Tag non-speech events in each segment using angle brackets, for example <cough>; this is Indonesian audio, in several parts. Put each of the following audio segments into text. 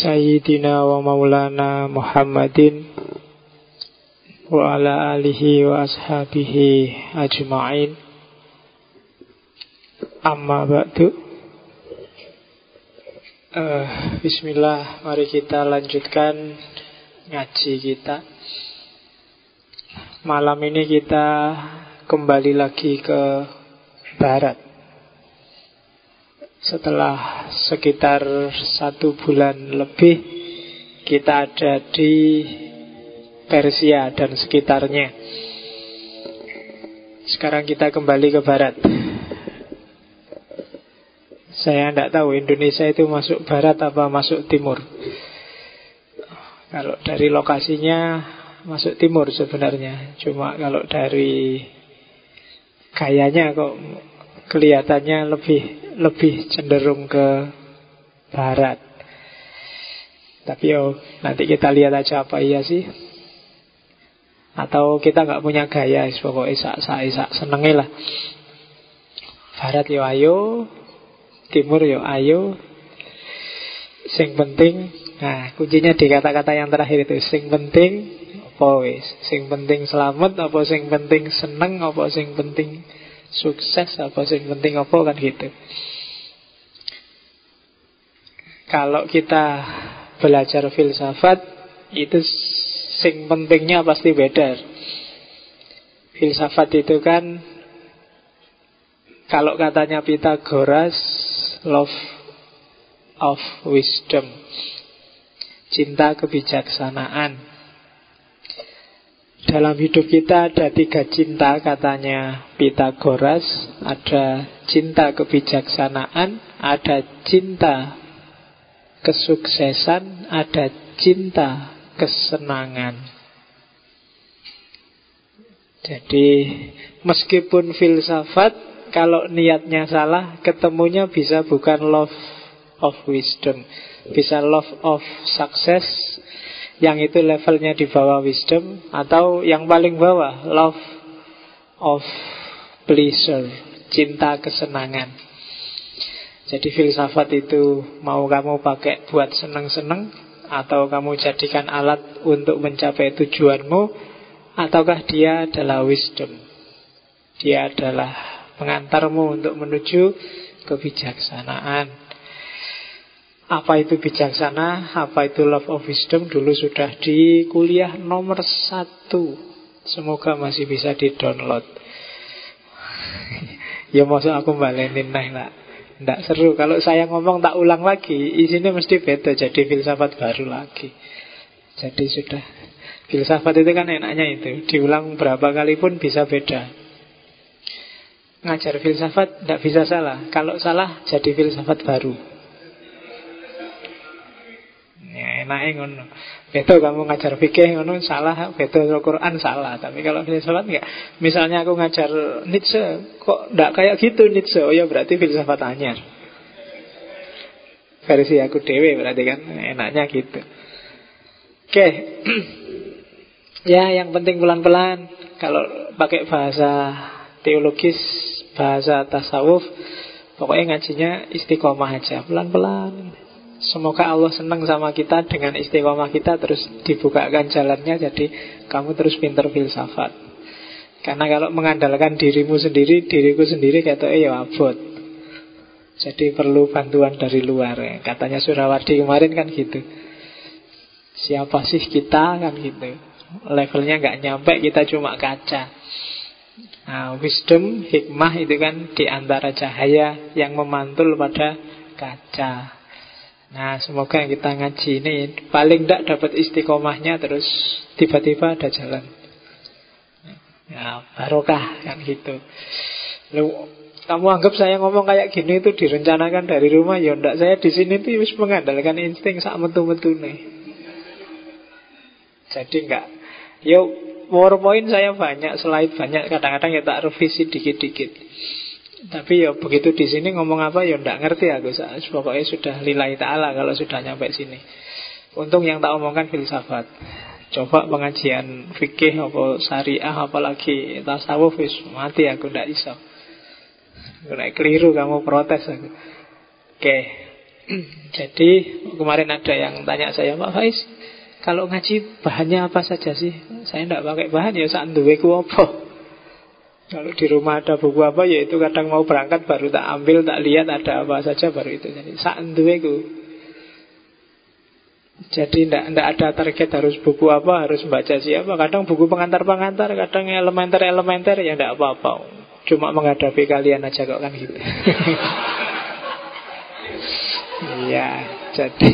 Sayyidina wa maulana Muhammadin Wa ala alihi wa ashabihi ajma'in. Amma ba'du. Uh, Bismillah Mari kita lanjutkan Ngaji kita. Malam ini kita Kembali lagi ke Barat setelah sekitar satu bulan lebih kita ada di Persia dan sekitarnya. Sekarang kita kembali ke barat. Saya tidak tahu Indonesia itu masuk barat apa masuk timur. Kalau dari lokasinya masuk timur sebenarnya. Cuma kalau dari gayanya kok kelihatannya lebih lebih cenderung ke barat. Tapi yo nanti kita lihat aja apa iya sih. Atau kita nggak punya gaya, pokoknya sak isak senengnya lah. Barat yo ayo, timur yo ayo. Sing penting, nah kuncinya di kata-kata yang terakhir itu. Sing penting apa wis? Sing penting selamat apa sing penting seneng apa sing penting sukses apa sing penting apa kan gitu. Kalau kita belajar filsafat itu sing pentingnya pasti beda. Filsafat itu kan kalau katanya Pythagoras love of wisdom. Cinta kebijaksanaan. Dalam hidup kita ada tiga cinta katanya Pythagoras Ada cinta kebijaksanaan Ada cinta kesuksesan, ada cinta kesenangan. Jadi meskipun filsafat kalau niatnya salah ketemunya bisa bukan love of wisdom, bisa love of success yang itu levelnya di bawah wisdom atau yang paling bawah love of pleasure, cinta kesenangan. Jadi filsafat itu mau kamu pakai buat seneng-seneng atau kamu jadikan alat untuk mencapai tujuanmu ataukah dia adalah wisdom. Dia adalah pengantarmu untuk menuju kebijaksanaan. Apa itu bijaksana? Apa itu love of wisdom? Dulu sudah di kuliah nomor satu. Semoga masih bisa di-download. <laughs> ya maksud aku balenin nah lah. Tidak seru. Kalau saya ngomong tak ulang lagi, isinya mesti beda. Jadi filsafat baru lagi. Jadi sudah. Filsafat itu kan enaknya itu. Diulang berapa kali pun bisa beda. Ngajar filsafat tidak bisa salah. Kalau salah jadi filsafat baru. Ya, enaknya ngono. Betul kamu ngajar fikih ngono salah, betul Al-Qur'an salah. Tapi kalau filsafat enggak. Misalnya aku ngajar Nietzsche, kok enggak kayak gitu Nietzsche? Oh ya berarti filsafat anyar. Versi aku dewe berarti kan enaknya gitu. Oke. Okay. <clears throat> ya, yang penting pelan-pelan kalau pakai bahasa teologis, bahasa tasawuf, pokoknya ngajinya istiqomah aja, pelan-pelan. Semoga Allah senang sama kita dengan istiqomah kita terus dibukakan jalannya jadi kamu terus pinter filsafat. Karena kalau mengandalkan dirimu sendiri, diriku sendiri kata ya abot. Jadi perlu bantuan dari luar. Ya. Katanya Surawadi kemarin kan gitu. Siapa sih kita kan gitu. Levelnya nggak nyampe, kita cuma kaca. Nah, wisdom, hikmah itu kan di antara cahaya yang memantul pada kaca. Nah semoga yang kita ngaji ini Paling tidak dapat istiqomahnya Terus tiba-tiba ada jalan. Ya barokah kan gitu. Lalu, Kamu anggap saya ngomong kayak gini itu direncanakan dari rumah Ya enggak saya di sini tuh harus mengandalkan insting sak metu-metu nih Jadi enggak Yo PowerPoint saya banyak, slide banyak. Kadang-kadang ya tak revisi dikit-dikit tapi ya begitu di sini ngomong apa ya ndak ngerti aku. Pokoknya sudah lillahi ta'ala kalau sudah nyampe sini. Untung yang tak omongkan filsafat. Coba pengajian fikih apa syariah apalagi tasawuf wis mati aku ndak iso. Nek keliru kamu protes aku. Oke. <clears throat> Jadi kemarin ada yang tanya saya, Pak Faiz, kalau ngaji bahannya apa saja sih? Saya tidak pakai bahan ya saat duweku apa? Kalau di rumah ada buku apa ya itu kadang mau berangkat baru tak ambil tak lihat ada apa saja baru itu jadi saat duweku. Jadi tidak ada target harus buku apa, harus baca siapa. Kadang buku pengantar-pengantar, kadang elementer-elementer ya tidak apa-apa. Cuma menghadapi kalian aja kok kan gitu. <laughs> Iya, jadi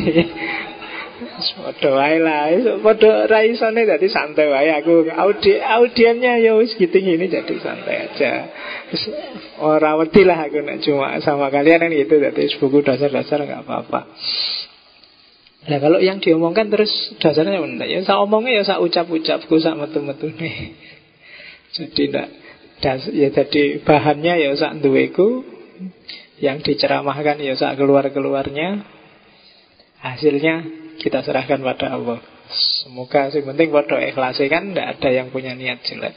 Podo wae lah, podo raisone dadi santai wae aku audi audiennya ya wis gitu ini jadi santai aja. Ora wedi lah aku nek cuma sama kalian kan gitu dadi buku dasar-dasar nggak apa-apa. Nah kalau yang diomongkan terus dasarnya benda ya saya omongnya ya saya ucap-ucapku sak metu-metu nih. Jadi ndak das, ya jadi bahannya ya sak duweku yang diceramahkan ya sak keluar-keluarnya hasilnya kita serahkan pada Allah. Semoga sih penting pada ikhlas kan tidak ada yang punya niat jelek.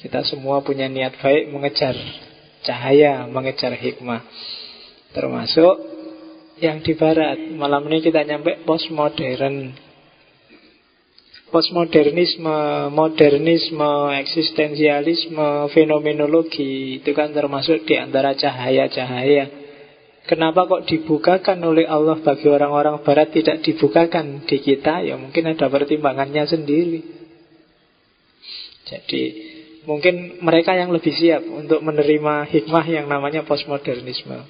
Kita semua punya niat baik mengejar cahaya, mengejar hikmah. Termasuk yang di barat. Malam ini kita nyampe postmodern. Postmodernisme, modernisme, eksistensialisme, fenomenologi itu kan termasuk di antara cahaya-cahaya Kenapa kok dibukakan oleh Allah bagi orang-orang barat tidak dibukakan di kita? Ya mungkin ada pertimbangannya sendiri. Jadi mungkin mereka yang lebih siap untuk menerima hikmah yang namanya postmodernisme.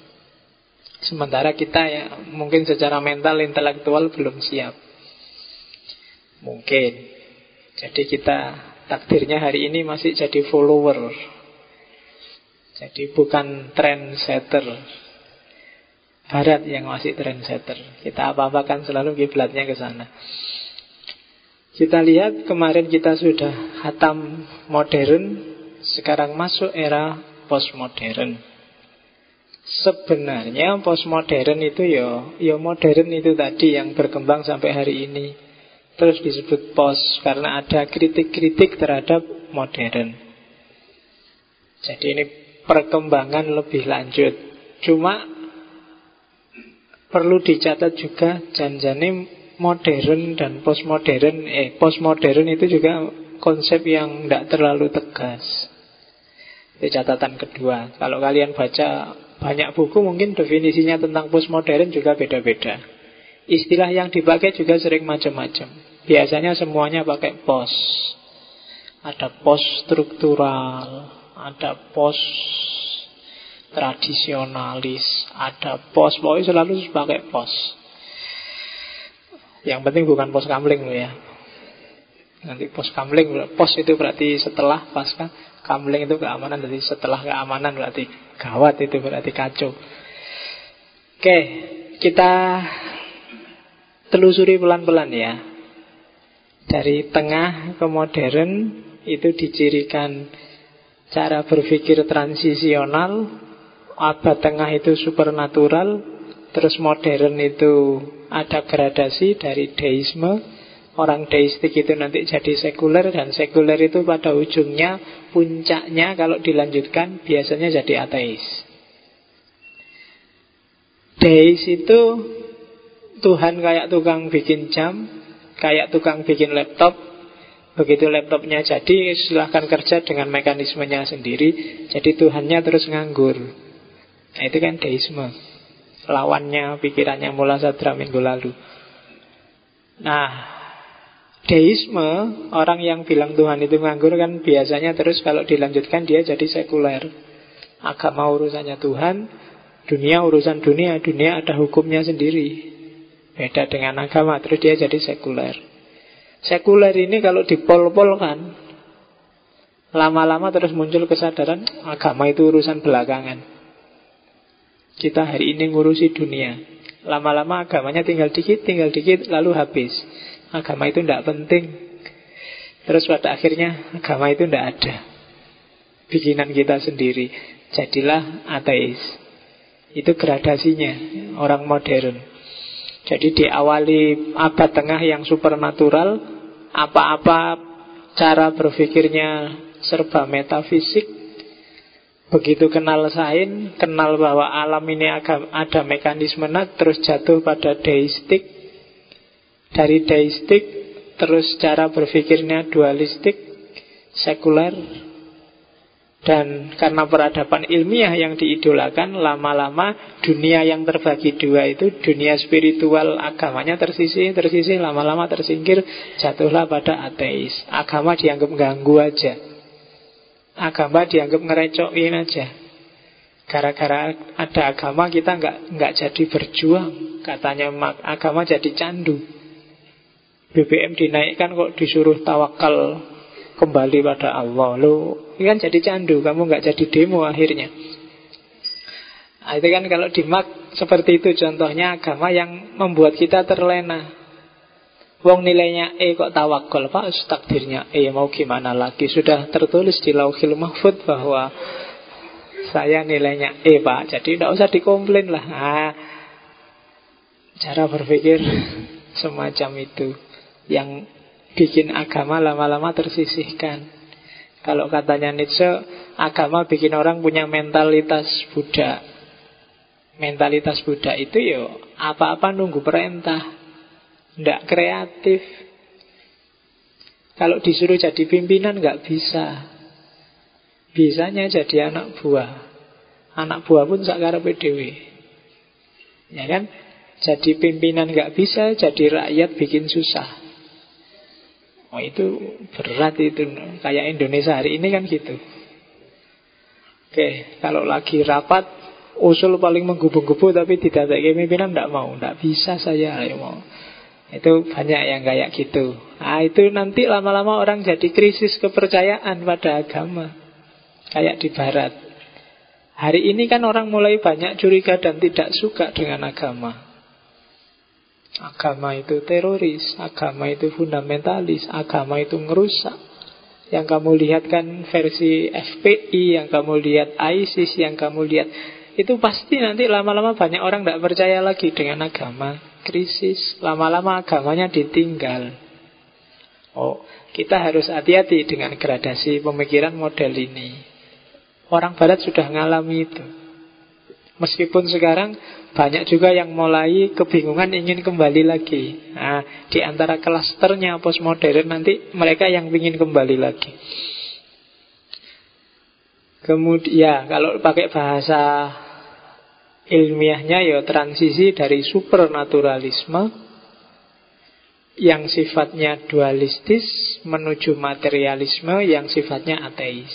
Sementara kita ya mungkin secara mental intelektual belum siap. Mungkin. Jadi kita takdirnya hari ini masih jadi follower. Jadi bukan trendsetter Barat yang masih trendsetter. Kita apa-apakan selalu kiblatnya ke sana. Kita lihat kemarin kita sudah hatam modern, sekarang masuk era postmodern. Sebenarnya postmodern itu ya, ya modern itu tadi yang berkembang sampai hari ini. Terus disebut post karena ada kritik-kritik terhadap modern. Jadi ini perkembangan lebih lanjut. Cuma perlu dicatat juga janjane modern dan postmodern eh postmodern itu juga konsep yang tidak terlalu tegas. Itu catatan kedua. Kalau kalian baca banyak buku mungkin definisinya tentang postmodern juga beda-beda. Istilah yang dipakai juga sering macam-macam. Biasanya semuanya pakai post. Ada post struktural, ada post tradisionalis, ada pos, pokoknya selalu pakai pos. Yang penting bukan pos kamling ya. Nanti pos kamling, pos itu berarti setelah pasca, kamling itu keamanan, jadi setelah keamanan berarti gawat itu berarti kacau. Oke, kita telusuri pelan-pelan ya. Dari tengah ke modern itu dicirikan cara berpikir transisional, abad tengah itu supernatural, terus modern itu ada gradasi dari deisme, orang deistik itu nanti jadi sekuler dan sekuler itu pada ujungnya puncaknya kalau dilanjutkan biasanya jadi ateis. Deis itu Tuhan kayak tukang bikin jam, kayak tukang bikin laptop, Begitu laptopnya jadi, silahkan kerja dengan mekanismenya sendiri. Jadi Tuhannya terus nganggur. Nah itu kan deisme. Lawannya pikirannya Mula Sadra minggu lalu. Nah Deisme Orang yang bilang Tuhan itu nganggur kan Biasanya terus kalau dilanjutkan dia jadi sekuler. Agama urusannya Tuhan Dunia urusan dunia Dunia ada hukumnya sendiri. Beda dengan agama Terus dia jadi sekuler. Sekuler ini kalau dipol-pol kan Lama-lama terus muncul kesadaran Agama itu urusan belakangan kita hari ini ngurusi dunia. Lama-lama agamanya tinggal dikit, tinggal dikit, lalu habis. Agama itu tidak penting. Terus pada akhirnya agama itu tidak ada. Bikinan kita sendiri. Jadilah ateis. Itu gradasinya orang modern. Jadi diawali abad tengah yang supernatural, apa-apa cara berpikirnya serba metafisik, Begitu kenal sain, kenal bahwa alam ini ada mekanisme terus jatuh pada deistik, Dari deistik Terus cara berpikirnya dualistik Sekuler. Dan karena peradaban ilmiah yang diidolakan Lama-lama dunia yang terbagi dua itu Dunia spiritual agamanya tersisih Tersisih lama-lama tersingkir Jatuhlah pada ateis. Agama dianggap ganggu aja Agama dianggap ngerecokin aja Gara-gara ada agama kita nggak nggak jadi berjuang Katanya agama jadi candu BBM dinaikkan kok disuruh tawakal kembali pada Allah. Lo kan jadi candu, kamu nggak jadi demo akhirnya. Nah, itu kan kalau di mak seperti itu contohnya agama yang membuat kita terlena. Wong nilainya E kok tawakal Pak? Takdirnya E mau gimana lagi? Sudah tertulis di lauhil mahfud bahwa Saya nilainya E Pak. Jadi tidak usah dikomplain lah. Nah, Cara berpikir semacam itu Yang bikin agama lama-lama tersisihkan. Kalau katanya Nietzsche, agama bikin orang punya mentalitas Buddha. Mentalitas Buddha itu yo apa-apa nunggu perintah, tidak kreatif. Kalau disuruh jadi pimpinan nggak bisa. Bisanya jadi anak buah. Anak buah pun sakar PDW. Ya kan? Jadi pimpinan nggak bisa, jadi rakyat bikin susah. Oh itu berat itu Kayak Indonesia hari ini kan gitu Oke Kalau lagi rapat Usul paling menggubu-gubu Tapi tidak kayak pimpinan Tidak mau Tidak bisa saya ayo mau Itu banyak yang kayak gitu Nah itu nanti lama-lama orang jadi krisis kepercayaan pada agama Kayak di barat Hari ini kan orang mulai banyak curiga dan tidak suka dengan agama Agama itu teroris, agama itu fundamentalis, agama itu ngerusak. Yang kamu lihat kan versi FPI, yang kamu lihat ISIS, yang kamu lihat itu pasti nanti lama-lama banyak orang tidak percaya lagi dengan agama. Krisis, lama-lama agamanya ditinggal. Oh, kita harus hati-hati dengan gradasi pemikiran model ini. Orang Barat sudah mengalami itu. Meskipun sekarang banyak juga yang mulai kebingungan ingin kembali lagi. Nah, di antara klasternya postmodern nanti mereka yang ingin kembali lagi. Kemudian ya kalau pakai bahasa ilmiahnya ya transisi dari supernaturalisme yang sifatnya dualistis menuju materialisme yang sifatnya ateis.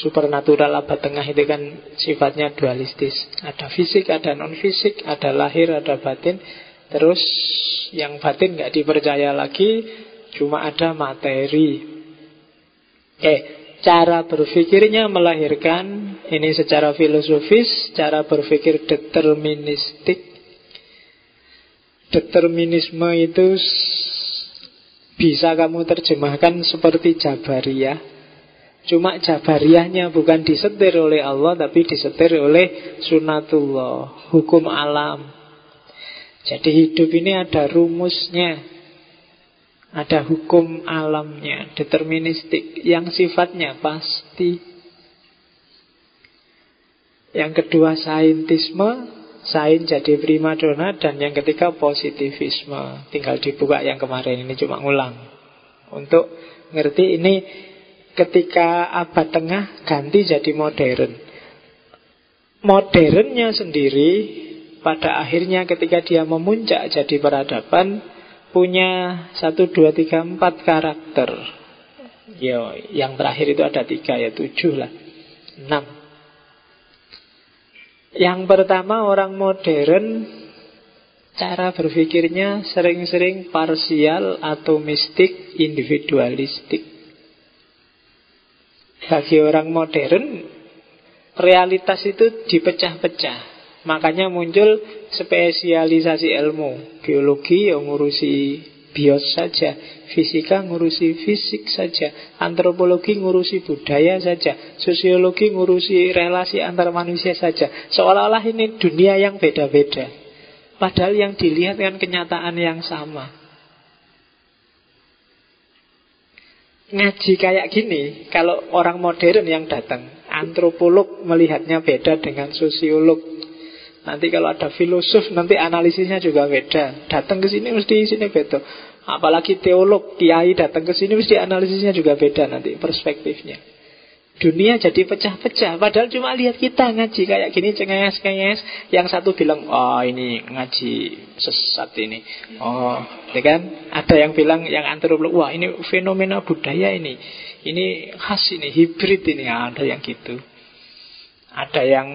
Supernatural abad tengah itu kan sifatnya dualistis. Ada fisik, ada non-fisik, ada lahir, ada batin. Terus yang batin nggak dipercaya lagi, cuma ada materi. Oke, cara berpikirnya melahirkan ini secara filosofis, cara berpikir deterministik. Determinisme itu bisa kamu terjemahkan seperti Jabariyah. Cuma jabariahnya bukan disetir oleh Allah Tapi disetir oleh sunatullah Hukum alam. Jadi hidup ini ada rumusnya Ada hukum alamnya Deterministik. Yang sifatnya pasti. Yang kedua saintisme. Sain jadi primadona. Dan yang ketiga positivisme. Tinggal dibuka yang kemarin. Ini cuma ngulang. Untuk ngerti ini ketika abad tengah ganti jadi modern. Modernnya sendiri pada akhirnya ketika dia memuncak jadi peradaban punya satu dua tiga empat karakter. Yo, yang terakhir itu ada tiga ya tujuh lah, enam. Yang pertama orang modern cara berpikirnya sering-sering parsial atau mistik individualistik. Bagi orang modern Realitas itu dipecah-pecah Makanya muncul spesialisasi ilmu. Biologi yang ngurusi bios saja Fisika ngurusi fisik saja Antropologi ngurusi budaya saja Sosiologi ngurusi relasi antar manusia saja. Seolah-olah ini dunia yang beda-beda. Padahal yang dilihat kan kenyataan yang sama. Ngaji kayak gini, kalau orang modern yang datang, antropolog melihatnya beda dengan sosiolog. Nanti kalau ada filosof nanti analisisnya juga beda. Datang ke sini mesti sini beda. Apalagi teolog, kiai datang ke sini mesti analisisnya juga beda nanti perspektifnya. Dunia jadi pecah-pecah. Padahal cuma lihat kita ngaji kayak gini cengenges-cengenges. Yang satu bilang Oh ini ngaji sesat ini. Oh ya kan? Ada yang bilang yang antropolog Wah ini fenomena budaya ini. Ini khas ini hibrid ini. Ada yang gitu. Ada yang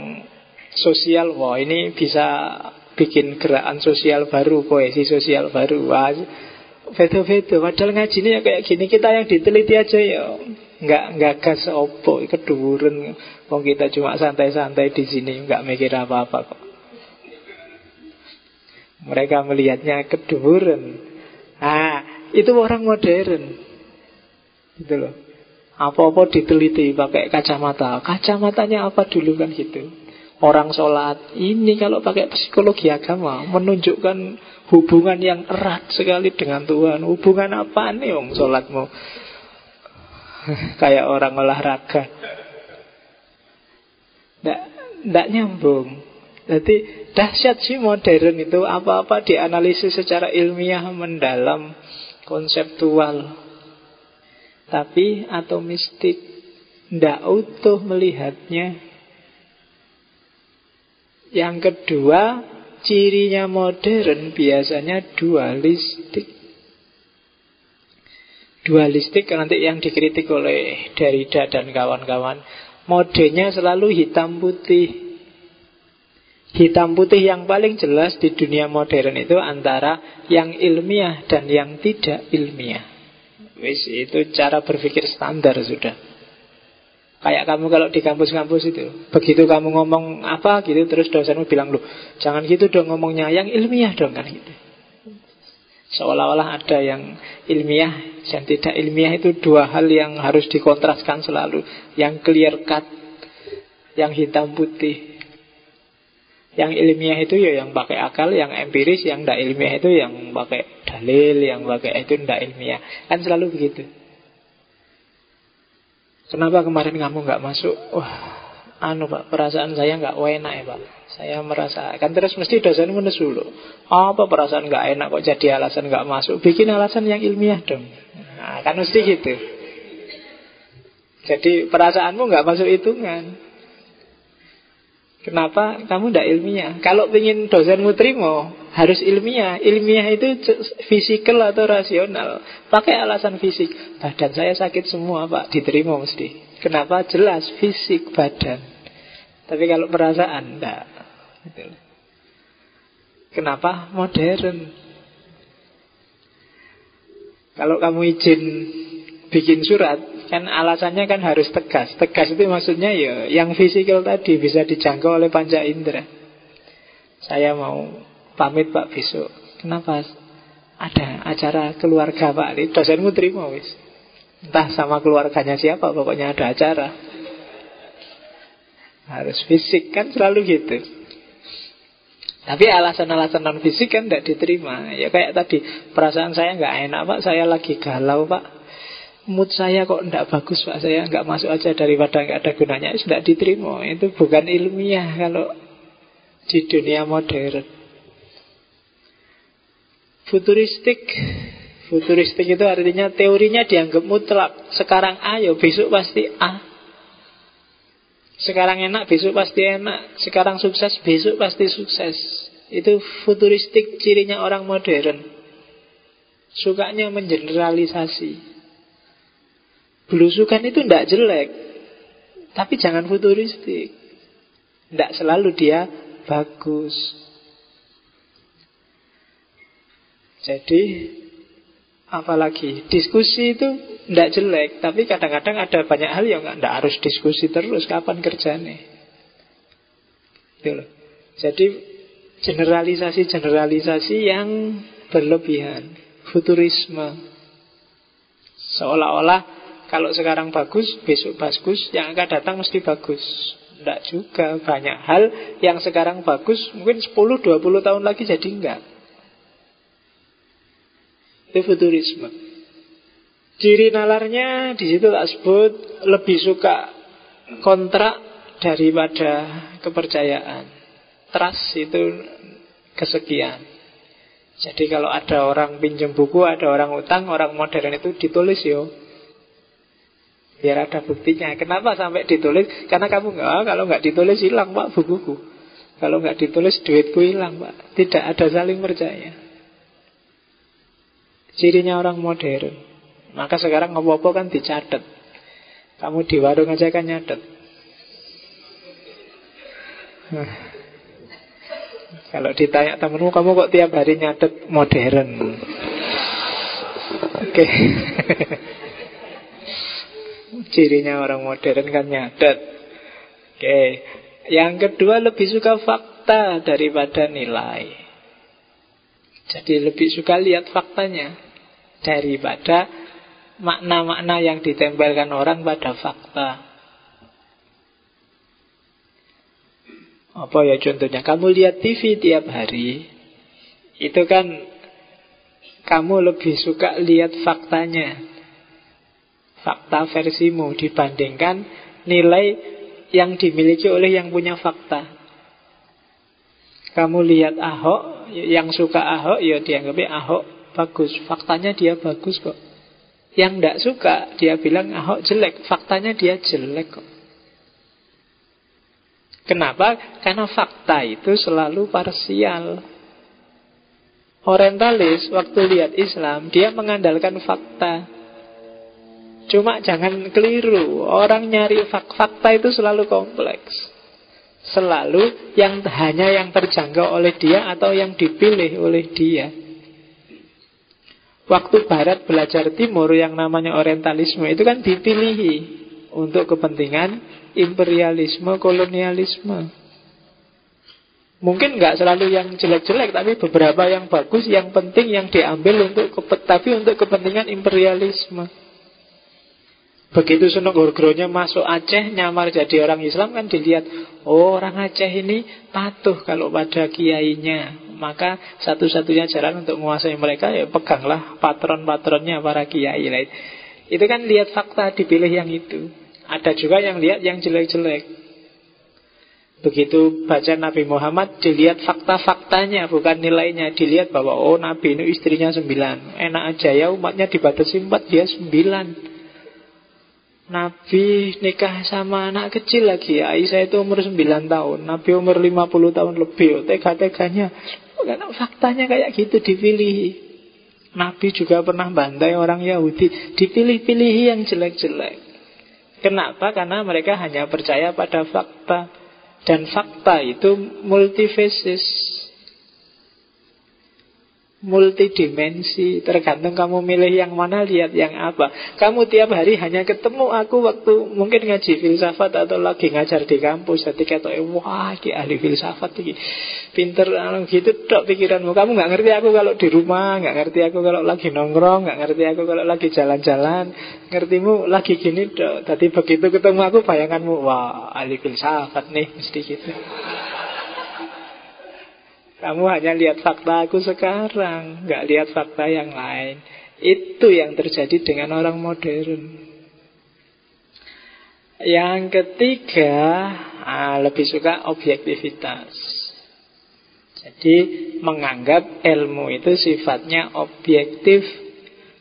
sosial. Wah ini bisa bikin gerakan sosial baru Poesi sosial baru. Wah beda-beda Padahal ngaji ini ya kayak gini Kita yang diteliti aja ya. Nggak nggak gas opo keduren wong kita cuma santai-santai di sini nggak mikir apa-apa kok. Mereka melihatnya keduren ah itu orang modern. Gitu loh. Apa-apa diteliti pakai kacamata. Kacamatanya apa dulu kan gitu orang sholat. Ini kalau pakai psikologi agama menunjukkan hubungan yang erat sekali dengan Tuhan. Hubungan apa nih om sholatmu? <laughs> Kayak orang olahraga. Nggak nyambung. Jadi dahsyat sih modern itu. Apa-apa dianalisis secara ilmiah mendalam Konseptual. Tapi atau mistik Tidak utuh melihatnya Yang kedua Cirinya modern biasanya dualistik. Dualistik nanti yang dikritik oleh Derrida dan kawan-kawan. Modenya selalu hitam putih. Hitam putih yang paling jelas di dunia modern itu antara yang ilmiah dan yang tidak ilmiah. Wis itu cara berpikir standar sudah kayak kamu kalau di kampus-kampus itu begitu kamu ngomong apa gitu terus dosenmu bilang lu jangan gitu dong ngomongnya yang ilmiah dong kan gitu Seolah-olah ada yang ilmiah dan tidak ilmiah itu dua hal yang harus dikontraskan selalu. Yang clear cut, yang hitam putih. Yang ilmiah itu ya yang pakai akal, yang empiris, yang tidak ilmiah itu yang pakai dalil, yang pakai itu tidak ilmiah. Kan selalu begitu. Kenapa kemarin kamu nggak masuk? Wah, anu pak, perasaan saya nggak enak ya pak. Saya merasa kan terus mesti dosen menesu loh. Apa perasaan nggak enak kok jadi alasan nggak masuk? Bikin alasan yang ilmiah dong. Nah, kan mesti gitu. Jadi perasaanmu nggak masuk hitungan. Kenapa kamu tidak ilmiah? Kalau ingin dosenmu terima, harus ilmiah. Ilmiah itu fisikal atau rasional. Pakai alasan fisik. Badan saya sakit semua, Pak. Diterima mesti. Kenapa? Jelas fisik badan. Tapi kalau perasaan, enggak. Kenapa? Modern. Kalau kamu izin bikin surat, kan alasannya kan harus tegas. Tegas itu maksudnya ya yang fisikal tadi bisa dijangkau oleh panca indera. Saya mau pamit Pak besok. Kenapa? Ada acara keluarga Pak. Ini dosenmu terima wis. Entah sama keluarganya siapa, pokoknya ada acara. Harus fisik kan selalu gitu. Tapi alasan-alasan non fisik kan tidak diterima. Ya kayak tadi, perasaan saya nggak enak pak, saya lagi galau pak. Mood saya kok tidak bagus pak, saya nggak masuk aja daripada nggak ada gunanya. Tidak diterima. Itu bukan ilmiah kalau di dunia modern. Futuristik Futuristik itu artinya teorinya dianggap mutlak Sekarang A, ya besok pasti A sekarang enak, besok pasti enak. Sekarang sukses, besok pasti sukses. Itu futuristik cirinya orang modern. Sukanya mengeneralisasi. Belusukan itu tidak jelek. Tapi jangan futuristik. Tidak selalu dia bagus. Jadi Apalagi diskusi itu tidak jelek, tapi kadang-kadang ada banyak hal yang tidak harus diskusi terus. Kapan kerjanya? Gitu Jadi generalisasi-generalisasi yang berlebihan, futurisme, seolah-olah kalau sekarang bagus, besok bagus, yang akan datang mesti bagus. Tidak juga banyak hal yang sekarang bagus, mungkin 10-20 tahun lagi jadi enggak. Itu futurisme. Ciri nalarnya di situ tak sebut lebih suka kontrak daripada kepercayaan. trust itu kesekian. Jadi kalau ada orang pinjam buku, ada orang utang, orang modern itu ditulis yo. Biar ada buktinya. Kenapa sampai ditulis? Karena kamu nggak, ah, kalau nggak ditulis hilang pak bukuku. Kalau nggak ditulis duitku hilang pak. Tidak ada saling percaya. Cirinya orang modern. Maka sekarang ngopo-ngopo kan dicatat. Kamu di warung aja kan nyatet. Kalau ditanya temenmu, kamu kok tiap hari nyatet modern? Oke. <laughs> Cirinya orang modern kan nyatet. Oke. Yang kedua lebih suka fakta daripada nilai. Jadi lebih suka lihat faktanya daripada makna-makna yang ditempelkan orang pada fakta. Apa ya contohnya? Kamu lihat TV tiap hari, itu kan kamu lebih suka lihat faktanya. Fakta versimu dibandingkan nilai yang dimiliki oleh yang punya fakta. Kamu lihat Ahok, yang suka Ahok, ya dianggapnya Ahok bagus. Faktanya dia bagus kok. Yang tidak suka, dia bilang Ahok jelek. Faktanya dia jelek kok. Kenapa? Karena fakta itu selalu parsial. Orientalis waktu lihat Islam, dia mengandalkan fakta. Cuma jangan keliru, orang nyari fak fakta itu selalu kompleks. Selalu yang hanya yang terjangkau oleh dia atau yang dipilih oleh dia. Waktu Barat belajar Timur yang namanya Orientalisme itu kan dipilihi untuk kepentingan imperialisme, kolonialisme. Mungkin nggak selalu yang jelek-jelek, tapi beberapa yang bagus, yang penting, yang diambil untuk tapi untuk kepentingan imperialisme. Begitu Sunan Gurgronya masuk Aceh, nyamar jadi orang Islam kan dilihat, oh orang Aceh ini patuh kalau pada kiainya. Maka satu-satunya jalan untuk menguasai mereka ya peganglah patron-patronnya para kiai. Itu kan lihat fakta dipilih yang itu. Ada juga yang lihat yang jelek-jelek. Begitu baca Nabi Muhammad dilihat fakta-faktanya bukan nilainya dilihat bahwa oh Nabi ini istrinya sembilan enak aja ya umatnya dibatasi empat dia sembilan Nabi nikah sama anak kecil lagi Aisyah itu umur sembilan tahun Nabi umur lima puluh tahun lebih tega-teganya karena faktanya kayak gitu dipilih. Nabi juga pernah bantai orang Yahudi. Dipilih-pilih yang jelek-jelek. Kenapa? Karena mereka hanya percaya pada fakta. Dan fakta itu multifasis multidimensi. Tergantung kamu milih yang mana Lihat yang apa. Kamu tiap hari hanya ketemu aku Waktu mungkin ngaji filsafat Atau lagi ngajar di kampus. Jadi kata wah ki ahli filsafat ini Pinter anu gitu dok pikiranmu. Kamu nggak ngerti aku kalau di rumah nggak ngerti aku kalau lagi nongkrong nggak ngerti aku kalau lagi jalan-jalan. Ngertimu lagi gini dok Tadi begitu ketemu aku bayanganmu Wah ahli filsafat nih Mesti gitu kamu hanya lihat fakta aku sekarang, nggak lihat fakta yang lain. Itu yang terjadi dengan orang modern. Yang ketiga, ah, lebih suka objektivitas. Jadi menganggap ilmu itu sifatnya objektif,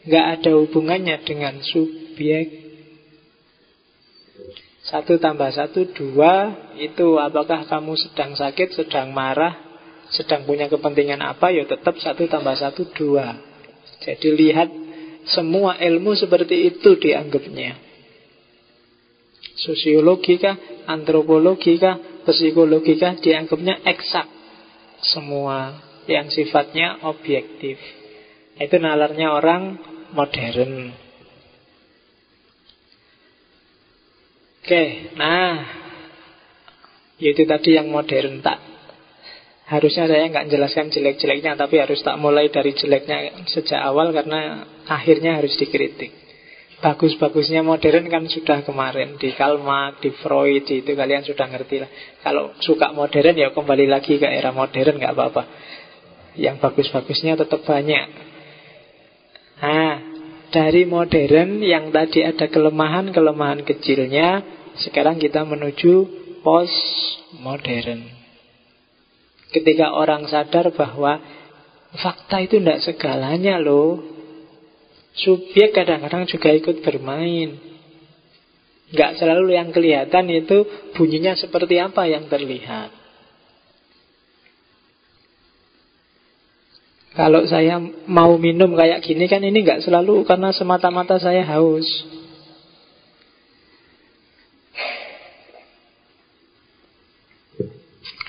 nggak ada hubungannya dengan subjek. Satu tambah satu dua Itu apakah kamu sedang sakit Sedang marah sedang punya kepentingan apa, ya tetap satu tambah satu dua. Jadi lihat semua ilmu seperti itu dianggapnya. Sosiologi kah, antropologi kah, psikologi kah dianggapnya eksak semua yang sifatnya objektif. Itu nalarnya orang modern. Oke, nah itu tadi yang modern tak Harusnya saya nggak jelaskan jelek-jeleknya Tapi harus tak mulai dari jeleknya sejak awal Karena akhirnya harus dikritik. Bagus-bagusnya modern kan sudah kemarin Di Karl Marx, di Freud Itu kalian sudah ngerti lah. Kalau suka modern ya kembali lagi ke era modern nggak apa-apa. Yang bagus-bagusnya tetap banyak. Nah dari modern yang tadi ada kelemahan-kelemahan kecilnya Sekarang kita menuju post modern Ketika orang sadar bahwa fakta itu tidak segalanya loh. Subjek kadang-kadang juga ikut bermain. Nggak selalu yang kelihatan itu bunyinya seperti apa yang terlihat. Kalau saya mau minum kayak gini kan ini nggak selalu karena semata-mata saya haus.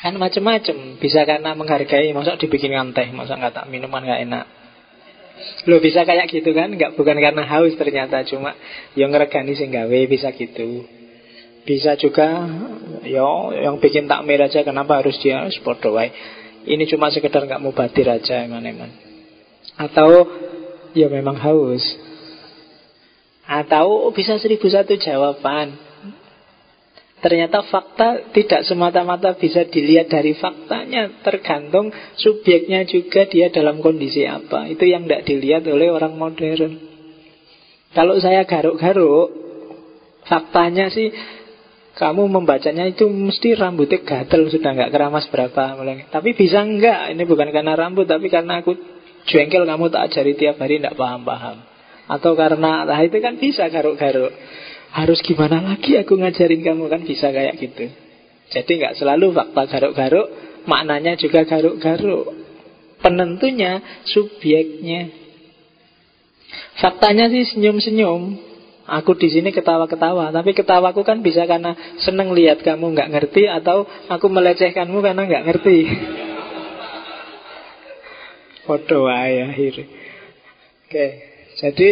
Kan macam-macam. Bisa karena menghargai, masa dibikinkan teh, masa nggak tak minuman nggak enak. Lo bisa kayak gitu kan? Nggak bukan karena haus ternyata, cuma yang ngeregani sing gawe bisa gitu. Bisa juga, yo yang bikin takmir aja kenapa harus dia sport wae. Ini cuma sekedar nggak mau batir aja eman-eman. Atau ya memang haus. Atau bisa seribu satu jawaban. Ternyata fakta tidak semata-mata bisa dilihat dari faktanya Tergantung subjeknya juga dia dalam kondisi apa Itu yang tidak dilihat oleh orang modern Kalau saya garuk-garuk Faktanya sih kamu membacanya itu mesti rambutnya gatel sudah nggak keramas berapa mulai. Tapi bisa enggak? Ini bukan karena rambut tapi karena aku jengkel kamu tak ajari tiap hari tidak paham-paham. Atau karena nah itu kan bisa garuk-garuk. Harus gimana lagi aku ngajarin kamu kan bisa kayak gitu. Jadi nggak selalu fakta garuk-garuk, maknanya juga garuk-garuk. Penentunya subjeknya. Faktanya sih senyum-senyum. Aku di sini ketawa-ketawa, tapi ketawaku kan bisa karena seneng lihat kamu nggak ngerti atau aku melecehkanmu karena nggak ngerti. <laughs> Foto akhir. Oke, jadi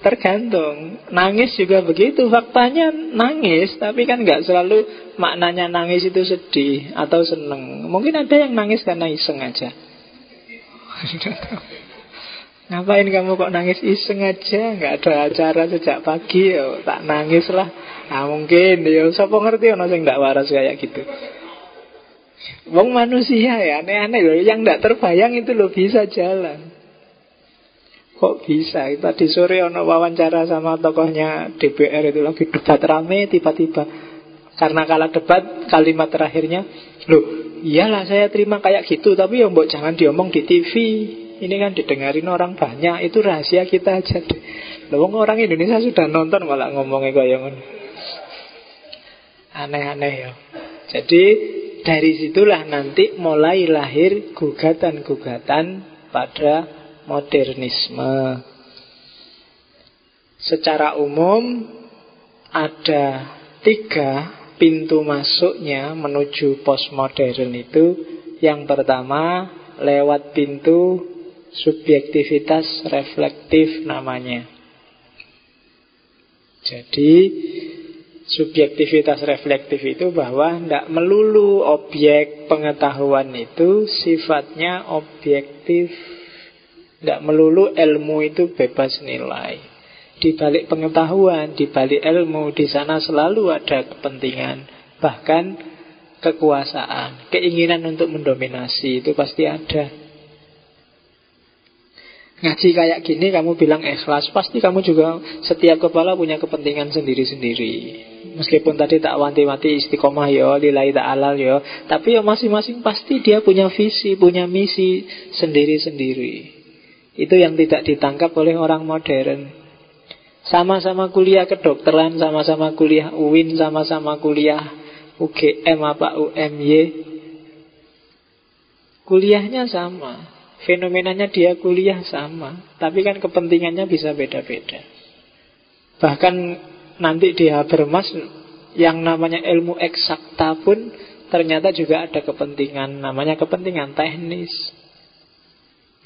Tergantung. Nangis juga begitu. Faktanya nangis Tapi kan nggak selalu maknanya nangis itu sedih Atau seneng. Mungkin ada yang nangis karena iseng aja. <laughs> Ngapain kamu kok nangis iseng aja? Nggak ada acara sejak pagi ya Tak nangis lah. Nah mungkin ya Siapa ngerti ono sing nggak waras kayak gitu? Wong manusia ya aneh-aneh loh Yang nggak terbayang itu loh bisa jalan Kok bisa? Tadi sore ono wawancara sama tokohnya DPR itu lagi debat rame tiba-tiba. Karena kalah debat kalimat terakhirnya Loh iyalah saya terima kayak gitu Tapi ya mbok jangan diomong di TV Ini kan didengarin orang banyak Itu rahasia kita aja Loh orang Indonesia sudah nonton malah ngomongnya kayak Aneh-aneh ya. Jadi dari situlah nanti mulai lahir gugatan-gugatan pada modernisme. Secara umum ada tiga pintu masuknya menuju postmodern itu. Yang pertama lewat pintu subjektivitas reflektif namanya. Jadi subjektivitas reflektif itu bahwa tidak melulu objek pengetahuan itu sifatnya objektif tidak melulu ilmu itu bebas nilai. Di balik pengetahuan, di balik ilmu, di sana selalu ada kepentingan, bahkan kekuasaan, keinginan untuk mendominasi itu pasti ada. Ngaji kayak gini kamu bilang ikhlas Pasti kamu juga setiap kepala punya kepentingan sendiri-sendiri Meskipun tadi tak wanti-wanti istiqomah ya Lillahi ta'ala ya Tapi ya masing-masing pasti dia punya visi Punya misi sendiri-sendiri itu yang tidak ditangkap oleh orang modern. Sama-sama kuliah kedokteran, sama-sama kuliah UIN, sama-sama kuliah UGM apa UMY. Kuliahnya sama, fenomenanya dia kuliah sama, tapi kan kepentingannya bisa beda-beda. Bahkan nanti di Habermas yang namanya ilmu eksakta pun ternyata juga ada kepentingan, namanya kepentingan teknis.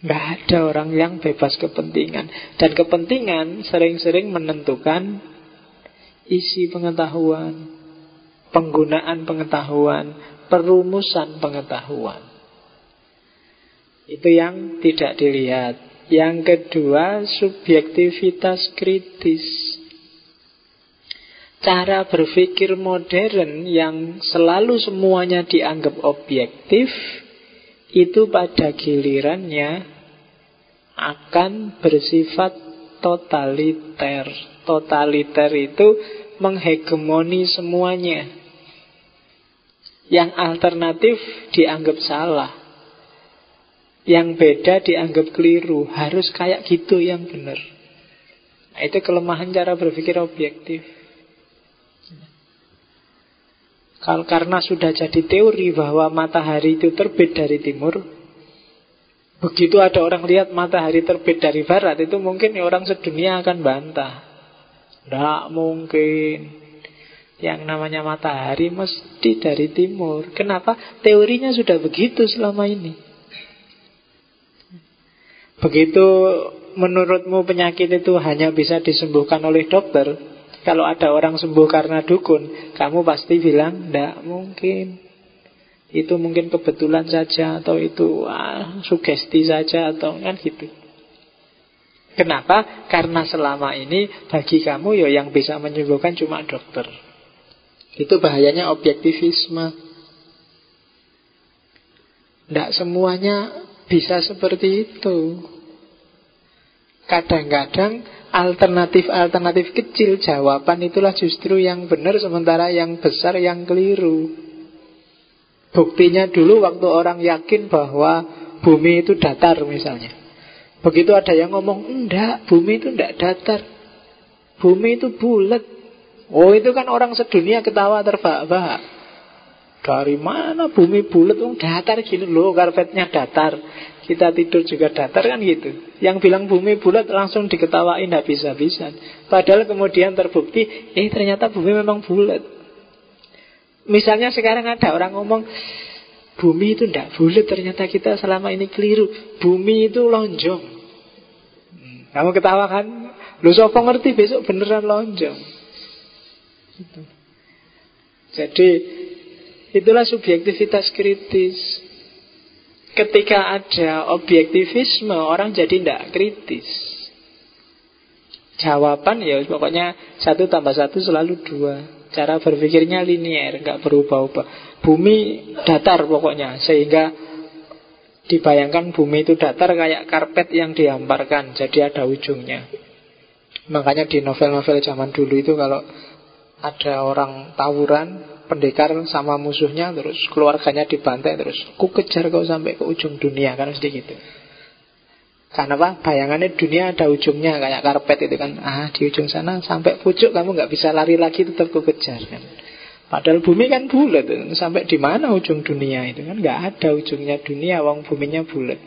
Nggak ada orang yang bebas kepentingan. Dan kepentingan sering-sering menentukan Isi pengetahuan Penggunaan pengetahuan Perumusan pengetahuan. Itu yang tidak dilihat. Yang kedua Subjektivitas kritis. Cara berpikir modern Yang selalu semuanya dianggap objektif itu pada gilirannya akan bersifat totaliter. Totaliter itu menghegemoni semuanya. Yang alternatif dianggap salah. Yang beda dianggap keliru. Harus kayak gitu yang benar. Nah, itu kelemahan cara berpikir objektif. Karena sudah jadi teori bahwa matahari itu terbit dari timur, begitu ada orang lihat matahari terbit dari barat, itu mungkin orang sedunia akan bantah. Tidak mungkin. Yang namanya matahari mesti dari timur. Kenapa? Teorinya sudah begitu selama ini. Begitu menurutmu penyakit itu hanya bisa disembuhkan oleh dokter, kalau ada orang sembuh karena dukun, kamu pasti bilang, tidak mungkin. Itu mungkin kebetulan saja, atau itu ah, sugesti saja, atau kan gitu. Kenapa? Karena selama ini bagi kamu ya yang bisa menyembuhkan cuma dokter. Itu bahayanya objektivisme. Tidak semuanya bisa seperti itu. Kadang-kadang alternatif-alternatif kecil jawaban itulah justru yang benar sementara yang besar yang keliru. Buktinya dulu waktu orang yakin bahwa bumi itu datar misalnya. Begitu ada yang ngomong, enggak, bumi itu enggak datar. Bumi itu bulat. Oh itu kan orang sedunia ketawa terbahak-bahak. Dari mana bumi bulat? Oh, datar gini loh, karpetnya datar. Kita tidur juga datar kan gitu Yang bilang bumi bulat langsung diketawain habis-habisan Padahal kemudian terbukti Eh ternyata bumi memang bulat Misalnya sekarang ada orang ngomong Bumi itu tidak bulat Ternyata kita selama ini keliru. Bumi itu lonjong. Hmm, Kamu ketawa kan? Lu sopo ngerti besok beneran lonjong? Gitu. Jadi Itulah subjektivitas kritis. Ketika ada objektivisme Orang jadi tidak kritis. Jawaban ya pokoknya Satu tambah satu selalu dua Cara berpikirnya linier nggak berubah-ubah. Bumi datar pokoknya Sehingga dibayangkan bumi itu datar Kayak karpet yang dihamparkan Jadi ada ujungnya. Makanya di novel-novel zaman dulu itu Kalau ada orang tawuran pendekar sama musuhnya terus keluarganya dibantai terus ku kejar kau sampai ke ujung dunia kan mesti gitu karena apa? Bayangannya dunia ada ujungnya kayak karpet itu kan. Ah di ujung sana sampai pucuk kamu nggak bisa lari lagi tetap ku kejar kan padahal bumi kan bulat sampai di mana ujung dunia itu kan? Nggak ada ujungnya dunia wong buminya bulat.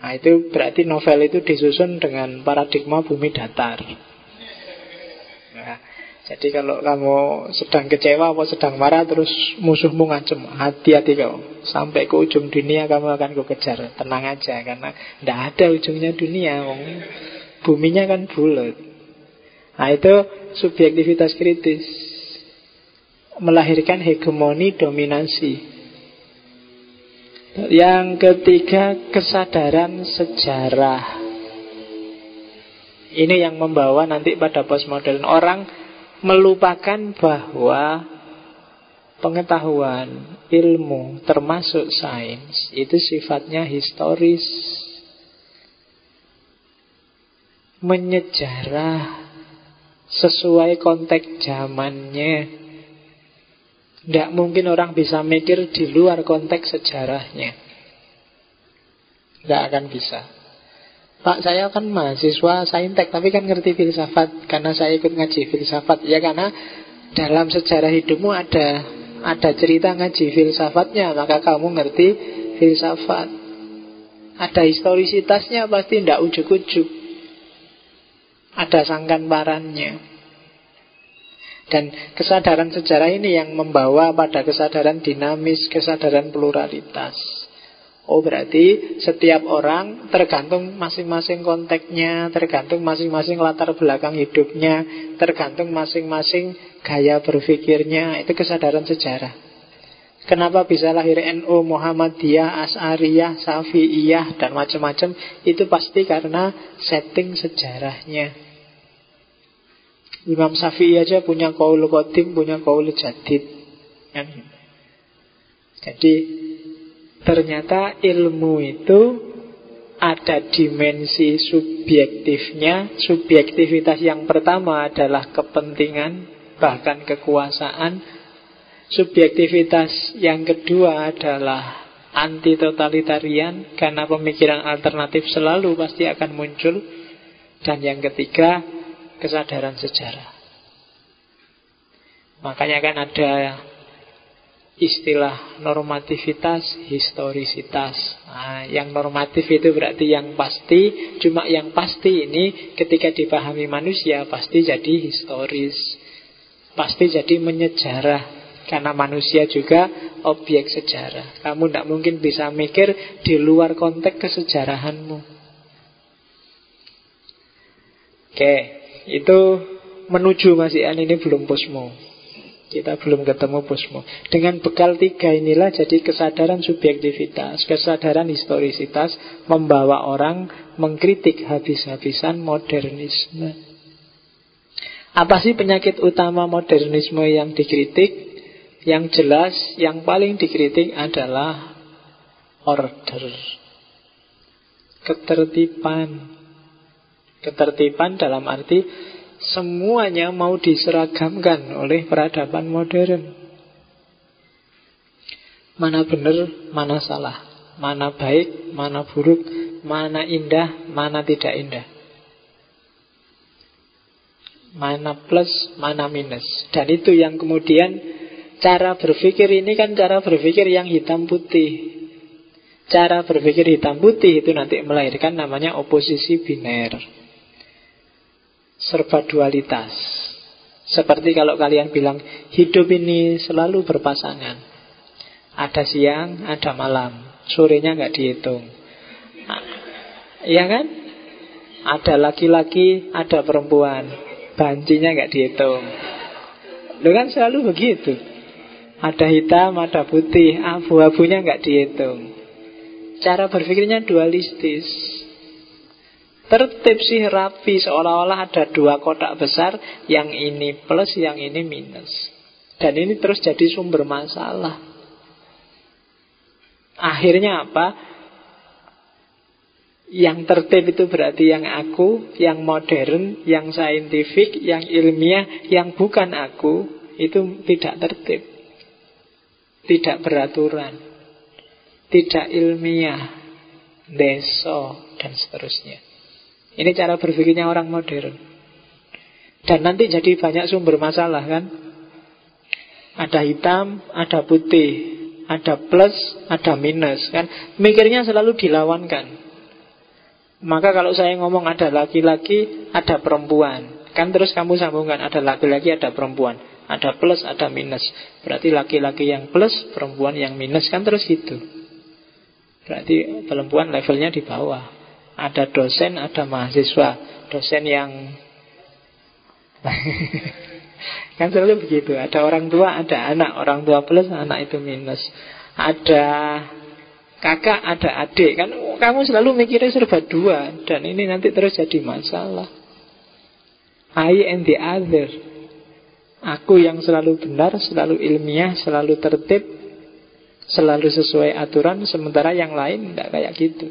Nah itu berarti novel itu disusun dengan paradigma bumi datar jadi kalau kamu sedang kecewa atau sedang marah terus musuhmu ngancem, hati-hati kau. Sampai ke ujung dunia kamu akan ku kejar. Tenang aja karena tidak ada ujungnya dunia. Buminya kan bulat. Nah itu subjektivitas kritis. Melahirkan hegemoni dominasi. Yang ketiga kesadaran sejarah. Ini yang membawa nanti pada postmodern orang melupakan bahwa pengetahuan, ilmu, termasuk sains, itu sifatnya historis. Menyejarah sesuai konteks zamannya. Tidak mungkin orang bisa mikir di luar konteks sejarahnya. Tidak akan bisa. Pak saya kan mahasiswa saintek Tapi kan ngerti filsafat. Karena saya ikut ngaji filsafat. Ya karena dalam sejarah hidupmu ada Ada cerita ngaji filsafatnya Maka kamu ngerti filsafat. Ada historisitasnya Pasti tidak ujuk-ujuk. Ada sangkan parannya dan kesadaran sejarah ini yang membawa pada kesadaran dinamis, kesadaran pluralitas. Oh berarti setiap orang tergantung masing-masing konteksnya, tergantung masing-masing latar belakang hidupnya, tergantung masing-masing gaya berpikirnya. Itu kesadaran sejarah. Kenapa bisa lahir NU, Muhammadiyah, As'ariyah, Safi'iyah, dan macam-macam? Itu pasti karena setting sejarahnya. Imam Syafi'i aja punya kaul kodim, punya kaul jadid. Kan? Jadi Ternyata ilmu itu ada dimensi subjektifnya. Subjektivitas yang pertama adalah kepentingan, bahkan kekuasaan. Subjektivitas yang kedua adalah anti totalitarian karena pemikiran alternatif selalu pasti akan muncul dan yang ketiga kesadaran sejarah makanya kan ada istilah normativitas, historisitas. Nah, yang normatif itu berarti yang pasti, cuma yang pasti ini ketika dipahami manusia pasti jadi historis. Pasti jadi menyejarah karena manusia juga objek sejarah. Kamu tidak mungkin bisa mikir di luar konteks kesejarahanmu. Oke, itu menuju Mas Ian ini belum posmo. Kita belum ketemu posmo. Dengan bekal tiga inilah jadi kesadaran subjektivitas, kesadaran historisitas membawa orang mengkritik habis-habisan modernisme. Apa sih penyakit utama modernisme yang dikritik? Yang jelas, yang paling dikritik adalah order. Ketertiban. Ketertiban dalam arti Semuanya mau diseragamkan oleh peradaban modern. Mana benar, mana salah. Mana baik, mana buruk, mana indah, mana tidak indah. Mana plus, mana minus. Dan itu yang kemudian cara berpikir ini kan cara berpikir yang hitam putih. Cara berpikir hitam putih itu nanti melahirkan namanya oposisi biner serba dualitas. Seperti kalau kalian bilang hidup ini selalu berpasangan. Ada siang, ada malam. Sorenya nggak dihitung. Iya kan? Ada laki-laki, ada perempuan. Bancinya nggak dihitung. Lu kan selalu begitu. Ada hitam, ada putih, abu-abunya nggak dihitung. Cara berpikirnya dualistis. Tertib sih rapi. Seolah-olah ada dua kotak besar Yang ini plus, yang ini minus. Dan ini terus jadi sumber masalah. Akhirnya apa? Yang tertib itu berarti yang aku Yang modern, yang saintifik Yang ilmiah, yang bukan aku Itu tidak tertib. Tidak beraturan. Tidak ilmiah Deso dan seterusnya ini cara berpikirnya orang modern. Dan nanti jadi banyak sumber masalah kan. Ada hitam, ada putih, ada plus, ada minus kan. Mikirnya selalu dilawankan. Maka kalau saya ngomong ada laki-laki, ada perempuan. Kan terus kamu sambungkan ada laki-laki, ada perempuan. Ada plus, ada minus. Berarti laki-laki yang plus, perempuan yang minus. Kan terus gitu. Berarti perempuan levelnya di bawah. Ada dosen, ada mahasiswa. Dosen yang <laughs> kan selalu begitu. Ada orang tua, ada anak. Orang tua plus, anak itu minus. Ada kakak, ada adik. Kan kamu selalu mikirnya serba dua. Dan ini nanti terus jadi masalah. I and the other. Aku yang selalu benar, selalu ilmiah, selalu tertib, selalu sesuai aturan, sementara yang lain tidak kayak gitu.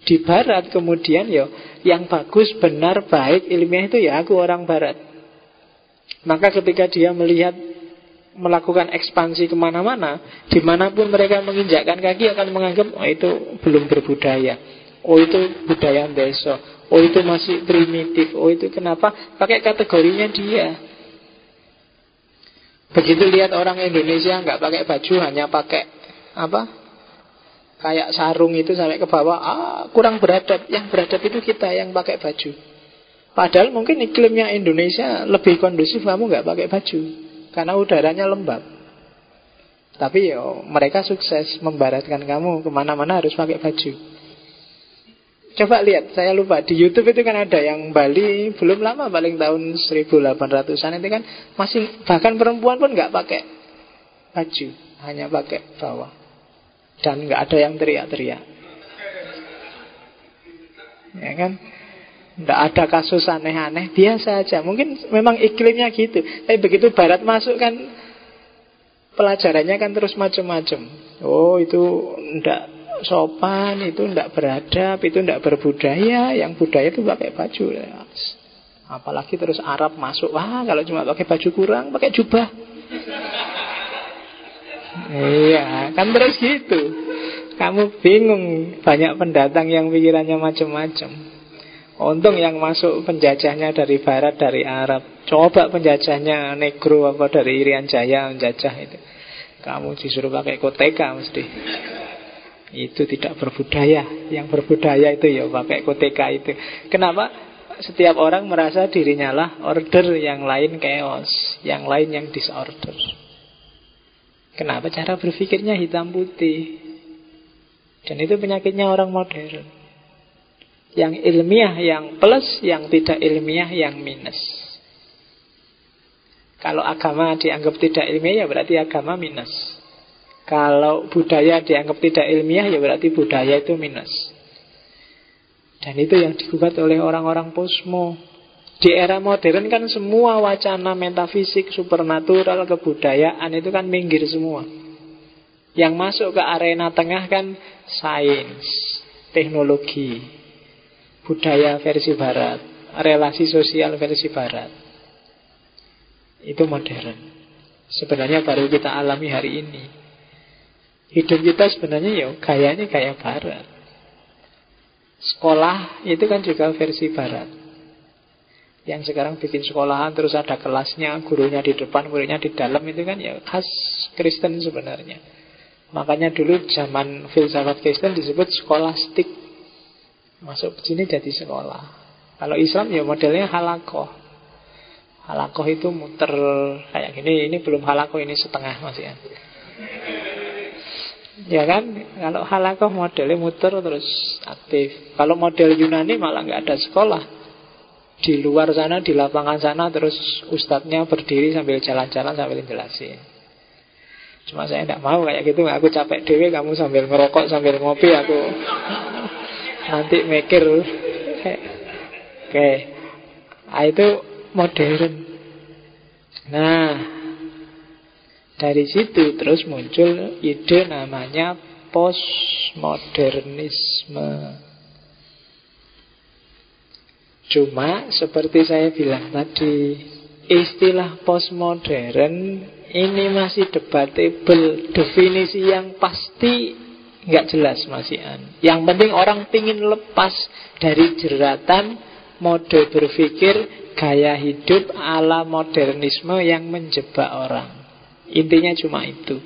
Di barat kemudian ya yang bagus, benar, baik, ilmiah itu ya aku orang barat. Maka ketika dia melihat melakukan ekspansi ke mana-mana, di mana pun mereka menginjakkan kaki akan menganggap oh itu belum berbudaya, oh itu budaya besok, oh itu masih primitif, oh itu kenapa pakai kategorinya dia. Begitu lihat orang Indonesia nggak pakai baju hanya pakai apa kayak sarung itu sampai ke bawah, ah, kurang beradab. Yang beradab itu kita yang pakai baju. Padahal mungkin iklimnya Indonesia lebih kondusif kamu nggak pakai baju karena udaranya lembab. Tapi yo mereka sukses membaratkan kamu ke mana-mana harus pakai baju. Coba lihat, saya lupa di YouTube itu kan ada yang Bali belum lama paling tahun 1800-an itu kan masih bahkan perempuan pun nggak pakai baju, hanya pakai bawah. Dan nggak ada yang teriak-teriak. Ya kan? Tidak ada kasus aneh-aneh. Biasa aja. Mungkin memang iklimnya gitu. Tapi begitu barat masuk kan Pelajarannya kan terus macam-macam. Oh itu tidak sopan Itu tidak beradab Itu tidak berbudaya. Yang budaya itu pakai baju. Apalagi terus Arab masuk. Wah kalau cuma pakai baju kurang Pakai jubah Iya, kan terus gitu. Kamu bingung banyak pendatang yang pikirannya macam-macam. Untung yang masuk penjajahnya dari barat, dari Arab. Coba penjajahnya negro apa dari Irian Jaya menjajah itu. Kamu disuruh pakai koteka mesti. Itu tidak berbudaya. Yang berbudaya itu ya pakai koteka itu. Kenapa? Setiap orang merasa dirinya lah order, yang lain chaos, yang lain yang disorder. Kenapa cara berpikirnya hitam putih? Dan itu penyakitnya orang modern. Yang ilmiah yang plus, yang tidak ilmiah yang minus. Kalau agama dianggap tidak ilmiah ya berarti agama minus. Kalau budaya dianggap tidak ilmiah ya berarti budaya itu minus. Dan itu yang digugat oleh orang-orang posmo. Di era modern kan semua wacana metafisik, supernatural, kebudayaan itu kan minggir semua. Yang masuk ke arena tengah kan sains, teknologi, budaya versi barat, relasi sosial versi barat. Itu modern. Sebenarnya baru kita alami hari ini. Hidup kita sebenarnya ya gayanya kayak barat. Sekolah itu kan juga versi barat. Yang sekarang bikin sekolahan terus ada kelasnya, gurunya di depan, muridnya di dalam itu kan ya khas Kristen sebenarnya. Makanya dulu zaman filsafat Kristen disebut skolastik. Masuk ke sini jadi sekolah. Kalau Islam ya modelnya halakoh. Halakoh itu muter kayak gini. Ini belum halakoh, ini setengah masih ya. Ya kan? Kalau halakoh modelnya muter terus aktif. Kalau model Yunani malah nggak ada sekolah. Di luar sana, di lapangan sana terus ustadznya berdiri sambil jalan-jalan sambil jelasin. Cuma saya tidak mau kayak gitu Aku capek dewe kamu sambil ngerokok Sambil ngopi aku <laughs> Nanti mikir Oke okay. nah, Itu modern Nah Dari situ terus muncul ide namanya postmodernisme Cuma seperti saya bilang tadi Istilah postmodern ini masih debatable Definisi yang pasti nggak jelas masih an. Yang penting orang ingin lepas dari jeratan mode berpikir gaya hidup ala modernisme yang menjebak orang. Intinya cuma itu.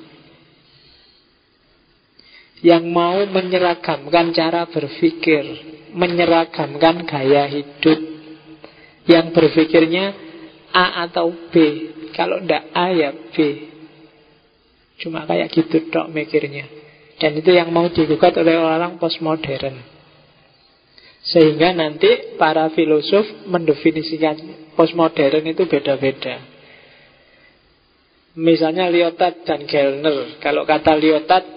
Yang mau menyeragamkan cara berpikir, menyeragamkan gaya hidup, yang berpikirnya A atau B, kalau ndak A ya B. Cuma kayak gitu dok mikirnya. Dan itu yang mau digugat oleh orang postmodern. Sehingga nanti para filosof mendefinisikan postmodern itu beda-beda. Misalnya Lyotard dan Gellner. Kalau kata Lyotard,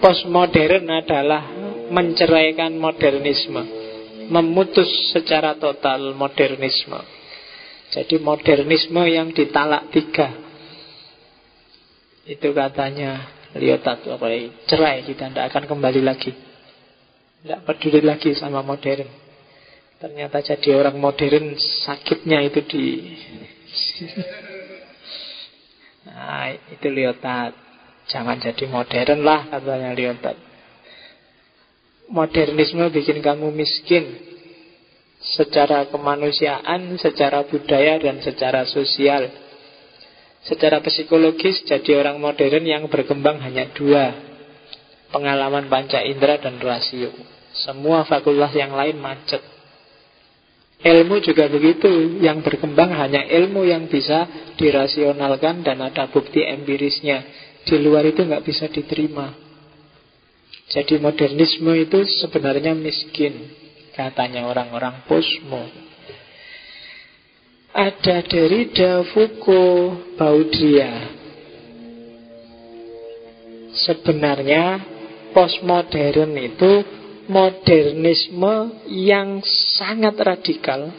postmodern adalah menceraikan modernisme. Memutus secara total modernisme. Jadi modernisme yang ditalak tiga Itu katanya Lyotard apa cerai kita tidak akan kembali lagi Tidak peduli lagi sama modern Ternyata jadi orang modern sakitnya itu di <laughs> Nah itu Lyotard Jangan jadi modern lah katanya Lyotard Modernisme bikin kamu miskin secara kemanusiaan, secara budaya, dan secara sosial. Secara psikologis, jadi orang modern yang berkembang hanya dua, pengalaman panca indera dan rasio. Semua fakultas yang lain macet. Ilmu juga begitu, yang berkembang hanya ilmu yang bisa dirasionalkan dan ada bukti empirisnya. Di luar itu nggak bisa diterima. Jadi modernisme itu sebenarnya miskin. Katanya orang-orang posmo Ada Derrida, Foucault, Baudrillard Sebenarnya postmodern itu modernisme yang sangat radikal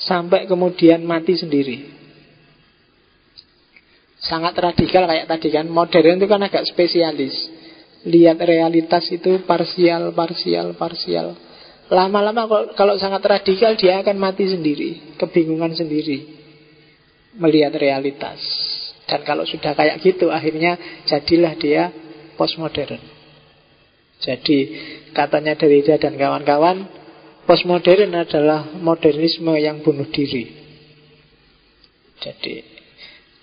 sampai kemudian mati sendiri. Sangat radikal kayak tadi kan, modern itu kan agak spesialis. Lihat realitas itu parsial, parsial, parsial. Lama-lama kalau sangat radikal dia akan mati sendiri, kebingungan sendiri melihat realitas. Dan kalau sudah kayak gitu akhirnya jadilah dia postmodern. Jadi katanya Derrida dan kawan-kawan, postmodern adalah modernisme yang bunuh diri. Jadi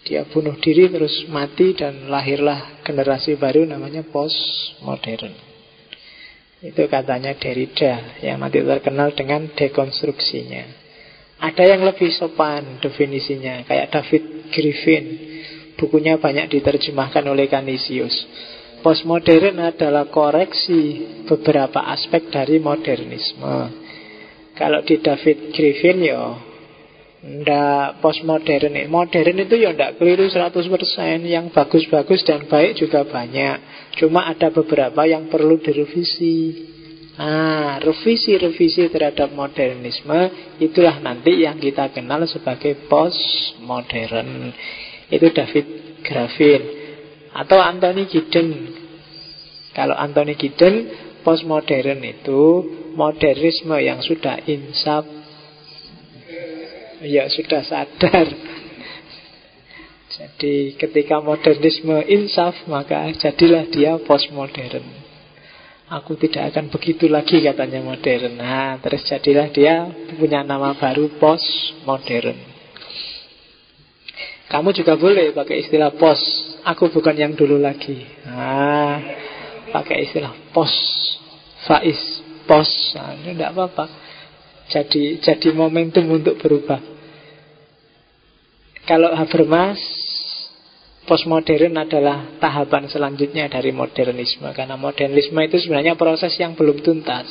dia bunuh diri terus mati dan lahirlah generasi baru namanya postmodern. Itu katanya Derrida yang nanti terkenal dengan dekonstruksinya. Ada yang lebih sopan definisinya, kayak David Griffin. Bukunya banyak diterjemahkan oleh Canisius. Postmodern adalah koreksi beberapa aspek dari modernisme. Kalau di David Griffin ya Ndak postmodern Modern itu ya ndak keliru 100% Yang bagus-bagus dan baik juga banyak. Cuma ada beberapa yang perlu direvisi. Nah, revisi-revisi terhadap modernisme itulah nanti yang kita kenal sebagai postmodern. Itu David Graffin atau Anthony Giddens. Kalau Anthony Giddens, postmodern itu modernisme yang sudah insaf, ya sudah sadar. Jadi ketika modernisme insaf maka jadilah dia postmodern. Aku tidak akan begitu lagi katanya modern. Nah terus jadilah dia punya nama baru postmodern. Kamu juga boleh pakai istilah post Aku bukan yang dulu lagi. Nah pakai istilah post Faiz post nah, Ini tidak apa-apa. Jadi, jadi momentum untuk berubah Kalau Habermas Postmodern adalah tahapan selanjutnya dari modernisme. Karena modernisme itu sebenarnya proses yang belum tuntas.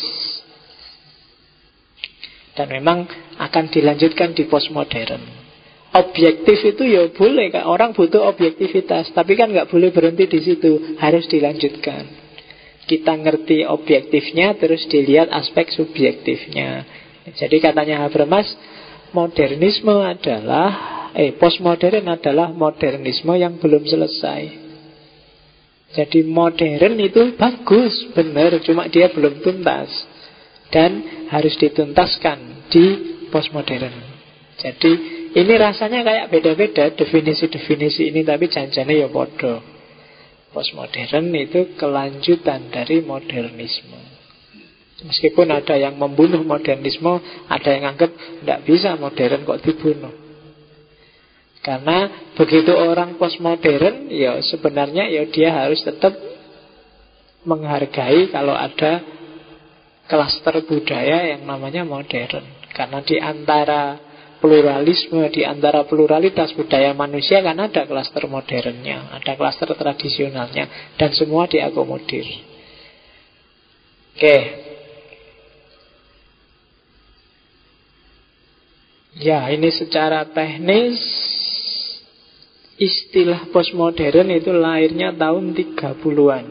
Dan memang akan dilanjutkan di postmodern. Objektif itu ya boleh Orang butuh objektivitas. Tapi kan nggak boleh berhenti di situ. Harus dilanjutkan. Kita ngerti objektifnya Terus dilihat aspek subjektifnya. Jadi katanya Habermas Modernisme adalah eh postmodern adalah modernisme yang belum selesai. Jadi modern itu bagus, benar, cuma dia belum tuntas dan harus dituntaskan di postmodern. Jadi ini rasanya kayak beda-beda definisi-definisi ini tapi janjane ya bodoh. Postmodern itu kelanjutan dari modernisme. Meskipun ada yang membunuh modernisme, ada yang anggap tidak bisa modern kok dibunuh. Karena begitu orang postmodern, ya sebenarnya ya dia harus tetap menghargai kalau ada klaster budaya yang namanya modern. Karena di antara pluralisme, di antara pluralitas budaya manusia kan ada klaster modernnya, ada klaster tradisionalnya, dan semua diakomodir. Oke. Ya, ini secara teknis Istilah postmodern itu lahirnya tahun 30-an.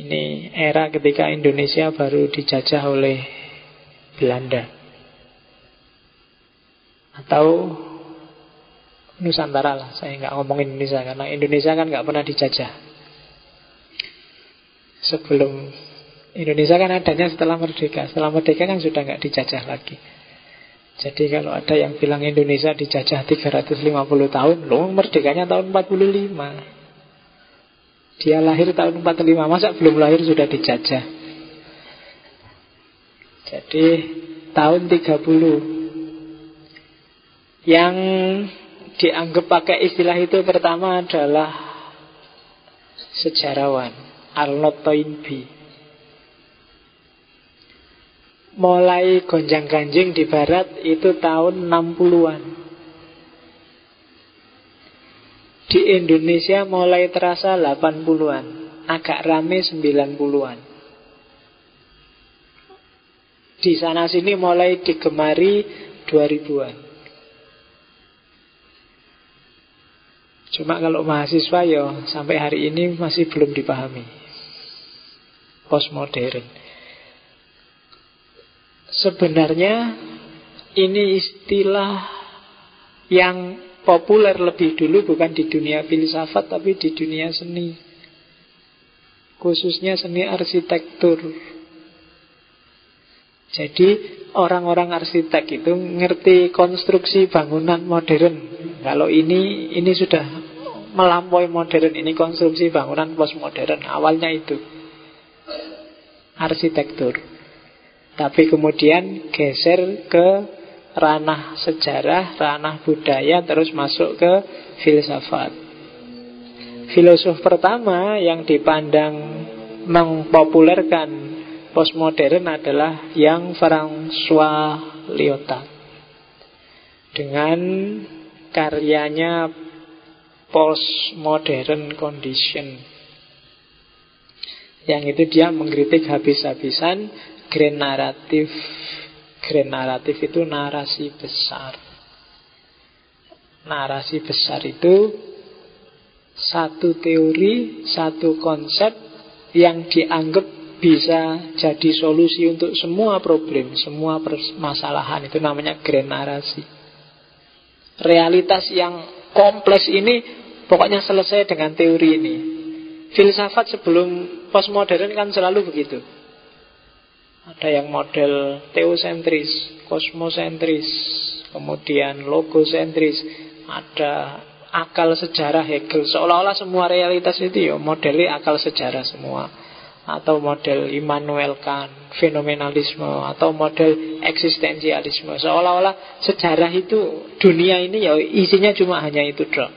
Ini era ketika Indonesia baru dijajah oleh Belanda. Atau Nusantara lah, saya nggak ngomongin Indonesia karena Indonesia kan nggak pernah dijajah. Sebelum Indonesia kan adanya setelah merdeka, setelah merdeka kan sudah nggak dijajah lagi. Jadi kalau ada yang bilang Indonesia dijajah 350 tahun, loh merdekanya tahun 45. Dia lahir tahun 45, masa belum lahir sudah dijajah? Jadi tahun 30 Yang dianggap pakai istilah itu pertama adalah sejarawan Arnold Toynbee mulai gonjang-ganjing di barat itu tahun 60-an. Di Indonesia mulai terasa 80-an, agak rame 90-an. Di sana sini mulai digemari 2000-an. Cuma kalau mahasiswa ya sampai hari ini masih belum dipahami. Postmodern. Sebenarnya ini istilah yang populer lebih dulu bukan di dunia filsafat tapi di dunia seni. Khususnya seni arsitektur. Jadi orang-orang arsitek itu ngerti konstruksi bangunan modern. Kalau ini ini sudah melampaui modern ini konstruksi bangunan postmodern. Awalnya itu arsitektur. Tapi kemudian geser ke ranah sejarah, ranah budaya, terus masuk ke filsafat. Filosof pertama yang dipandang mempopulerkan postmodern adalah yang François Lyotard. Dengan karyanya postmodern condition. Yang itu dia mengkritik habis-habisan grand naratif. Grand naratif itu narasi besar. Narasi besar itu satu teori, satu konsep yang dianggap bisa jadi solusi untuk semua problem, semua permasalahan. Itu namanya grand narasi. Realitas yang kompleks ini pokoknya selesai dengan teori ini. Filsafat sebelum postmodern kan selalu begitu. Ada yang model teosentris, kosmosentris, kemudian logosentris, ada akal sejarah Hegel. Seolah-olah semua realitas itu ya modelnya akal sejarah semua. Atau model Immanuel Kant, fenomenalisme, atau model eksistensialisme. Seolah-olah sejarah itu, dunia ini ya isinya cuma hanya itu dong.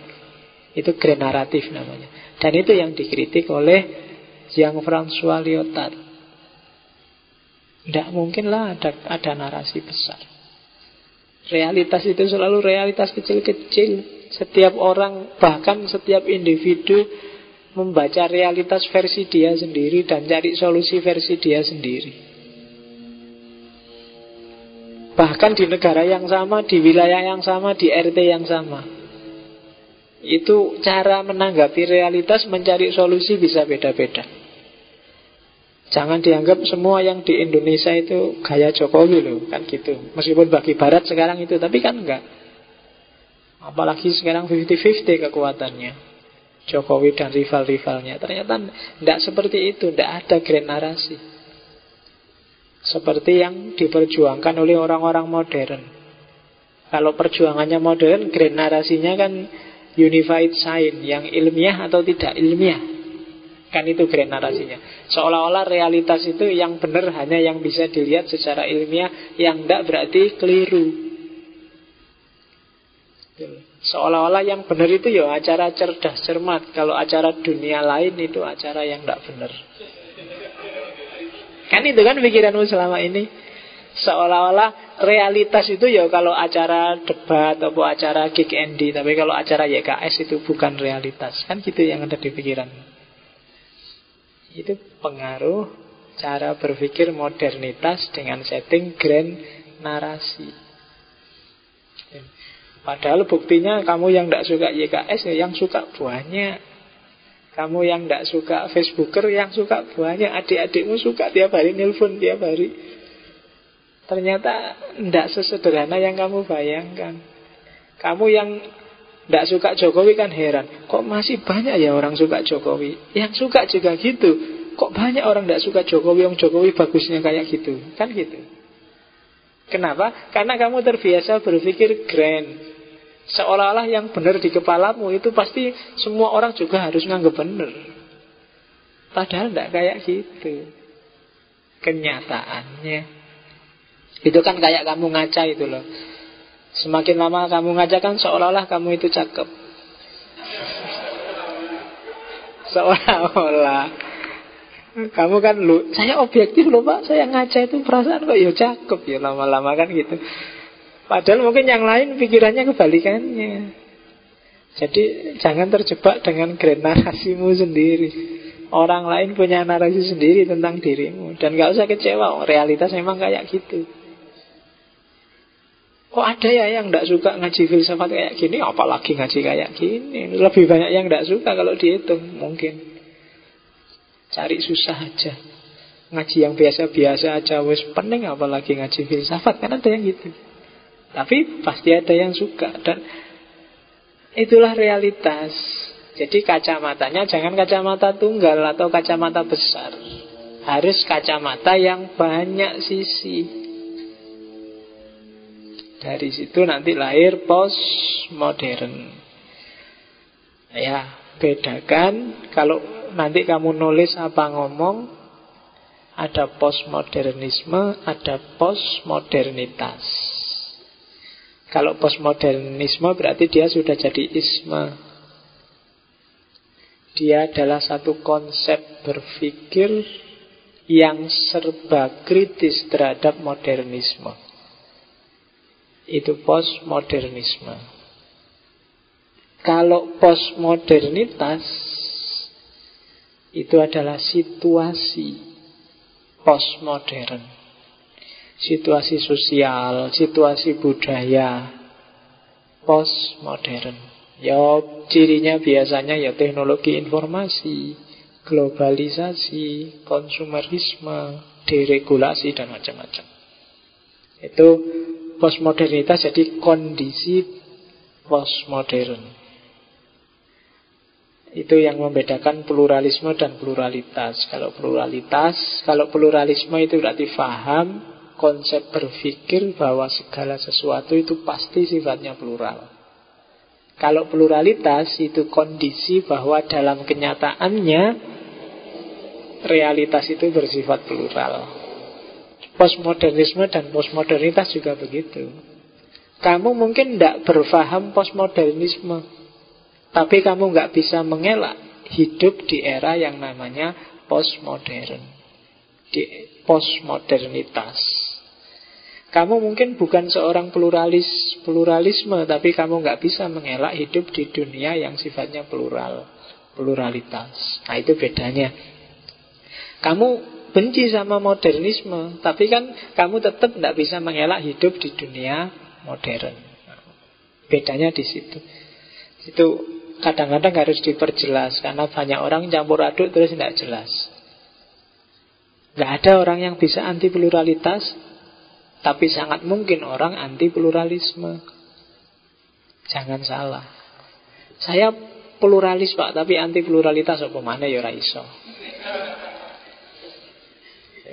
Itu grand namanya. Dan itu yang dikritik oleh Jean-François Lyotard. Tidak mungkinlah ada, ada narasi besar. Realitas itu selalu realitas kecil-kecil. Setiap orang, bahkan setiap individu membaca realitas versi dia sendiri dan cari solusi versi dia sendiri. Bahkan di negara yang sama, di wilayah yang sama, di RT yang sama. Itu cara menanggapi realitas Mencari solusi bisa beda-beda Jangan dianggap semua yang di Indonesia itu Gaya Jokowi loh Kan gitu. Meskipun bagi Barat sekarang itu Tapi kan enggak. Apalagi sekarang 50-50 kekuatannya. Jokowi dan rival-rivalnya. Ternyata tidak seperti itu Tidak ada grand narasi. Seperti yang diperjuangkan oleh orang-orang modern. Kalau perjuangannya modern Grand narasinya kan unified sign yang ilmiah atau tidak ilmiah. Kan itu grand narasinya. Seolah-olah realitas itu yang benar hanya yang bisa dilihat secara ilmiah, yang tidak berarti keliru. Seolah-olah yang benar itu ya acara cerdas cermat. Kalau acara dunia lain itu acara yang tidak benar. Kan itu kan pikiranmu selama ini. Seolah-olah realitas itu ya kalau acara debat atau acara kick Andy Tapi kalau acara YKS itu bukan realitas Kan gitu yang ada di pikiran Itu pengaruh cara berpikir modernitas dengan setting grand narasi. Padahal buktinya kamu yang tidak suka YKS ya yang suka banyak. Kamu yang tidak suka Facebooker yang suka banyak. Adik-adikmu suka tiap hari nelpon tiap hari. Ternyata tidak sesederhana yang kamu bayangkan. Kamu yang tidak suka Jokowi kan heran. Kok masih banyak ya orang suka Jokowi? Yang suka juga gitu. Kok banyak orang tidak suka Jokowi, yang Jokowi bagusnya kayak gitu. Kan gitu. Kenapa? Karena kamu terbiasa berpikir grand. Seolah-olah yang benar di kepalamu itu pasti semua orang juga harus nganggap benar. Padahal tidak kayak gitu. Kenyataannya itu kan kayak kamu ngaca itu loh. Semakin lama kamu ngaca kan seolah-olah kamu itu cakep. Seolah-olah. Kamu kan lu, saya objektif loh pak, saya ngaca itu perasaan kok ya cakep ya lama-lama kan gitu. Padahal mungkin yang lain pikirannya kebalikannya. Jadi jangan terjebak dengan grand narasimu sendiri. Orang lain punya narasi sendiri tentang dirimu Dan gak usah kecewa, realitas memang kayak gitu Kok ada ya yang tidak suka ngaji filsafat kayak gini Apalagi ngaji kayak gini. Lebih banyak yang tidak suka kalau dihitung Mungkin. Cari susah aja. Ngaji yang biasa-biasa aja Wes pening apalagi ngaji filsafat Kan ada yang gitu. Tapi pasti ada yang suka Dan itulah realitas. Jadi kacamatanya jangan kacamata tunggal Atau kacamata besar. Harus kacamata yang banyak sisi dari situ nanti lahir postmodern. Ya, bedakan kalau nanti kamu nulis apa ngomong ada postmodernisme, ada postmodernitas. Kalau postmodernisme berarti dia sudah jadi isme. Dia adalah satu konsep berpikir yang serba kritis terhadap modernisme. Itu postmodernisme. Kalau postmodernitas itu adalah situasi postmodern. Situasi sosial, situasi budaya postmodern. Ya cirinya biasanya ya teknologi informasi, globalisasi, konsumerisme, deregulasi dan macam-macam. Itu postmodernitas jadi kondisi postmodern. Itu yang membedakan pluralisme dan pluralitas. Kalau pluralitas, kalau pluralisme itu berarti faham konsep berpikir bahwa segala sesuatu itu pasti sifatnya plural. Kalau pluralitas itu kondisi bahwa dalam kenyataannya realitas itu bersifat plural. Postmodernisme dan postmodernitas juga begitu. Kamu mungkin tidak berfaham postmodernisme tapi kamu nggak bisa mengelak hidup di era yang namanya postmodern. Di postmodernitas. Kamu mungkin bukan seorang pluralis pluralisme, tapi kamu nggak bisa mengelak hidup di dunia yang sifatnya plural, pluralitas. Nah itu bedanya. Kamu benci sama modernisme, tapi kan kamu tetap nggak bisa mengelak hidup di dunia modern. Bedanya di situ. Itu kadang-kadang harus diperjelas karena banyak orang campur aduk terus tidak jelas. Tidak ada orang yang bisa anti pluralitas, tapi sangat mungkin orang anti pluralisme. Jangan salah. Saya pluralis pak, tapi anti pluralitas apa mana ya raiso.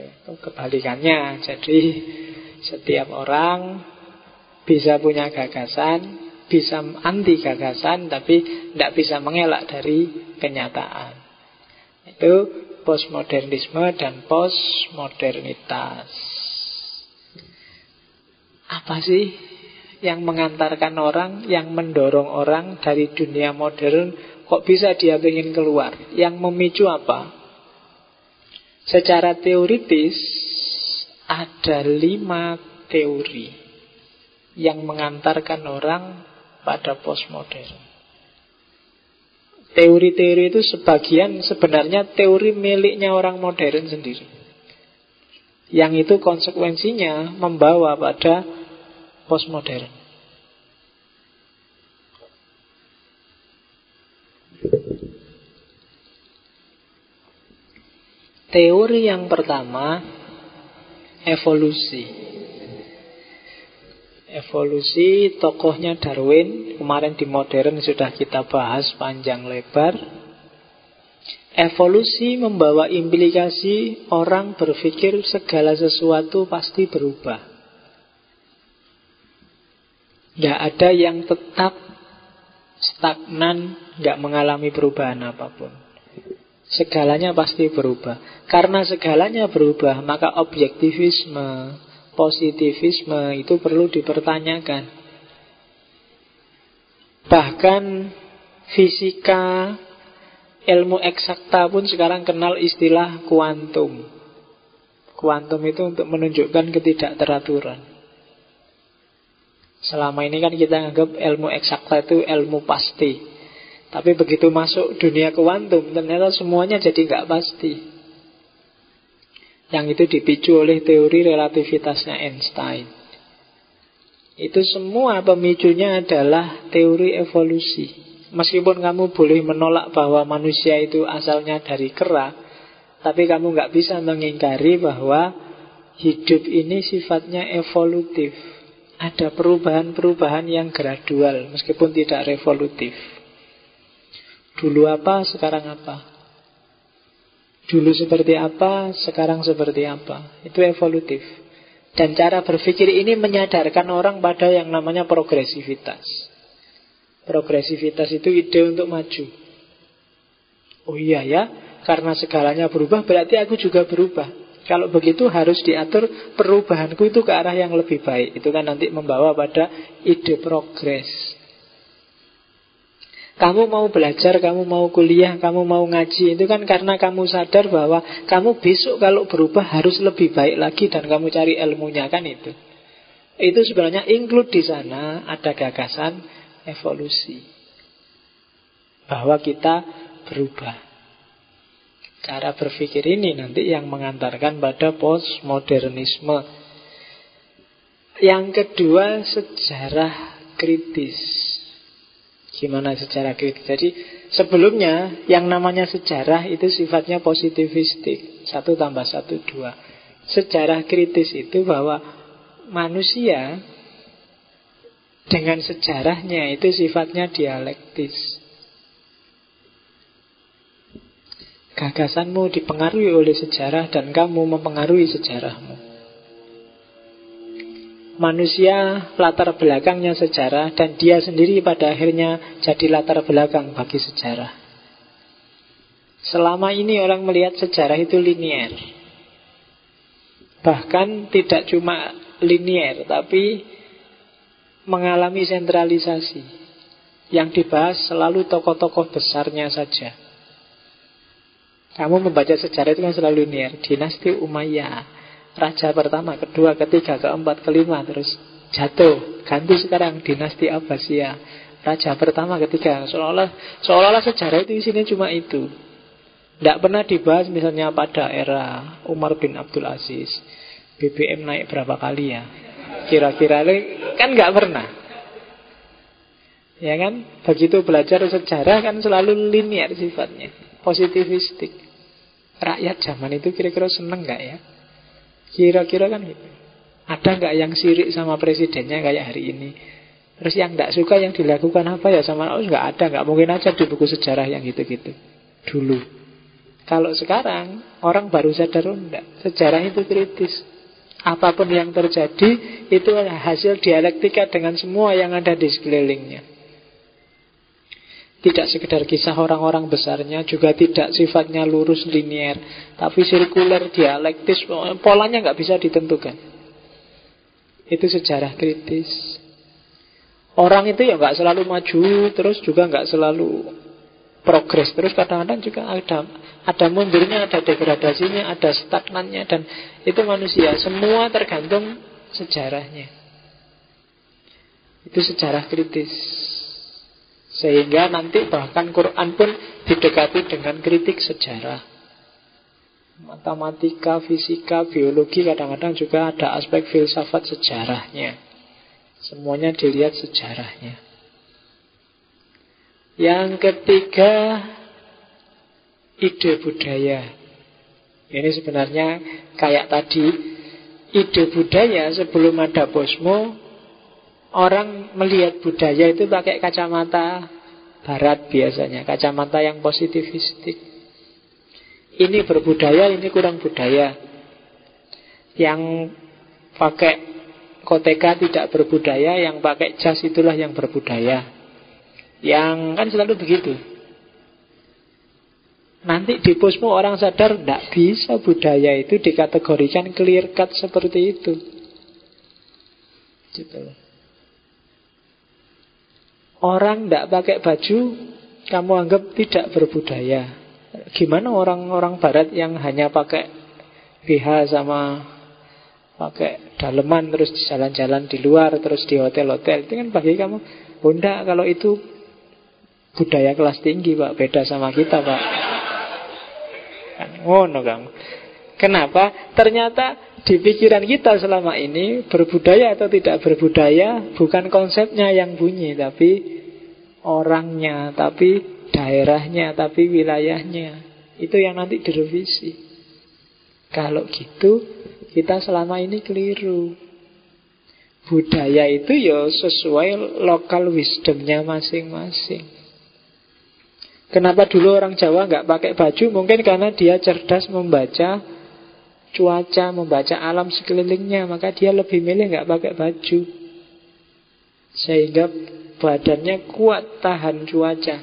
Itu kebalikannya. Jadi setiap orang bisa punya gagasan, bisa anti gagasan tapi tidak bisa mengelak dari kenyataan. Itu postmodernisme dan postmodernitas. Apa sih yang mengantarkan orang, yang mendorong orang dari dunia modern kok bisa dia ingin keluar? Yang memicu apa? Secara teoritis ada lima teori yang mengantarkan orang pada postmodern. Teori-teori itu sebagian sebenarnya teori miliknya orang modern sendiri. Yang itu konsekuensinya membawa pada postmodern. Teori yang pertama evolusi. Evolusi tokohnya Darwin Kemarin di modern sudah kita bahas panjang lebar. Evolusi membawa implikasi orang berpikir segala sesuatu pasti berubah. Tidak ada yang tetap stagnan, nggak mengalami perubahan apa pun Segalanya pasti berubah Karena segalanya berubah Maka objektivisme positivisme itu perlu dipertanyakan. Bahkan fisika, ilmu eksakta pun sekarang kenal istilah kuantum. Kuantum itu untuk menunjukkan ketidakteraturan. Selama ini kan kita anggap ilmu eksakta itu ilmu pasti. Tapi begitu masuk dunia kuantum, ternyata semuanya jadi nggak pasti. Yang itu dipicu oleh teori relativitasnya Einstein. Itu semua pemicunya adalah teori evolusi. Meskipun kamu boleh menolak bahwa manusia itu asalnya dari kera, tapi kamu nggak bisa mengingkari bahwa hidup ini sifatnya evolutif. Ada perubahan-perubahan yang gradual, meskipun tidak revolutif. Dulu apa, sekarang apa? Dulu seperti apa, sekarang seperti apa. Itu evolutif. Dan cara berpikir ini menyadarkan orang pada yang namanya progresivitas. Progresivitas itu ide untuk maju. Oh iya ya, karena segalanya berubah berarti aku juga berubah. Kalau begitu harus diatur perubahanku itu ke arah yang lebih baik. Itu kan nanti membawa pada ide progres. Kamu mau belajar, kamu mau kuliah, kamu mau ngaji Itu kan karena kamu sadar bahwa Kamu besok kalau berubah harus lebih baik lagi Dan kamu cari ilmunya kan itu. Itu sebenarnya include di sana Ada gagasan evolusi. Bahwa kita berubah. Cara berpikir ini nanti yang mengantarkan pada postmodernisme. Yang kedua sejarah kritis Gimana sejarah kritis Jadi sebelumnya yang namanya sejarah itu sifatnya positivistik. Satu tambah satu dua. Sejarah kritis itu bahwa manusia dengan sejarahnya itu sifatnya dialektis. Gagasanmu dipengaruhi oleh sejarah dan kamu mempengaruhi sejarahmu manusia latar belakangnya sejarah dan dia sendiri pada akhirnya jadi latar belakang bagi sejarah. Selama ini orang melihat sejarah itu linier. Bahkan tidak cuma linier tapi mengalami sentralisasi. Yang dibahas selalu tokoh-tokoh besarnya saja. Kamu membaca sejarah itu kan selalu linier. Dinasti Umayyah, Raja pertama, kedua, ketiga, keempat, kelima Terus jatuh. Ganti sekarang dinasti Abbasiyah Raja pertama, ketiga. Seolah-olah seolah sejarah itu isinya cuma itu. Tidak pernah dibahas misalnya pada era Umar bin Abdul Aziz. BBM naik berapa kali ya? Kira-kira Kan nggak pernah. Ya kan? Begitu belajar sejarah kan selalu linear sifatnya. Positivistik. Rakyat zaman itu kira-kira seneng nggak ya Kira-kira kan gitu. Ada nggak yang sirik sama presidennya kayak hari ini? Terus yang nggak suka yang dilakukan apa ya sama oh nggak ada, nggak mungkin aja di buku sejarah yang gitu-gitu dulu. Kalau sekarang orang baru sadar oh enggak, sejarah itu kritis. Apa pun yang terjadi itu hasil dialektika dengan semua yang ada di sekelilingnya. Tidak sekedar kisah orang-orang besarnya Juga tidak sifatnya lurus linier. Tapi sirkuler, dialektis Polanya nggak bisa ditentukan. Itu sejarah kritis. Orang itu ya nggak selalu maju Terus juga nggak selalu progres. Terus kadang-kadang juga ada Ada mundurnya, ada degradasinya Ada stagnannya Dan itu manusia. Semua tergantung sejarahnya. Itu sejarah kritis sehingga nanti bahkan Quran pun didekati dengan kritik sejarah. Matematika, fisika, biologi kadang-kadang juga ada aspek filsafat sejarahnya. Semuanya dilihat sejarahnya. Yang ketiga, ide budaya. Ini sebenarnya kayak tadi, ide budaya sebelum ada Bosmo, Orang melihat budaya itu pakai kacamata barat biasanya, kacamata yang positivistik. Ini berbudaya, ini kurang budaya. Yang pakai koteka tidak berbudaya, yang pakai jas itulah yang berbudaya. Yang kan selalu begitu. Nanti di posmu orang sadar tidak bisa budaya itu dikategorikan clear cut seperti itu. Gitu. Orang tidak pakai baju Kamu anggap tidak berbudaya. Gimana orang-orang barat yang hanya pakai BH sama pakai daleman terus jalan-jalan di luar terus di hotel-hotel? Itu kan bagi kamu bunda kalau itu budaya kelas tinggi pak. Beda sama kita pak. Kan ngono kamu kenapa? Ternyata di pikiran kita selama ini berbudaya atau tidak berbudaya bukan konsepnya yang bunyi tapi orangnya, tapi daerahnya, tapi wilayahnya. Itu yang nanti direvisi. Kalau gitu, kita selama ini keliru. Budaya itu ya sesuai lokal wisdomnya masing-masing. Kenapa dulu orang Jawa nggak pakai baju? Mungkin karena dia cerdas membaca cuaca, membaca alam sekelilingnya, maka dia lebih milih nggak pakai baju. Sehingga badannya kuat tahan cuaca.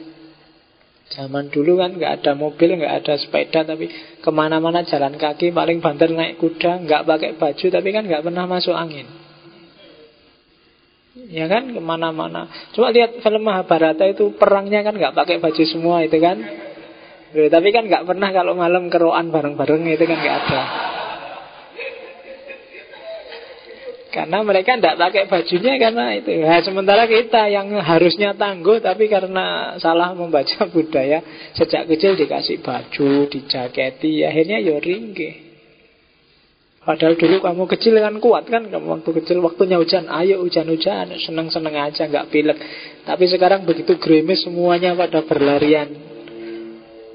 Zaman dulu kan nggak ada mobil, nggak ada sepeda, tapi ke mana-mana jalan kaki, paling banter naik kuda, nggak pakai baju, tapi kan nggak pernah masuk angin. Ya kan ke mana-mana. Coba lihat film Mahabharata itu perangnya kan nggak pakai baju semua itu kan. tapi kan nggak pernah kalau malam keroan bareng-bareng itu kan nggak ada. Karena mereka tidak pakai bajunya karena itu. Nah, sementara kita yang harusnya tangguh tapi karena salah membaca <laughs> budaya sejak kecil dikasih baju, dijaketi, akhirnya ya ringkih. Padahal dulu kamu kecil kan kuat kan Kamu waktu kecil waktunya hujan Ayo hujan-hujan Seneng-seneng aja nggak pilek Tapi sekarang begitu gerimis Semuanya pada berlarian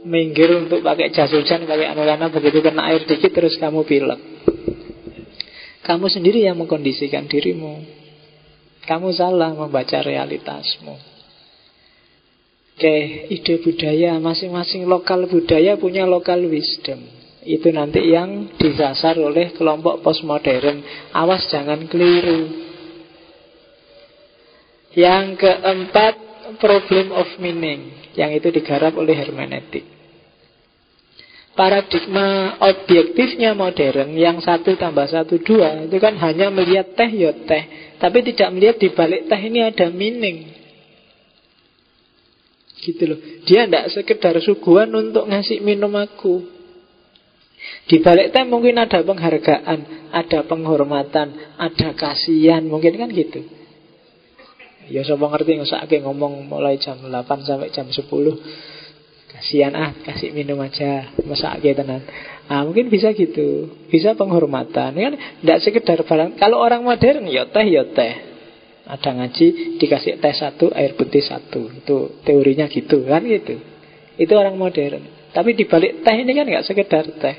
Minggir untuk pakai jas hujan Pakai anu-anu begitu kena air dikit Terus kamu pilek kamu sendiri yang mengkondisikan dirimu. Kamu salah membaca realitasmu. Oke, ide budaya masing-masing lokal budaya punya lokal wisdom. Itu nanti yang disasar oleh kelompok postmodern. Awas jangan keliru. Yang keempat, problem of meaning. Yang itu digarap oleh hermeneutik paradigma objektifnya modern yang satu tambah satu dua itu kan hanya melihat teh ya teh. Tapi tidak melihat di balik teh ini ada meaning. Gitu loh. Dia tidak sekedar suguhan untuk ngasih minum aku. Di balik teh mungkin ada penghargaan ada penghormatan ada kasihan mungkin kan gitu. Ya sopo ngerti nggak ngomong mulai jam 8 sampai jam 10 Kasihan ah, kasih minum aja, masa tenan. Ah, mungkin bisa gitu, bisa penghormatan. Kan tidak sekedar barang. Kalau orang modern ya teh ya teh. Ada ngaji dikasih teh satu, air putih satu. Itu teorinya gitu kan gitu. Itu orang modern. Tapi di balik teh ini kan nggak sekedar teh.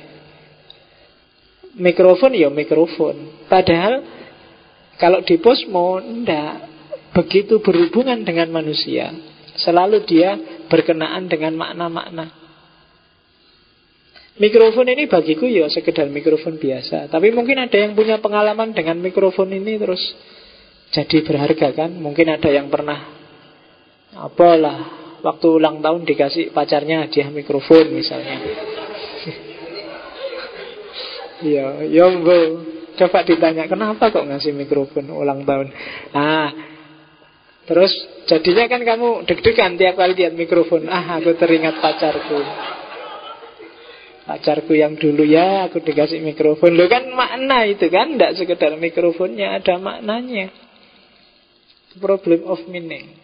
Mikrofon ya mikrofon. Padahal kalau di posmo ndak begitu berhubungan dengan manusia. Selalu dia berkenaan dengan makna-makna. Mikrofon ini bagiku ya sekedar mikrofon biasa. Tapi mungkin ada yang punya pengalaman dengan mikrofon ini terus jadi berharga kan. Mungkin ada yang pernah apalah waktu ulang tahun dikasih pacarnya hadiah mikrofon misalnya. Iya, <laughs> ya Coba ditanya kenapa kok ngasih mikrofon ulang tahun. Ah, Terus jadinya kan kamu deg-degan tiap kali lihat mikrofon. Ah, aku teringat pacarku. Pacarku yang dulu ya aku dikasih mikrofon. Lo kan makna itu kan, tidak sekedar mikrofonnya, ada maknanya. Problem of meaning.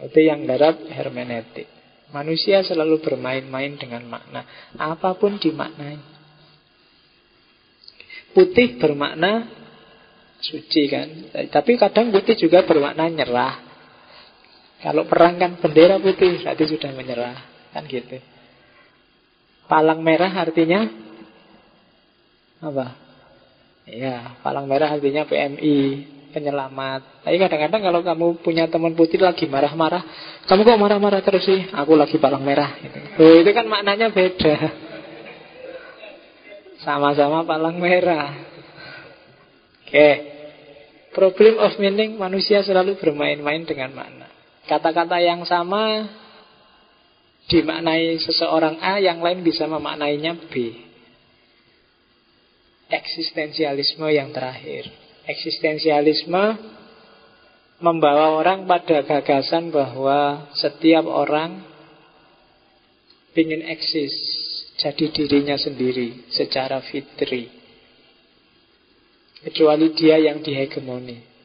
Itu yang garap hermeneutik. Manusia selalu bermain-main dengan makna. Apa pun dimaknai. Putih bermakna suci kan. Tapi kadang putih juga bermakna nyerah. Kalau perang kan bendera putih berarti sudah menyerah. Kan gitu. Palang merah artinya apa? Ya, palang merah artinya PMI, penyelamat. Tapi kadang-kadang kalau kamu punya teman putih lagi marah-marah, kamu kok marah-marah terus sih? Aku lagi palang merah. Gitu. Oh, itu kan maknanya beda. Sama-sama palang merah. Oke. Okay. Problem of meaning manusia selalu bermain-main dengan makna. Kata-kata yang sama dimaknai seseorang A, yang lain bisa memaknainya B. Eksistensialisme yang terakhir. Eksistensialisme membawa orang pada gagasan bahwa setiap orang ingin eksis jadi dirinya sendiri secara fitri. Kecuali dia yang dihegemoni.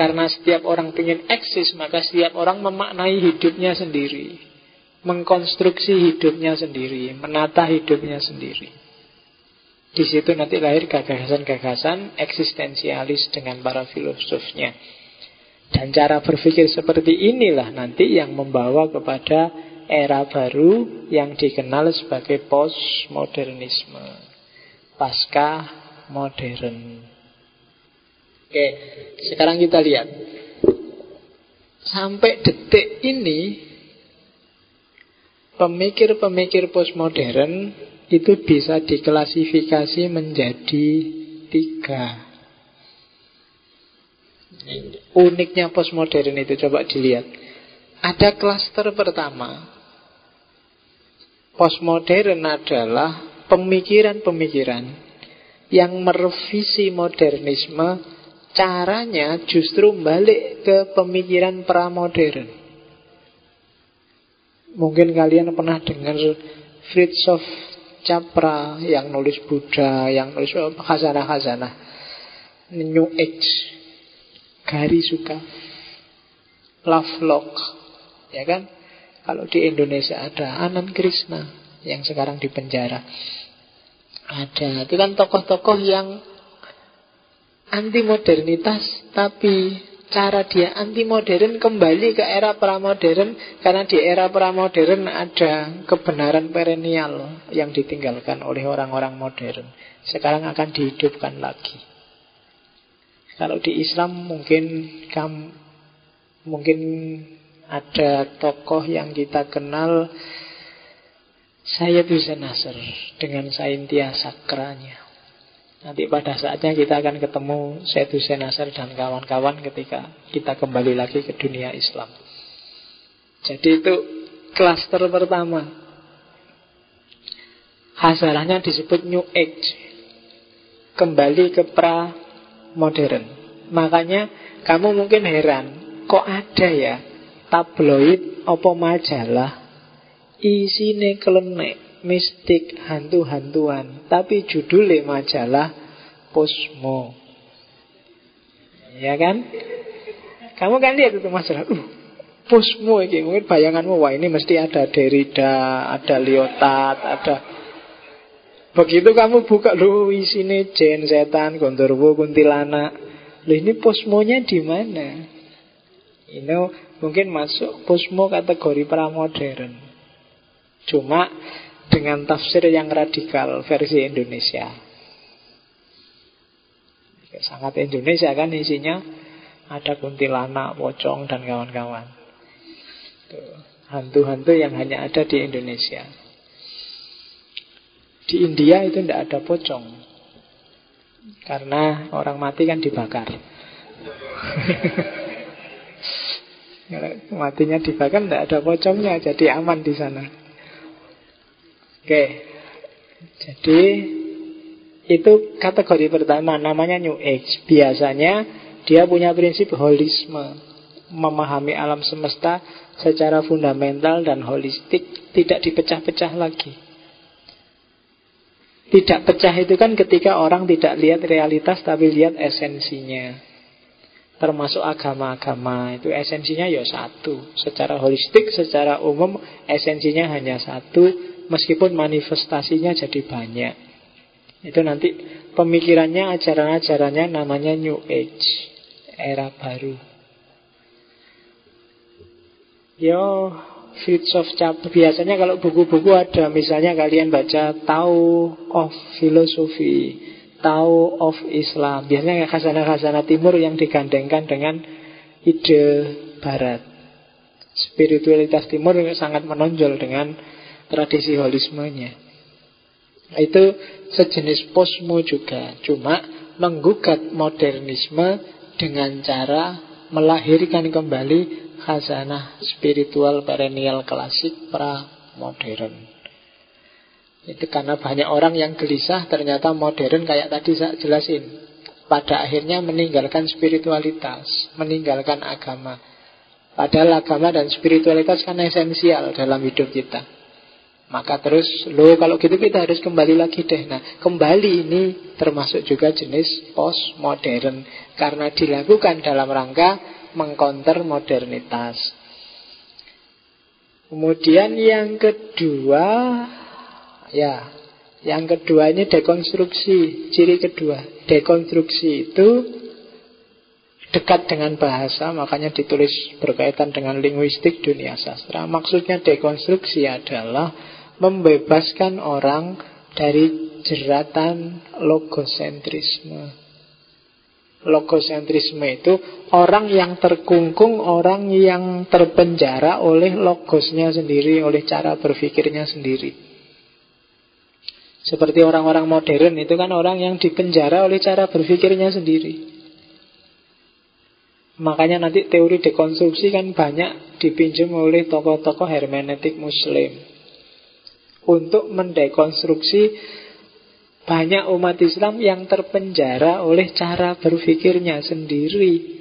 Karena setiap orang ingin eksis, maka setiap orang memaknai hidupnya sendiri. Mengkonstruksi hidupnya sendiri, menata hidupnya sendiri. Di situ nanti lahir gagasan-gagasan eksistensialis dengan para filosofnya. Dan cara berpikir seperti inilah nanti yang membawa kepada era baru yang dikenal sebagai postmodernisme. Pasca modern. Oke, sekarang kita lihat. Sampai detik ini pemikir-pemikir postmodern itu bisa diklasifikasi menjadi tiga. Uniknya postmodern itu coba dilihat. Ada klaster pertama. Postmodern adalah pemikiran-pemikiran yang merevisi modernisme caranya justru balik ke pemikiran pramodern. Mungkin kalian pernah dengar Fritjof Capra yang nulis Buddha, yang nulis khazanah-khazanah. New Age. Gari Suka. Lovelock. Ya kan? Kalau di Indonesia ada Anand Krishna yang sekarang di penjara. Ada. Itu kan tokoh-tokoh yang anti modernitas tapi cara dia anti modern kembali ke era pramodern karena di era pramodern ada kebenaran perennial yang ditinggalkan oleh orang-orang modern. Sekarang akan dihidupkan lagi. Kalau di Islam mungkin kam, mungkin ada tokoh yang kita kenal saya bisa Nasr dengan saintia sakranya. Nanti pada saatnya kita akan ketemu Syed Hussein Nasr dan kawan-kawan ketika kita kembali lagi ke dunia Islam. Jadi itu klaster pertama. Hasilnya disebut New Age. Kembali ke pra modern. Makanya kamu mungkin heran, kok ada ya tabloid opo majalah isine klenek mistik hantu-hantuan, tapi judulnya majalah Posmo. Ya kan? Kamu kan lihat itu masalah. Uh, Posmo ini mungkin bayanganmu wah ini mesti ada Derrida, ada Lyotard, ada Begitu kamu buka lu isine jen setan, gondorwo, kuntilanak. Lu ini posmonya di mana? Ini mungkin masuk posmo kategori pramodern. Cuma dengan tafsir yang radikal versi Indonesia. Sangat Indonesia kan isinya ada kuntilanak, pocong dan kawan-kawan. Hantu-hantu yang hanya ada di Indonesia. Di India itu tidak ada pocong. Karena orang mati kan dibakar. <laughs> matinya dibakar tidak ada pocongnya, jadi aman di sana. Oke. Jadi itu kategori pertama namanya New Age. Biasanya dia punya prinsip holisme, memahami alam semesta secara fundamental dan holistik, tidak dipecah-pecah lagi. Tidak pecah itu kan ketika orang tidak lihat realitas tapi lihat esensinya. Termasuk agama-agama itu esensinya ya satu. Secara holistik, secara umum esensinya hanya satu Meskipun manifestasinya jadi banyak. Itu nanti pemikirannya, ajaran-ajarannya namanya New Age Era baru. Yo, of Chapter Biasanya kalau buku-buku ada Misalnya kalian baca Tau of Philosophy Tau of Islam. Biasanya khazanah-khazanah timur yang digandengkan dengan ide barat. Spiritualitas timur sangat menonjol dengan tradisi holismenya. Itu sejenis posmo juga, cuma menggugat modernisme dengan cara melahirkan kembali khazanah spiritual perennial klasik pra modern. Itu karena banyak orang yang gelisah ternyata modern kayak tadi saya jelasin. Pada akhirnya meninggalkan spiritualitas, meninggalkan agama. Padahal agama dan spiritualitas kan esensial dalam hidup kita. Maka terus, lo kalau gitu kita harus kembali lagi deh. Nah, kembali ini termasuk juga jenis postmodern karena dilakukan dalam rangka mengkonter modernitas. Kemudian yang kedua, ya, yang kedua ini dekonstruksi. Ciri kedua, dekonstruksi itu dekat dengan bahasa, makanya ditulis berkaitan dengan linguistik dunia sastra. Maksudnya dekonstruksi adalah membebaskan orang dari jeratan logosentrisme. Logosentrisme itu orang yang terkungkung, orang yang terpenjara oleh logosnya sendiri, oleh cara berpikirnya sendiri. Seperti orang-orang modern itu kan orang yang dipenjara oleh cara berpikirnya sendiri. Makanya nanti teori dekonstruksi kan banyak dipinjam oleh tokoh-tokoh hermeneutik muslim Untuk mendekonstruksi banyak umat Islam yang terpenjara oleh cara berpikirnya sendiri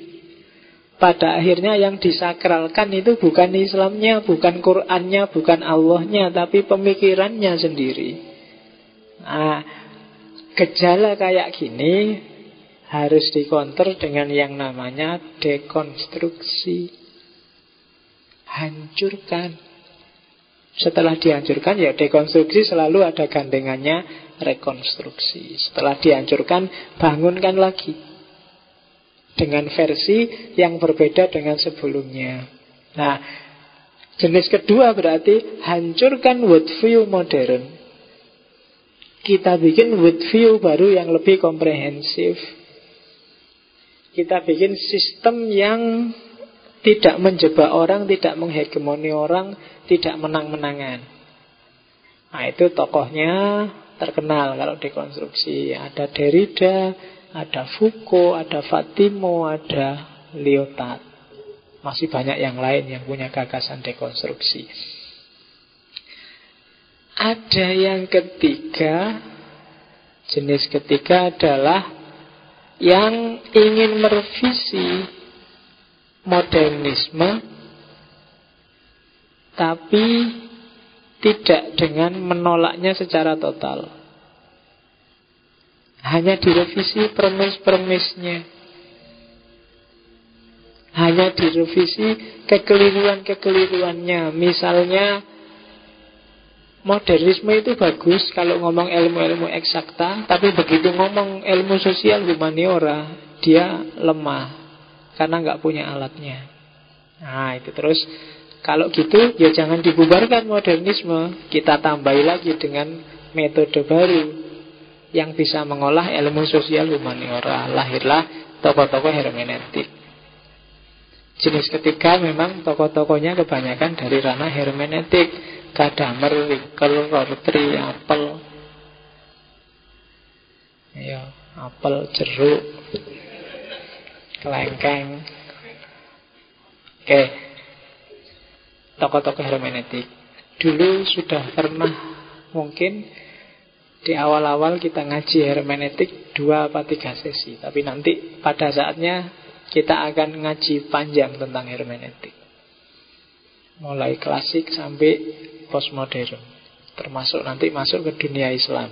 pada akhirnya yang disakralkan itu bukan Islamnya, bukan Qurannya, bukan Allahnya, tapi pemikirannya sendiri. Nah, gejala kayak gini harus dikonter dengan yang namanya dekonstruksi. Hancurkan. Setelah dihancurkan ya dekonstruksi selalu ada gandengannya rekonstruksi. Setelah dihancurkan bangunkan lagi. Dengan versi yang berbeda dengan sebelumnya. Nah, jenis kedua berarti hancurkan worldview modern. Kita bikin worldview baru yang lebih komprehensif kita bikin sistem yang tidak menjebak orang, tidak menghegemoni orang, tidak menang-menangan. Nah itu tokohnya terkenal kalau dekonstruksi. Ada Derrida, ada Foucault, ada Fatimo, ada Lyotard. Masih banyak yang lain yang punya gagasan dekonstruksi. Ada yang ketiga, jenis ketiga adalah yang ingin merevisi modernisme tapi tidak dengan menolaknya secara total. Hanya direvisi premis-premisnya. Hanya direvisi kekeliruan-kekeliruannya. Misalnya Modernisme itu bagus kalau ngomong ilmu-ilmu eksakta, tapi begitu ngomong ilmu sosial humaniora, dia lemah karena nggak punya alatnya. Nah itu terus kalau gitu ya jangan dibubarkan modernisme, kita tambahi lagi dengan metode baru yang bisa mengolah ilmu sosial humaniora. Lahirlah tokoh-tokoh hermeneutik. Jenis ketiga memang tokoh-tokohnya kebanyakan dari ranah hermeneutik. Kadamer, Wikel, Rortri, Apel. Ya, apel, jeruk Kelengkeng. Oke Tokoh-tokoh hermeneutik. Dulu sudah pernah Mungkin Di awal-awal kita ngaji hermeneutik Dua apa tiga sesi. Tapi nanti pada saatnya Kita akan ngaji panjang tentang hermeneutik. Mulai klasik sampai postmodern. Termasuk nanti masuk ke dunia Islam.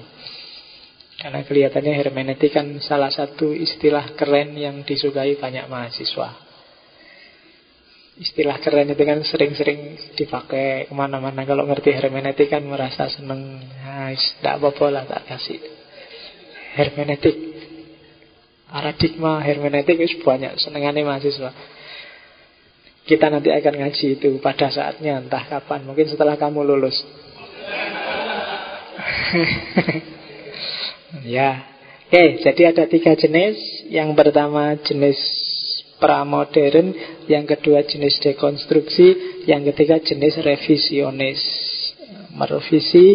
Karena kelihatannya hermeneutik kan salah satu istilah keren yang disukai banyak mahasiswa Istilah keren itu kan sering-sering dipakai ke mana-mana Kalau ngerti hermeneutik kan merasa seneng nah, Tidak apa-apa lah tak kasih Hermeneutik Paradigma hermeneutik itu banyak senengannya mahasiswa kita nanti akan ngaji itu pada saatnya entah kapan, mungkin setelah kamu lulus. <laughs> ya. Oke, jadi ada tiga jenis. Yang pertama jenis pramodern, yang kedua jenis dekonstruksi, yang ketiga jenis revisionis. Merevisi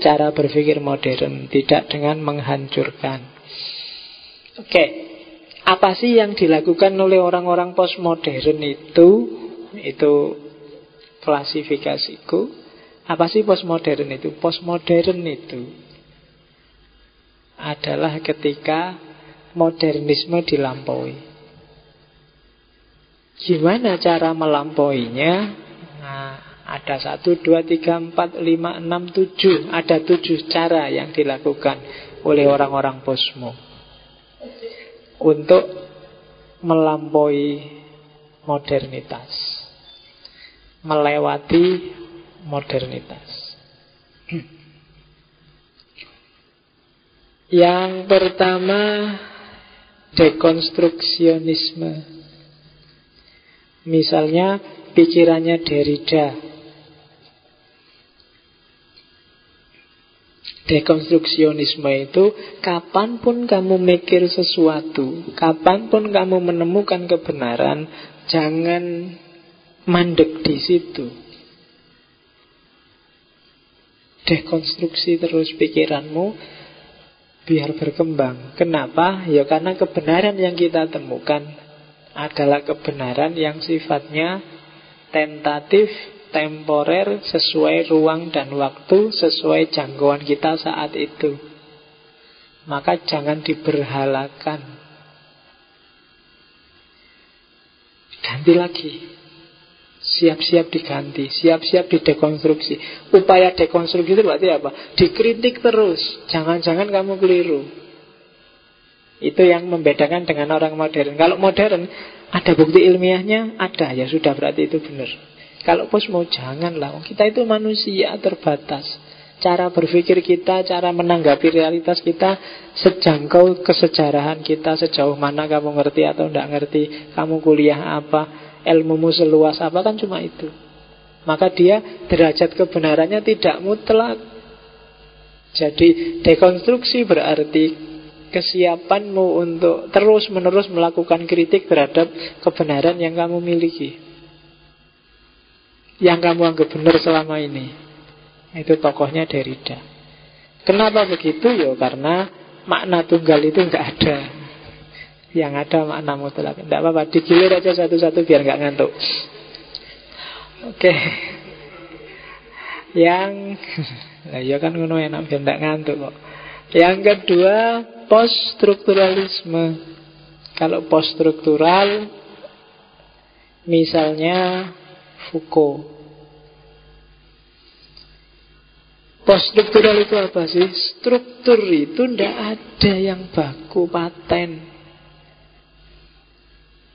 cara berpikir modern, tidak dengan menghancurkan. Oke, apa sih yang dilakukan oleh orang-orang postmodern itu? Itu klasifikasiku. Apa sih postmodern itu? Postmodern itu adalah ketika modernisme dilampaui. Gimana cara melampauinya? Nah, ada satu, dua, tiga, empat, lima, enam, tujuh. Ada tujuh cara yang dilakukan oleh orang-orang posmo untuk melampaui modernitas melewati modernitas. Yang pertama dekonstruksionisme. Misalnya pikirannya Derrida. Dekonstruksionisme itu kapan pun kamu mikir sesuatu, kapan pun kamu menemukan kebenaran, jangan mandek di situ. Dekonstruksi terus pikiranmu biar berkembang. Kenapa? Ya karena kebenaran yang kita temukan adalah kebenaran yang sifatnya tentatif, temporer, sesuai ruang dan waktu, sesuai jangkauan kita saat itu. Maka jangan diberhalakan. Ganti lagi. Siap-siap diganti, siap-siap didekonstruksi. Upaya dekonstruksi itu berarti apa? Dikritik terus. Jangan-jangan kamu keliru. Itu yang membedakan dengan orang modern. Kalau modern, ada bukti ilmiahnya? Ada, ya sudah berarti itu benar. Kalau posmo, janganlah. Kita itu manusia terbatas. Cara berpikir kita, cara menanggapi realitas kita, sejangkau kesejarahan kita, sejauh mana kamu ngerti atau tidak ngerti, kamu kuliah apa, ilmumu seluas apa, kan cuma itu. Maka dia derajat kebenarannya tidak mutlak. Jadi dekonstruksi berarti kesiapanmu untuk terus-menerus melakukan kritik terhadap kebenaran yang kamu miliki. Yang kamu anggap benar selama ini. Itu tokohnya Derrida. Kenapa begitu? Ya karena makna tunggal itu nggak ada. Yang ada makna mutlak. Tidak apa-apa, digilir aja satu-satu biar nggak ngantuk. Oke. Yang <laughs> Nah, ya kan ngono enak biar nggak ngantuk kok. Yang kedua, poststrukturalisme. Kalau poststruktural, misalnya Foucault. Poststruktural itu apa sih? Struktur itu tidak ada yang baku paten.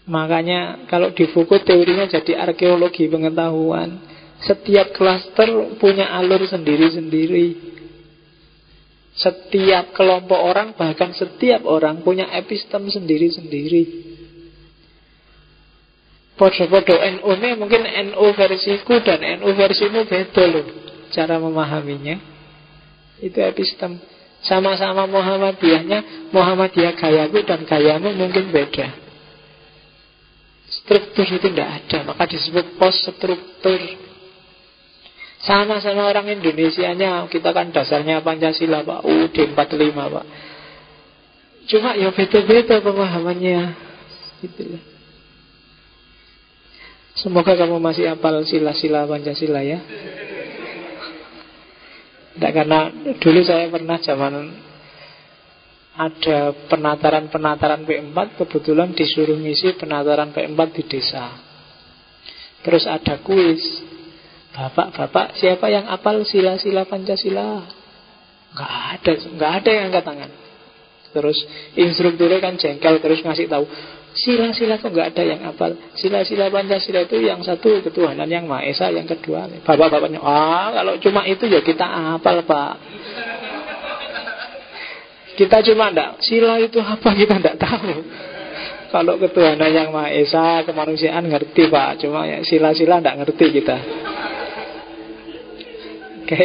Makanya kalau di Foucault teorinya jadi arkeologi pengetahuan. Setiap klaster punya alur sendiri-sendiri. Setiap kelompok orang, bahkan setiap orang punya epistem sendiri-sendiri. Podo-podo NU ini mungkin NU versiku dan NU versimu beda loh cara memahaminya. Itu epistem. Sama-sama Muhammadiyahnya, Muhammadiyah gayaku dan gayamu mungkin beda. Struktur itu tidak ada, maka disebut post struktur. Sama-sama orang Indonesia-nya Kita kan dasarnya Pancasila Pak. UUD 45 Pak. Cuma ya beda-beda pemahamannya. Gitu Semoga kamu masih hafal sila-sila Pancasila ya. Tidak karena dulu saya pernah zaman ada penataran-penataran P4 Kebetulan disuruh ngisi penataran P4 di desa. Terus ada kuis Bapak-bapak, siapa yang apal sila-sila Pancasila? Enggak ada, enggak ada yang angkat tangan. Terus instrukturnya kan jengkel terus ngasih tahu sila-sila kok enggak ada yang apal. Sila-sila Pancasila itu yang satu ketuhanan yang Maha Esa, yang kedua bapak-bapaknya. Ah, kalau cuma itu ya kita apal, Pak. Kita cuma enggak sila itu apa kita enggak tahu. Kalau ketuhanan yang Maha Esa, kemanusiaan ngerti, Pak. Cuma ya sila-sila enggak ngerti kita. Oke,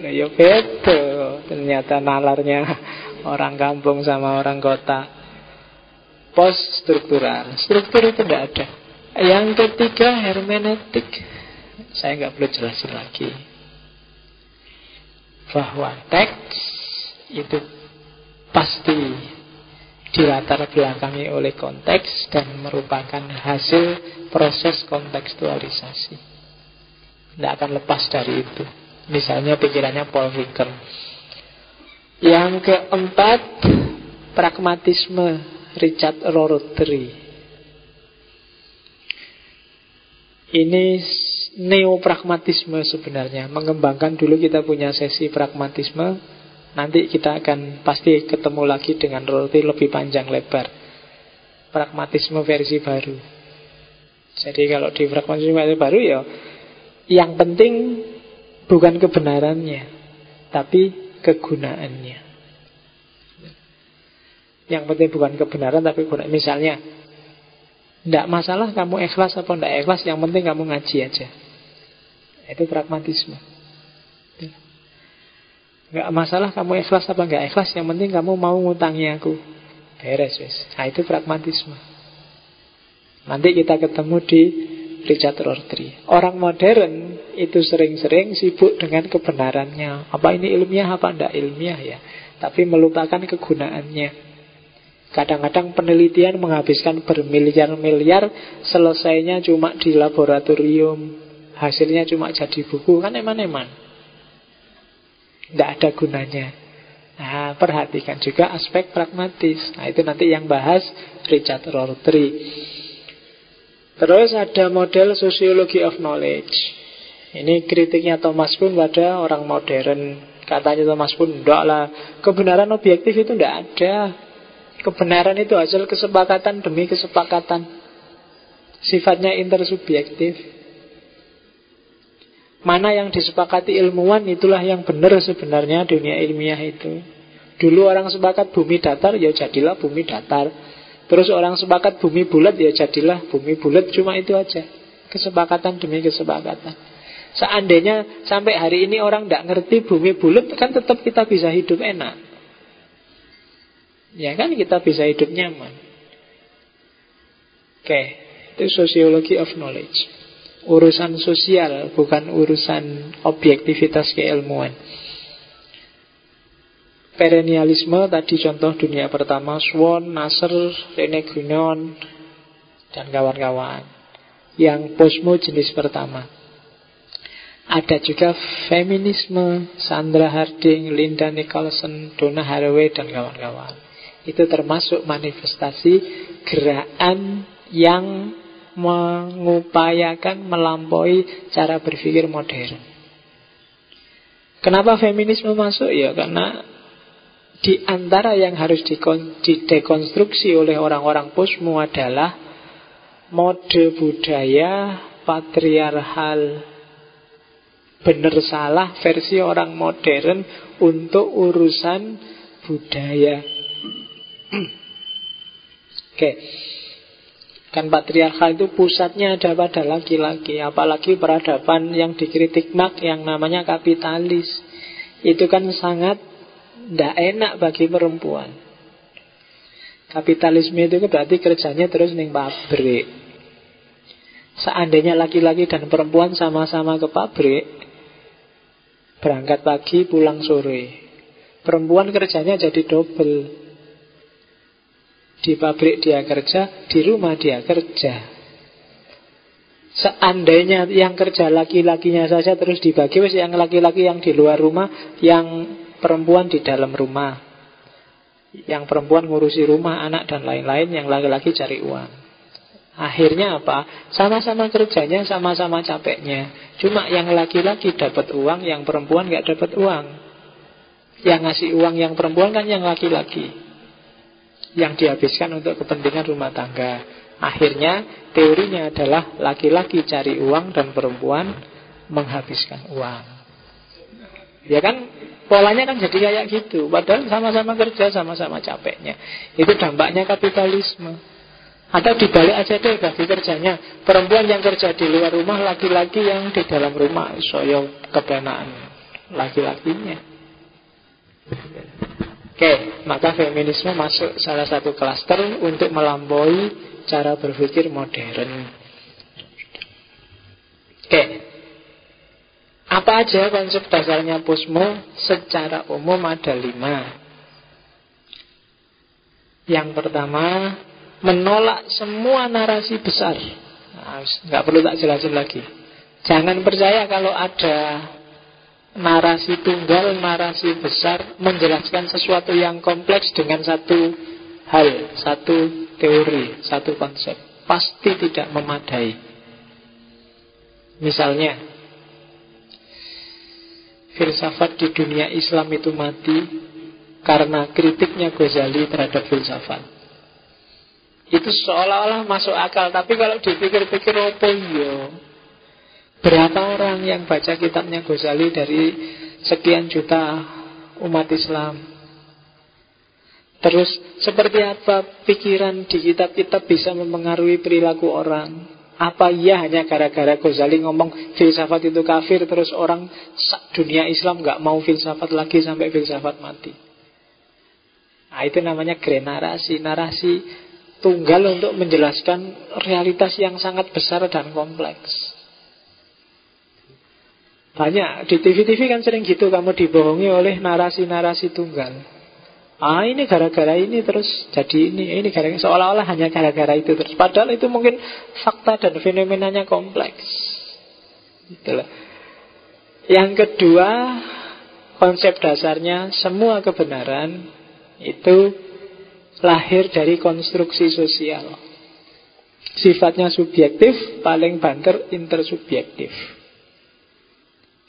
nah, ya beda ternyata nalarnya orang kampung sama orang kota. Post struktural, struktur itu tidak ada. Yang ketiga hermeneutik. Saya nggak perlu jelasin lagi bahwa teks itu pasti dilatar belakangi oleh konteks dan merupakan hasil proses kontekstualisasi. Tidak akan lepas dari itu. Misalnya pikirannya Paul Ricoeur. Yang keempat, pragmatisme Richard Rorty. Ini neopragmatisme sebenarnya. Mengembangkan dulu kita punya sesi pragmatisme. Nanti kita akan pasti ketemu lagi dengan Rorty lebih panjang lebar. Pragmatisme versi baru. Jadi kalau di pragmatisme versi baru ya yang penting Bukan kebenarannya Tapi kegunaannya. Yang penting bukan kebenaran Tapi guna. misalnya Tidak masalah kamu ikhlas atau tidak ikhlas Yang penting kamu ngaji aja. Itu pragmatisme. Tidak masalah kamu ikhlas apa enggak ikhlas Yang penting kamu mau ngutangi aku. Beres wis. Nah itu pragmatisme. Nanti kita ketemu di Richard Rorty Orang modern itu sering-sering sibuk dengan kebenarannya. Apa ini ilmiah, apa tidak ilmiah ya. Tapi melupakan kegunaannya. Kadang-kadang penelitian menghabiskan bermiliar-miliar, selesainya cuma di laboratorium, hasilnya cuma jadi buku, kan eman-eman. Tidak ada gunanya. Nah, perhatikan juga aspek pragmatis. Nah, itu nanti yang bahas Richard Rorty. Terus ada model Sociology of Knowledge. Ini kritiknya Thomas Kuhn pada orang modern. Katanya Thomas Kuhn, enggak lah. Kebenaran objektif itu enggak ada. Kebenaran itu hasil kesepakatan demi kesepakatan. Sifatnya intersubjektif. Mana yang disepakati ilmuwan itulah yang benar sebenarnya dunia ilmiah itu. Dulu orang sepakat bumi datar, ya jadilah bumi datar. Terus orang sepakat bumi bulat, ya jadilah bumi bulat. Cuma itu aja. Kesepakatan demi kesepakatan. Seandainya sampai hari ini orang tidak ngerti bumi bulat, kan tetap kita bisa hidup enak. Ya kan kita bisa hidup nyaman Oke Itu sosiologi of knowledge Urusan sosial Bukan urusan objektivitas keilmuan Perennialisme Tadi contoh dunia pertama Swan, Nasser, Rene Gunon Dan kawan-kawan Yang posmo jenis pertama ada juga feminisme, Sandra Harding, Linda Nicholson, Donna Haraway, dan kawan-kawan. Itu termasuk manifestasi gerakan yang mengupayakan melampaui cara berpikir modern. Kenapa feminisme masuk? Ya karena di antara yang harus didekonstruksi oleh orang-orang posmo adalah mode budaya patriarkal benar salah versi orang modern untuk urusan budaya. <clears throat> Oke. Kan patriarkal itu pusatnya ada pada laki-laki Apalagi peradaban yang dikritik Mark Yang namanya kapitalis. Itu kan sangat Tidak enak bagi perempuan. Kapitalisme itu berarti kerjanya terus ning pabrik. Seandainya laki-laki dan perempuan sama-sama ke pabrik Berangkat pagi pulang sore. Perempuan kerjanya jadi double. Di pabrik dia kerja, di rumah dia kerja. Seandainya yang kerja laki-lakinya saja terus dibagi, wes yang laki-laki yang di luar rumah, yang perempuan di dalam rumah. Yang perempuan ngurusi rumah, anak dan lain-lain, yang laki-laki cari uang. Akhirnya apa? Sama-sama kerjanya, sama-sama capeknya. Cuma yang laki-laki dapat uang, yang perempuan nggak dapat uang. Yang ngasih uang yang perempuan kan yang laki-laki yang dihabiskan untuk kepentingan rumah tangga. Akhirnya teorinya adalah laki-laki cari uang dan perempuan menghabiskan uang. Ya kan polanya kan jadi kayak gitu. Padahal sama-sama kerja, sama-sama capeknya. Itu dampaknya kapitalisme. Atau dibalik aja deh bagi kerjanya Perempuan yang kerja di luar rumah Laki-laki yang di dalam rumah Soyo kebenaan Laki-lakinya Oke, maka feminisme masuk salah satu klaster untuk melampaui cara berpikir modern. Oke, apa aja konsep dasarnya Pusmo? Secara umum ada lima. Yang pertama, menolak semua narasi besar. Nah, nggak perlu tak jelasin lagi. Jangan percaya kalau ada narasi tunggal, narasi besar menjelaskan sesuatu yang kompleks dengan satu hal, satu teori, satu konsep. Pasti tidak memadai. Misalnya, filsafat di dunia Islam itu mati karena kritiknya Ghazali terhadap filsafat. Itu seolah-olah masuk akal, tapi kalau dipikir-pikir apa iya? Berapa orang yang baca kitabnya Ghazali dari sekian juta umat Islam? Terus seperti apa pikiran di kitab-kitab bisa mempengaruhi perilaku orang? Apa iya hanya gara-gara Ghazali ngomong filsafat itu kafir Terus orang dunia Islam nggak mau filsafat lagi sampai filsafat mati. Nah itu namanya grenarasi Narasi. Tunggal untuk menjelaskan realitas yang sangat besar dan kompleks. Banyak di TV-TV kan sering gitu kamu dibohongi oleh narasi-narasi tunggal. Ah ini gara-gara ini terus jadi ini Ini gara-gara seolah-olah hanya gara-gara itu terus. Padahal itu mungkin fakta dan fenomenanya kompleks. Itulah Yang kedua Konsep dasarnya Semua kebenaran Itu lahir dari konstruksi sosial. Sifatnya subjektif Paling banter intersubjektif.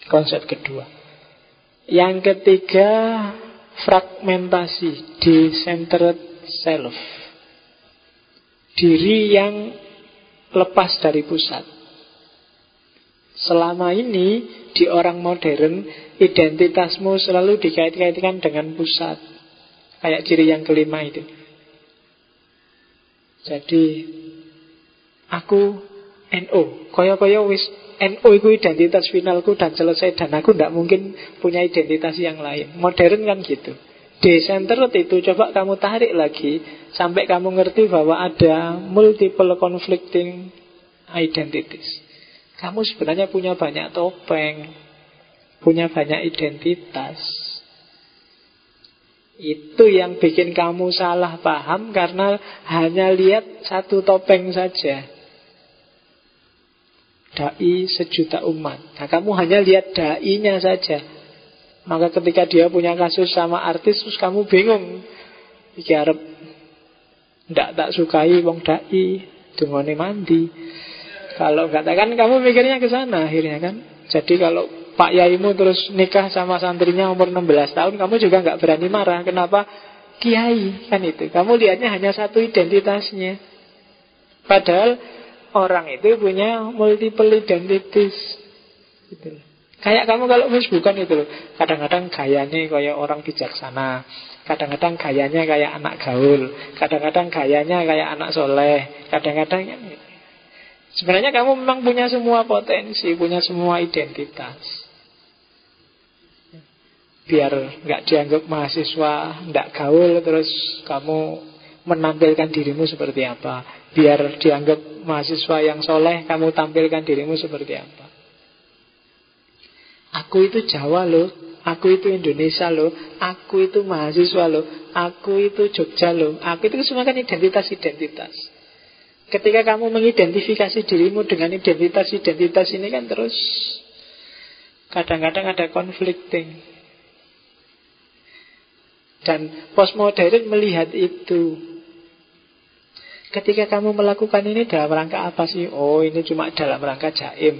Konsep kedua. Yang ketiga fragmentasi, decentered self. Diri yang lepas dari pusat. Selama ini di orang modern identitasmu selalu dikait-kaitkan dengan pusat. Kayak ciri yang kelima itu. Jadi aku NO, koyo-koyo wis NU itu identitas finalku dan selesai dan aku tidak mungkin punya identitas yang lain. Modern kan gitu. Decentered itu coba kamu tarik lagi sampai kamu ngerti bahwa ada multiple conflicting identities. Kamu sebenarnya punya banyak topeng, punya banyak identitas. Itu yang bikin kamu salah paham karena hanya lihat satu topeng saja. Dai sejuta umat. Nah kamu hanya lihat dai-nya saja. Maka ketika dia punya kasus sama artis Terus kamu bingung. Iki harap Tidak tak sukai wong dai Dungone mandi. Kalau katakan kamu mikirnya ke sana akhirnya kan? Jadi kalau Pak Yaimu terus nikah sama santrinya umur 16 tahun Kamu juga nggak berani marah. Kenapa? Kiai kan itu. Kamu lihatnya hanya satu identitasnya. Padahal orang itu punya multiple identities. Gitu. Kayak kamu kalau Facebookan itu loh. Kadang-kadang gayanya kayak orang bijaksana. Kadang-kadang gayanya kayak anak gaul. Kadang-kadang gayanya kayak anak soleh. Kadang-kadang sebenarnya kamu memang punya semua potensi, punya semua identitas. Biar nggak dianggap mahasiswa, nggak gaul, terus kamu menampilkan dirimu seperti apa. Biar dianggap mahasiswa yang soleh Kamu tampilkan dirimu seperti apa. Aku itu Jawa loh Aku itu Indonesia loh Aku itu mahasiswa loh Aku itu Jogja loh Aku itu semua kan identitas-identitas. Ketika kamu mengidentifikasi dirimu dengan identitas-identitas ini kan terus Kadang-kadang ada conflicting Dan postmodern melihat itu Ketika kamu melakukan ini dalam rangka apa sih? Oh ini cuma dalam rangka jaim.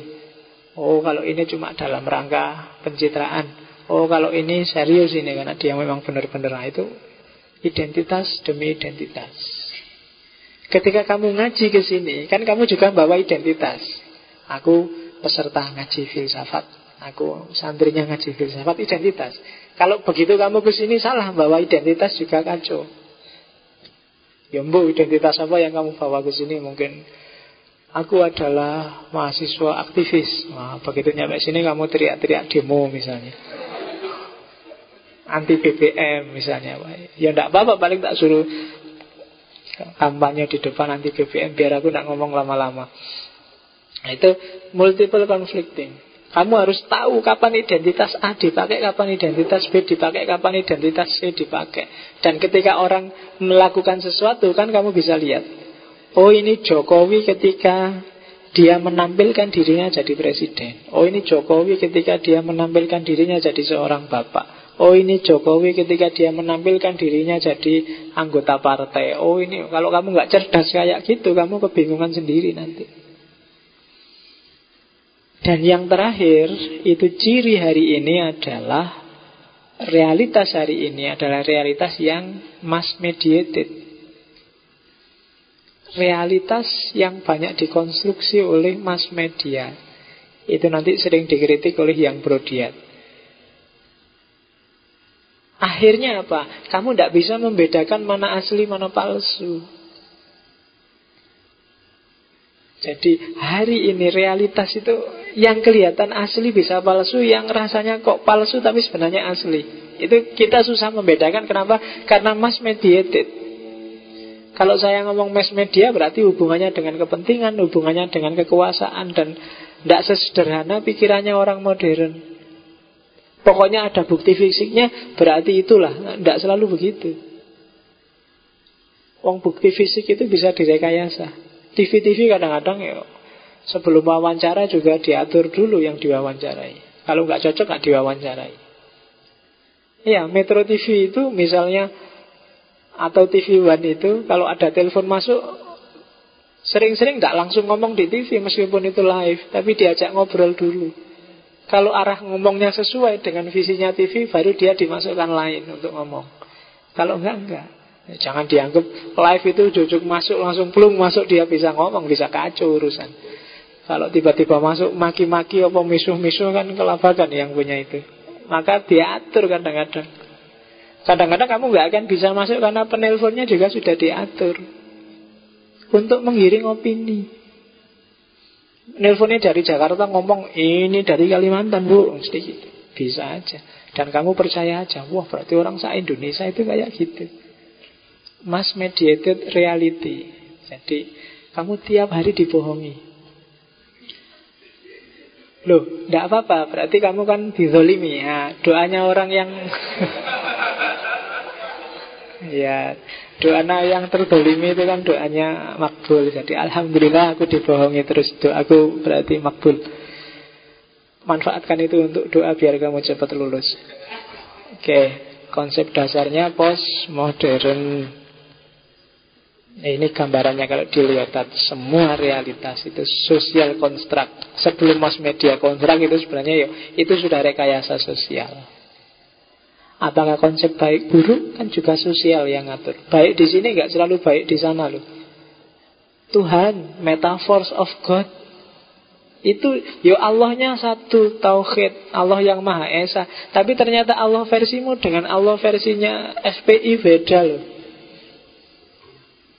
Oh kalau ini cuma dalam rangka pencitraan. Oh kalau ini serius ini Karena dia memang benar-benar nah, itu Identitas demi identitas. Ketika kamu ngaji ke sini Kan kamu juga bawa identitas. Aku peserta ngaji filsafat. Aku santrinya ngaji filsafat Identitas. Kalau begitu kamu ke sini salah Bawa identitas juga kacau Ya mbok identitas apa yang kamu bawa ke sini? Mungkin Aku adalah mahasiswa aktivis. Wah, Begitu nyampe sini kamu teriak-teriak demo misalnya. Anti BBM misalnya. Ya enggak apa-apa paling tak suruh Kampanye di depan anti BBM Biar aku tidak ngomong lama-lama. Nah itu multiple conflicting kamu harus tahu kapan identitas A dipakai, kapan identitas B dipakai, kapan identitas C dipakai. Dan ketika orang melakukan sesuatu kan kamu bisa lihat. Oh ini Jokowi ketika dia menampilkan dirinya jadi presiden. Oh ini Jokowi ketika dia menampilkan dirinya jadi seorang bapak. Oh ini Jokowi ketika dia menampilkan dirinya jadi anggota partai. Oh ini kalau kamu nggak cerdas kayak gitu kamu kebingungan sendiri nanti. Dan yang terakhir itu ciri hari ini adalah realitas hari ini adalah realitas yang mass mediated. Realitas yang banyak dikonstruksi oleh mass media. Itu nanti sering dikritik oleh yang brodiat. Akhirnya apa? Kamu tidak bisa membedakan mana asli, mana palsu. Jadi hari ini realitas itu yang kelihatan asli bisa palsu, yang rasanya kok palsu tapi sebenarnya asli. Itu kita susah membedakan kenapa? Karena mass mediated. Kalau saya ngomong mass media berarti hubungannya dengan kepentingan, hubungannya dengan kekuasaan dan tidak sesederhana pikirannya orang modern. Pokoknya ada bukti fisiknya, berarti itulah. Tidak selalu begitu. Wong bukti fisik itu bisa direkayasa. TV-TV kadang-kadang ya sebelum wawancara juga diatur dulu yang diwawancarai. Kalau nggak cocok nggak diwawancarai. Ya, Metro TV itu misalnya atau TV One itu kalau ada telepon masuk sering-sering nggak langsung ngomong di TV meskipun itu live, tapi diajak ngobrol dulu. Kalau arah ngomongnya sesuai dengan visinya TV, baru dia dimasukkan lain untuk ngomong. Kalau enggak, enggak. Jangan dianggap live itu jujuk masuk langsung belum masuk dia bisa ngomong, bisa kacau urusan. Kalau tiba-tiba masuk maki-maki apa misuh-misuh kan kelabakan yang punya itu. Maka diatur kadang-kadang. Kadang-kadang kamu nggak akan bisa masuk karena penelponnya juga sudah diatur untuk menggiring opini. Nelponnya dari Jakarta ngomong ini dari Kalimantan bu, sedikit bisa aja. Dan kamu percaya aja, wah berarti orang sa Indonesia itu kayak gitu mass mediated reality. Jadi kamu tiap hari dibohongi. Loh, tidak apa-apa. Berarti kamu kan dizolimi. Ya, doanya orang yang <laughs> Ya, doanya yang terdolimi itu kan doanya makbul. Jadi alhamdulillah aku dibohongi terus doaku berarti makbul. Manfaatkan itu untuk doa biar kamu cepat lulus. Oke, konsep dasarnya postmodern. Ini gambarannya kalau dilihat semua realitas itu sosial konstruk. Sebelum mass media kontrak itu sebenarnya yuk, itu sudah rekayasa sosial. Apakah konsep baik buruk kan juga sosial yang ngatur. Baik di sini nggak selalu baik di sana loh. Tuhan, metaphors of God itu yo Allahnya satu tauhid Allah yang maha esa tapi ternyata Allah versimu dengan Allah versinya FPI beda loh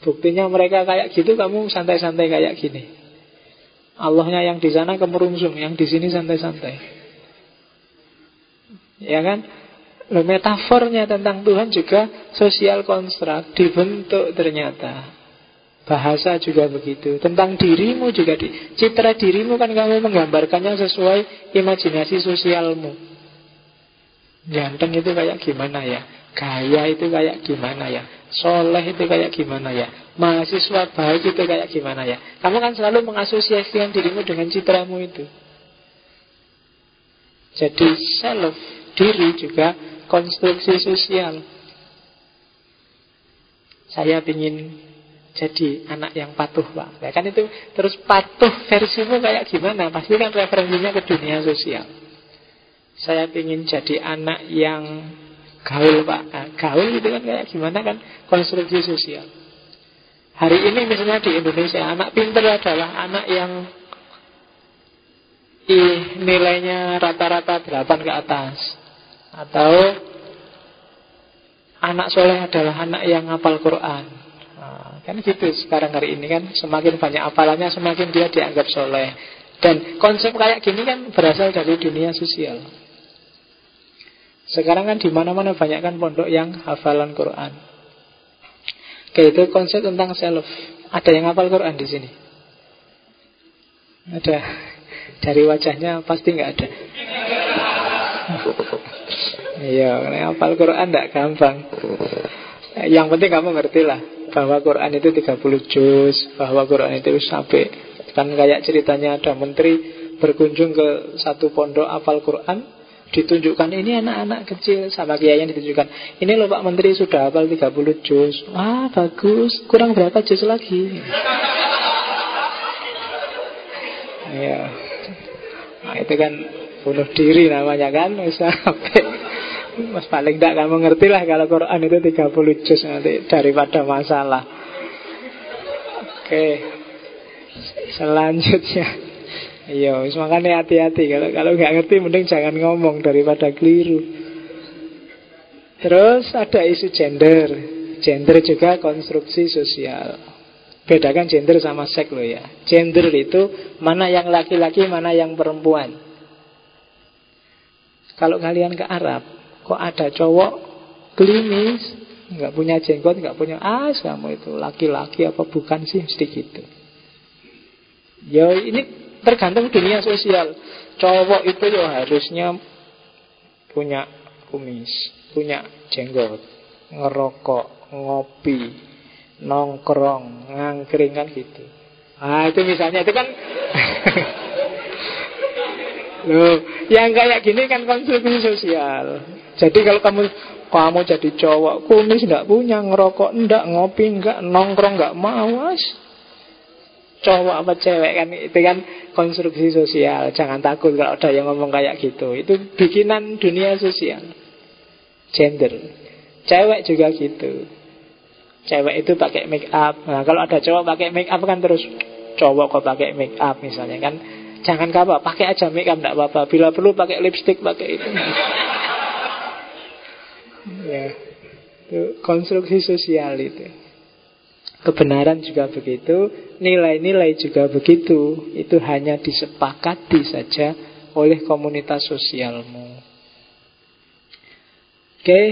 Buktinya mereka kayak gitu, kamu santai-santai kayak gini. Allahnya yang di sana kemerungsung, yang di sini santai-santai. Ya kan? Loh, metafornya tentang Tuhan juga sosial konstruk dibentuk ternyata. Bahasa juga begitu. Tentang dirimu juga di, citra dirimu kan kamu menggambarkannya sesuai imajinasi sosialmu. Ganteng itu kayak gimana ya? Gaya itu kayak gimana ya? Soleh itu kayak gimana ya? Mahasiswa baik itu kayak gimana ya? Kamu kan selalu mengasosiasikan dirimu dengan citramu itu. Jadi self Diri juga konstruksi sosial. Saya ingin jadi anak yang patuh pak. Ya kan itu terus patuh versimu kayak gimana? Pasti kan referensinya ke dunia sosial. Saya ingin jadi anak yang gaul pak. Gaul itu kan kayak gimana kan? Konstruksi sosial. Hari ini misalnya di Indonesia anak pinter adalah anak yang i, nilainya rata-rata 8 ke atas. Atau anak soleh adalah anak yang ngapal Quran. Nah, kan gitu sekarang hari ini kan. Semakin banyak apalannya semakin dia dianggap soleh. Dan konsep kayak gini kan berasal dari dunia sosial sekarang kan di mana-mana banyak kan pondok yang hafalan Quran. Oke, itu konsep tentang self. Ada yang hafal Quran di sini? Ada. Dari wajahnya pasti nggak ada. Iya, hafal Quran tidak gampang. Yang penting kamu ngerti lah bahwa Quran itu 30 juz, bahwa Quran itu sampai kan kayak ceritanya ada menteri berkunjung ke satu pondok hafal Quran, ditunjukkan ini anak-anak kecil sama kiai yang ditunjukkan. Ini loh Pak Menteri sudah hafal 30 juz. Wah bagus. Kurang berapa juz lagi? <laughs> Ya. Nah, itu kan bunuh diri namanya kan sampai Mas paling tidak kamu ngerti lah kalau Quran itu 30 juz nanti daripada masalah. Oke. Selanjutnya Iya, makanya hati-hati kalau kalau nggak ngerti mending jangan ngomong daripada keliru. Terus ada isu gender. Gender juga konstruksi sosial. Bedakan gender sama seks loh ya. Gender itu mana yang laki-laki, mana yang perempuan. Kalau kalian ke Arab, kok ada cowok klinis, nggak punya jenggot, nggak punya as, kamu itu laki-laki apa bukan sih, mesti gitu. Ya ini tergantung dunia sosial. Cowok itu ya harusnya punya kumis, punya jenggot, ngerokok, ngopi, nongkrong, ngangkring kan gitu. Ah itu misalnya itu kan <laughs> Loh, yang kayak gini kan konstruksi sosial. Jadi kalau kamu kamu jadi cowok kumis nggak punya ngerokok ndak ngopi nggak nongkrong nggak mau cowok apa cewek kan itu kan konstruksi sosial. Jangan takut kalau ada yang ngomong kayak gitu. Itu bikinan dunia sosial. Gender. Cewek juga gitu. Cewek itu pakai make up. Nah kalau ada cowok pakai make up kan terus cowok kok pakai make up? misalnya kan. Jangan apa pakai aja make up enggak apa-apa. Bila perlu pakai lipstick pakai itu. <laughs> Ya. Itu konstruksi sosial itu kebenaran juga begitu nilai-nilai juga begitu. Itu hanya disepakati saja oleh komunitas sosialmu. Oke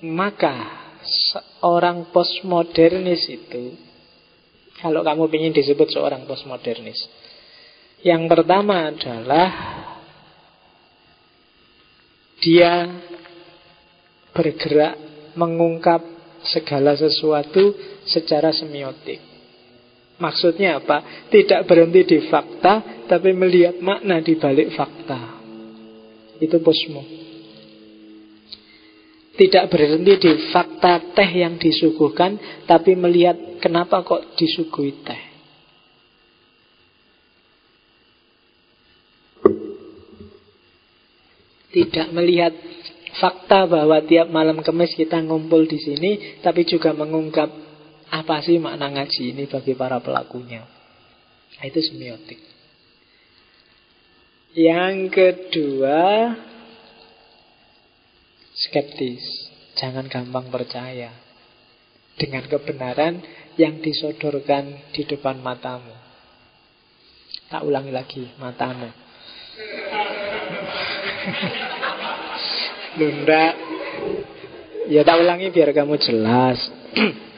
maka seorang postmodernis itu kalau kamu ingin disebut seorang postmodernis yang pertama adalah dia bergerak mengungkap segala sesuatu secara semiotik. Maksudnya apa? Tidak berhenti di fakta, tapi melihat makna di balik fakta. Itu posmo. Tidak berhenti di fakta teh yang disuguhkan, tapi melihat kenapa kok disuguhi teh. Tidak melihat fakta bahwa tiap malam kemis kita ngumpul di sini, tapi juga mengungkap apa sih makna ngaji ini bagi para pelakunya. Nah, itu semiotik. Yang kedua, skeptis. Jangan gampang percaya dengan kebenaran yang disodorkan di depan matamu. Tak ulangi lagi, matamu. <laughs> Lunda Ya tak ulangi biar kamu jelas <clears throat>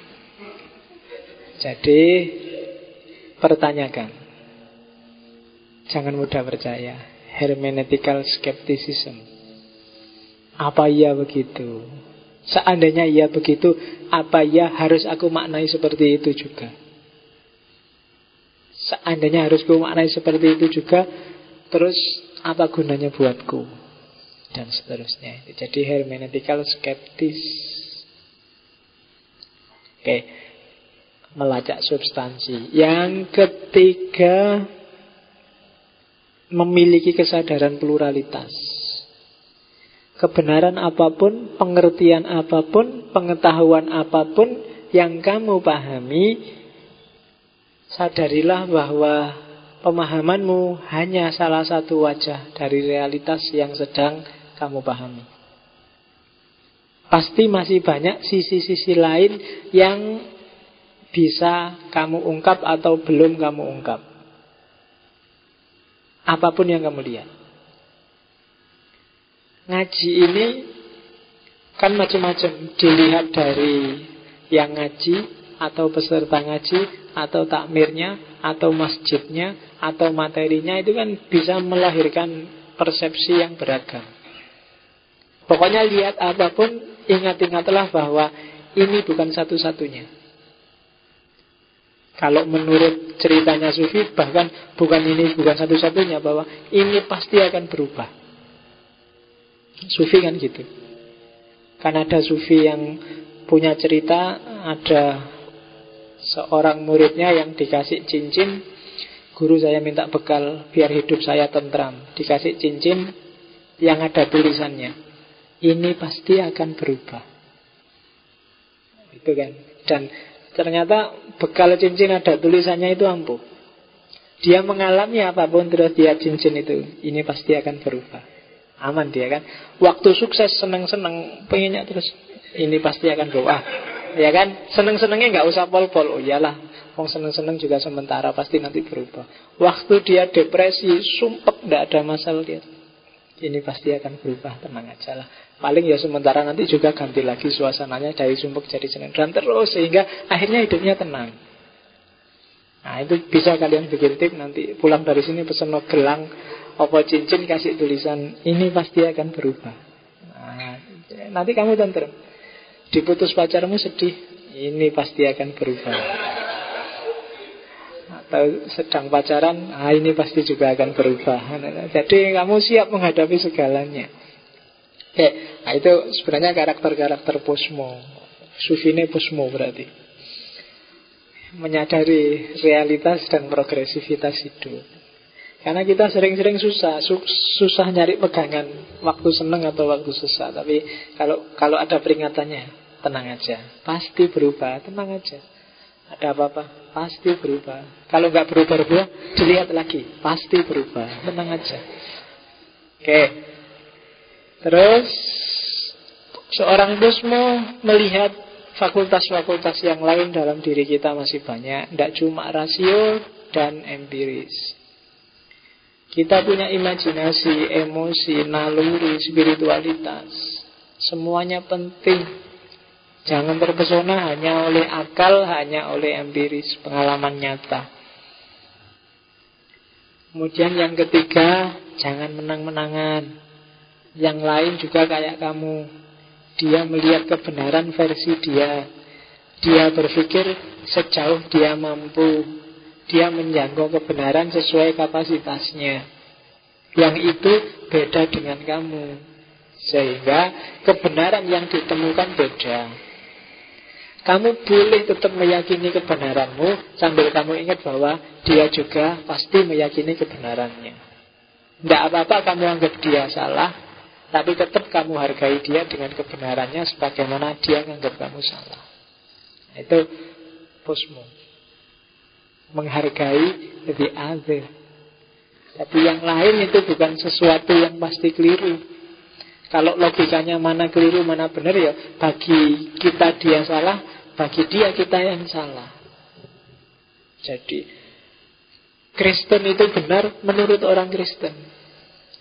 Jadi Pertanyakan. Jangan mudah percaya. Hermeneutical skepticism. Apa iya begitu? Seandainya iya begitu Apa iya harus aku maknai seperti itu juga? Seandainya harus aku maknai seperti itu juga Terus apa gunanya buatku? Dan seterusnya. Jadi hermeneutical skeptis. Oke, melacak substansi. Yang ketiga, memiliki kesadaran pluralitas. Kebenaran apa pun, pengertian apa pun, pengetahuan apa pun yang kamu pahami, sadarilah bahwa pemahamanmu hanya salah satu wajah dari realitas yang sedang kamu pahami. Pasti masih banyak sisi-sisi lain yang bisa kamu ungkap atau belum kamu ungkap. Apa pun yang kamu lihat. Ngaji ini kan macam-macam dilihat dari yang ngaji atau peserta ngaji atau takmirnya atau masjidnya atau materinya itu kan bisa melahirkan persepsi yang beragam. Pokoknya lihat apa pun, ingat-ingatlah bahwa ini bukan satu-satunya. Kalau menurut ceritanya Sufi, bahkan bukan ini bukan satu-satunya, bahwa ini pasti akan berubah. Sufi kan gitu. Kan ada Sufi yang punya cerita, ada seorang muridnya yang dikasih cincin, guru saya minta bekal biar hidup saya tentram. Dikasih cincin yang ada tulisannya ini pasti akan berubah. Itu kan. Dan ternyata bekal cincin ada tulisannya itu ampuh. Dia mengalami apa pun terus dia cincin itu, ini pasti akan berubah. Aman dia kan. Waktu sukses seneng-seneng, pengennya terus ini pasti akan berubah. Ya kan, seneng-senengnya nggak usah pol-pol. Oh iyalah, Wong seneng-seneng juga sementara pasti nanti berubah. Waktu dia depresi, sumpek, nggak ada masalah dia. Ini pasti akan berubah, tenang aja lah. Paling ya sementara nanti juga ganti lagi suasananya dari sumpuk jadi senang dan terus sehingga akhirnya hidupnya tenang. Nah itu bisa kalian bikin tip nanti pulang dari sini pesen gelang opo cincin kasih tulisan ini pasti akan berubah. nanti kamu tentrem. Diputus pacarmu sedih, ini pasti akan berubah. Atau sedang pacaran, ah ini pasti juga akan berubah. Jadi kamu siap menghadapi segalanya. Oke, nah itu sebenarnya karakter-karakter posmo. Sufine posmo berarti. Menyadari realitas dan progresivitas hidup. Karena kita sering-sering susah, su susah nyari pegangan waktu seneng atau waktu susah. Tapi kalau kalau ada peringatannya, tenang aja, pasti berubah, tenang aja. Ada apa-apa, pasti berubah. Kalau nggak berubah-ubah, dilihat lagi, pasti berubah, tenang aja. Oke, Terus seorang Busmo melihat fakultas-fakultas yang lain dalam diri kita masih banyak. Tidak cuma rasio dan empiris. Kita punya imajinasi, emosi, naluri, spiritualitas. Semuanya penting. Jangan terpesona hanya oleh akal, hanya oleh empiris, pengalaman nyata. Kemudian yang ketiga, jangan menang-menangan. Yang lain juga kayak kamu. Dia melihat kebenaran versi dia. Dia berpikir sejauh dia mampu. Dia menjangkau kebenaran sesuai kapasitasnya. Yang itu beda dengan kamu. Sehingga kebenaran yang ditemukan beda. Kamu boleh tetap meyakini kebenaranmu sambil kamu ingat bahwa dia juga pasti meyakini kebenarannya. Tidak apa-apa kamu anggap dia salah, tapi tetap kamu hargai dia dengan kebenarannya sebagaimana dia menganggap kamu salah. Itu posmu. Menghargai the other. Tapi yang lain itu bukan sesuatu yang pasti keliru. Kalau logikanya mana keliru, mana benar ya bagi kita dia salah, bagi dia kita yang salah. Jadi Kristen itu benar menurut orang Kristen.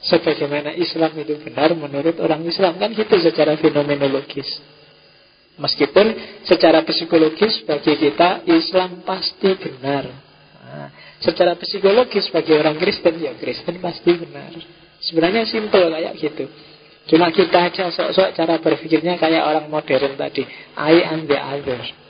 Sebagaimana Islam itu benar menurut orang Islam. Kan gitu secara fenomenologis. Meskipun secara psikologis bagi kita Islam pasti benar. Nah, Secara psikologis bagi orang Kristen Ya Kristen pasti benar. Sebenarnya simpel kayak gitu. Cuma kita aja sok-sok cara berpikirnya kayak orang modern tadi. I am the other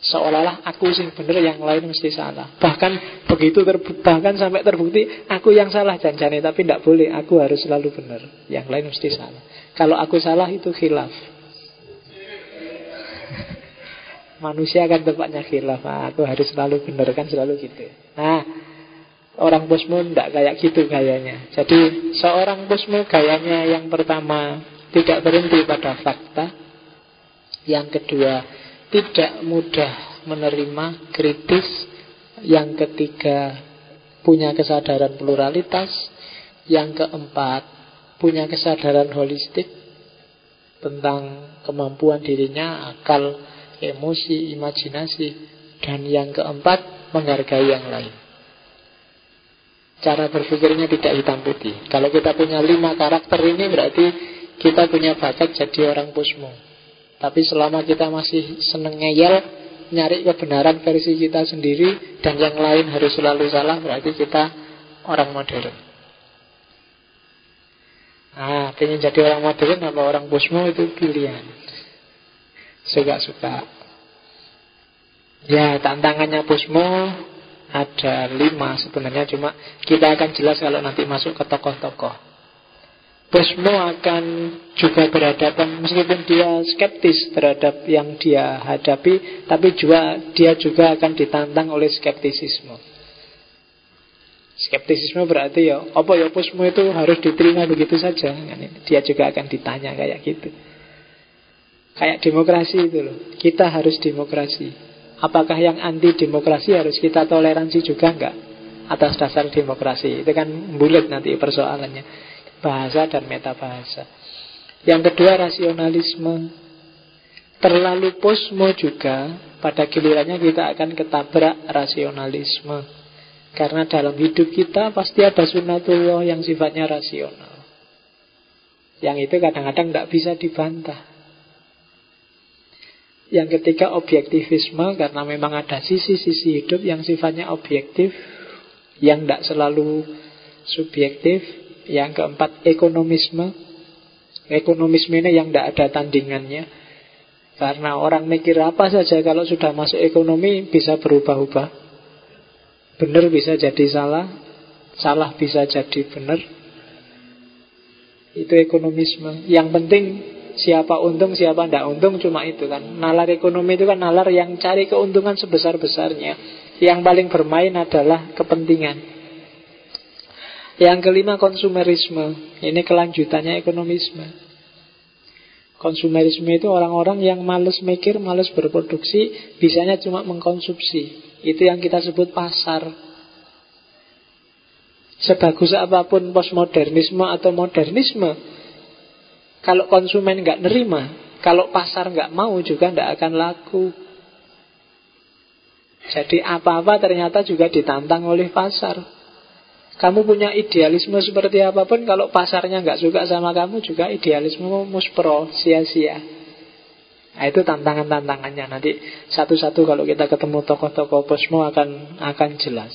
Seolah-olah aku sing bener yang lain mesti salah. Bahkan begitu terbukti Bahkan sampai terbukti Aku yang salah janjane Tapi tidak boleh. Aku harus selalu benar Yang lain mesti salah. Kalau aku salah itu khilaf. <laughs> Manusia kan tempatnya khilaf. Nah, Aku harus selalu benar kan selalu gitu. Nah Orang bosmu tidak kayak gitu gayanya. Jadi seorang bosmu gayanya yang pertama Tidak berhenti pada fakta. Yang kedua tidak mudah menerima kritis. Yang ketiga, punya kesadaran pluralitas. Yang keempat, punya kesadaran holistik tentang kemampuan dirinya, akal, emosi, imajinasi. Dan yang keempat, menghargai yang lain. Cara berpikirnya tidak hitam putih. Kalau kita punya lima karakter ini berarti kita punya bakat jadi orang pusmo. Tapi selama kita masih seneng ngeyel Nyari kebenaran versi kita sendiri Dan yang lain harus selalu salah Berarti kita orang modern. Nah, pengen jadi orang modern apa orang busmo itu pilihan. Suka-suka Ya, tantangannya busmo ada lima sebenarnya Cuma kita akan jelas kalau nanti masuk ke tokoh-tokoh Bosmo akan juga berhadapan meskipun dia skeptis terhadap yang dia hadapi, tapi juga dia juga akan ditantang oleh skeptisisme. Skeptisisme berarti ya, apa ya Bosmo itu harus diterima begitu saja. Dia juga akan ditanya kayak gitu. Kayak demokrasi itu loh. Kita harus demokrasi. Apakah yang anti demokrasi harus kita toleransi juga enggak? Atas dasar demokrasi. Itu kan bulat nanti persoalannya bahasa dan metabahasa. Yang kedua rasionalisme. Terlalu posmo juga pada gilirannya kita akan ketabrak rasionalisme. Karena dalam hidup kita pasti ada sunatullah yang sifatnya rasional. Yang itu kadang-kadang tidak bisa dibantah. Yang ketiga objektivisme karena memang ada sisi-sisi hidup yang sifatnya objektif yang tidak selalu subjektif yang keempat, ekonomisme. Ekonomisme ini yang tidak ada tandingannya. Karena orang mikir apa saja kalau sudah masuk ekonomi bisa berubah-ubah. Benar bisa jadi salah, salah bisa jadi benar. Itu ekonomisme. Yang penting siapa untung, siapa tidak untung cuma itu kan. Nalar ekonomi itu kan nalar yang cari keuntungan sebesar-besarnya. Yang paling bermain adalah kepentingan. Yang kelima konsumerisme. Ini kelanjutannya ekonomisme. Konsumerisme itu orang-orang yang males mikir, males berproduksi, bisanya cuma mengkonsumsi. Itu yang kita sebut pasar. Sebagus apa pun postmodernisme atau modernisme, kalau konsumen nggak nerima, kalau pasar nggak mau juga nggak akan laku. Jadi apa-apa ternyata juga ditantang oleh pasar. Kamu punya idealisme seperti apa pun Kalau pasarnya nggak suka sama kamu Juga idealisme muspro, sia-sia. Nah itu tantangan-tantangannya. Nanti satu-satu kalau kita ketemu tokoh-tokoh posmo akan akan jelas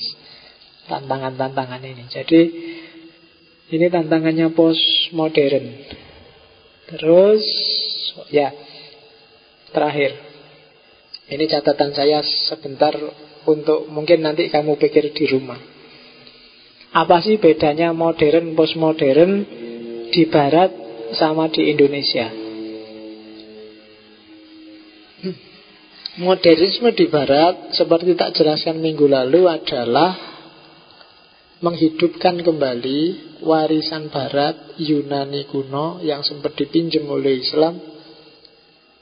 Tantangan-tantangan ini. Jadi ini tantangannya postmodern. Terus ya terakhir. Ini catatan saya sebentar untuk mungkin nanti kamu pikir di rumah apa sih bedanya modern postmodern di barat sama di Indonesia? Modernisme di barat seperti tak jelaskan minggu lalu adalah menghidupkan kembali warisan barat Yunani kuno yang sempat dipinjam oleh Islam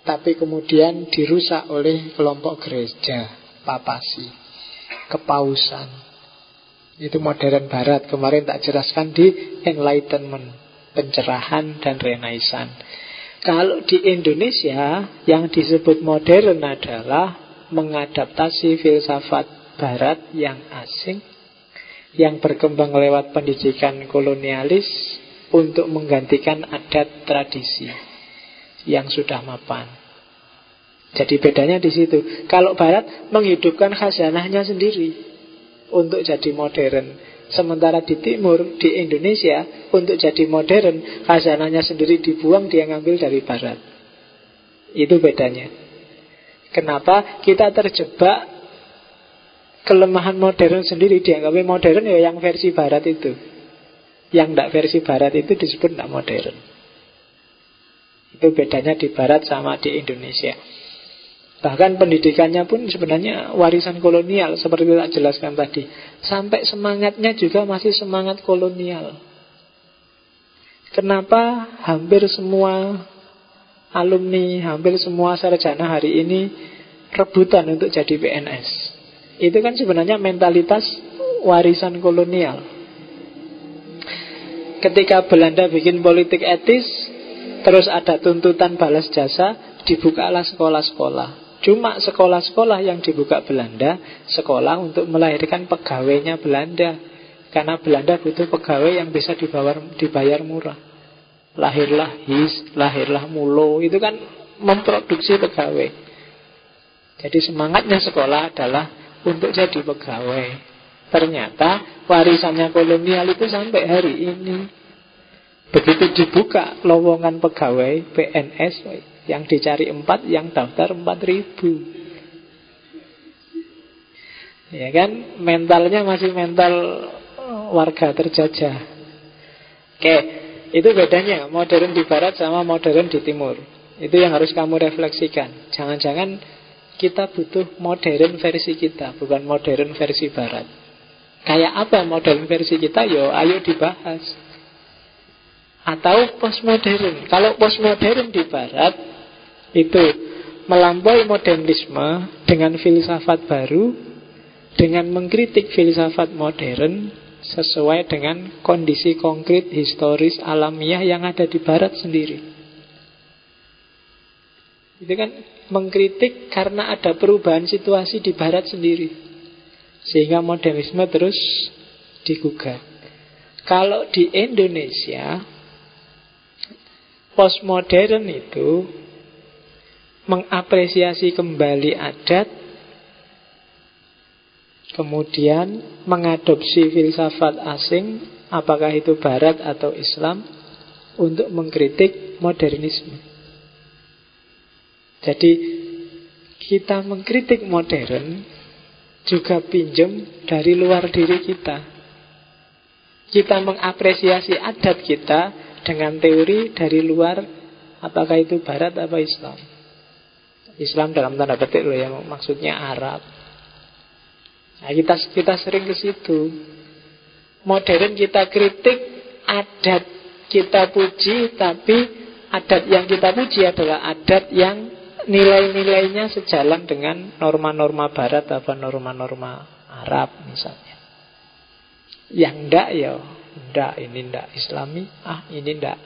tapi kemudian dirusak oleh kelompok gereja, papasi, kepausan. Itu modern barat. Kemarin tak jelaskan di Enlightenment Pencerahan dan Renaissance Kalau di Indonesia Yang disebut modern adalah Mengadaptasi filsafat barat yang asing Yang berkembang lewat pendidikan kolonialis Untuk menggantikan adat tradisi Yang sudah mapan. Jadi bedanya di situ. Kalau barat menghidupkan khazanahnya sendiri untuk jadi modern. Sementara di timur, di Indonesia, untuk jadi modern, khazanahnya sendiri dibuang, dia ngambil dari barat. Itu bedanya. Kenapa kita terjebak kelemahan modern sendiri dianggap modern ya yang versi barat itu. Yang tidak versi barat itu disebut tidak modern. Itu bedanya di barat sama di Indonesia. Bahkan pendidikannya pun sebenarnya warisan kolonial seperti yang jelaskan tadi. Sampai semangatnya juga masih semangat kolonial. Kenapa hampir semua alumni, hampir semua sarjana hari ini rebutan untuk jadi PNS? Itu kan sebenarnya mentalitas warisan kolonial. Ketika Belanda bikin politik etis, terus ada tuntutan balas jasa, dibukalah sekolah-sekolah. Cuma sekolah-sekolah yang dibuka Belanda Sekolah untuk melahirkan pegawainya Belanda. Karena Belanda butuh pegawai yang bisa dibayar, dibayar murah. Lahirlah His, lahirlah Mulo. Itu kan memproduksi pegawai. Jadi semangatnya sekolah adalah untuk jadi pegawai. Ternyata warisannya kolonial itu sampai hari ini. Begitu dibuka lowongan pegawai PNS yang dicari empat, yang daftar empat ribu. Ya kan, mentalnya masih mental warga terjajah. Oke, itu bedanya modern di barat sama modern di timur. Itu yang harus kamu refleksikan. Jangan-jangan kita butuh modern versi kita, bukan modern versi barat. Kayak apa modern versi kita? Yo, ayo dibahas. Atau postmodern. Kalau postmodern di barat, itu melampaui modernisme dengan filsafat baru, dengan mengkritik filsafat modern sesuai dengan kondisi konkret historis alamiah yang ada di barat sendiri. Itu kan mengkritik karena ada perubahan situasi di barat sendiri. Sehingga modernisme terus digugat. Kalau di Indonesia postmodern itu mengapresiasi kembali adat, kemudian mengadopsi filsafat asing, apakah itu Barat atau Islam, untuk mengkritik modernisme. Jadi kita mengkritik modern juga pinjam dari luar diri kita. Kita mengapresiasi adat kita dengan teori dari luar, apakah itu Barat atau Islam. Islam dalam tanda petik loh ya, maksudnya Arab. Nah, kita kita sering ke situ. Modern kita kritik, adat kita puji, tapi adat yang kita puji adalah adat yang nilai-nilainya sejalan dengan norma-norma barat atau norma-norma Arab misalnya. Yang ndak ya, ndak ini ndak Islami, ah ini ndak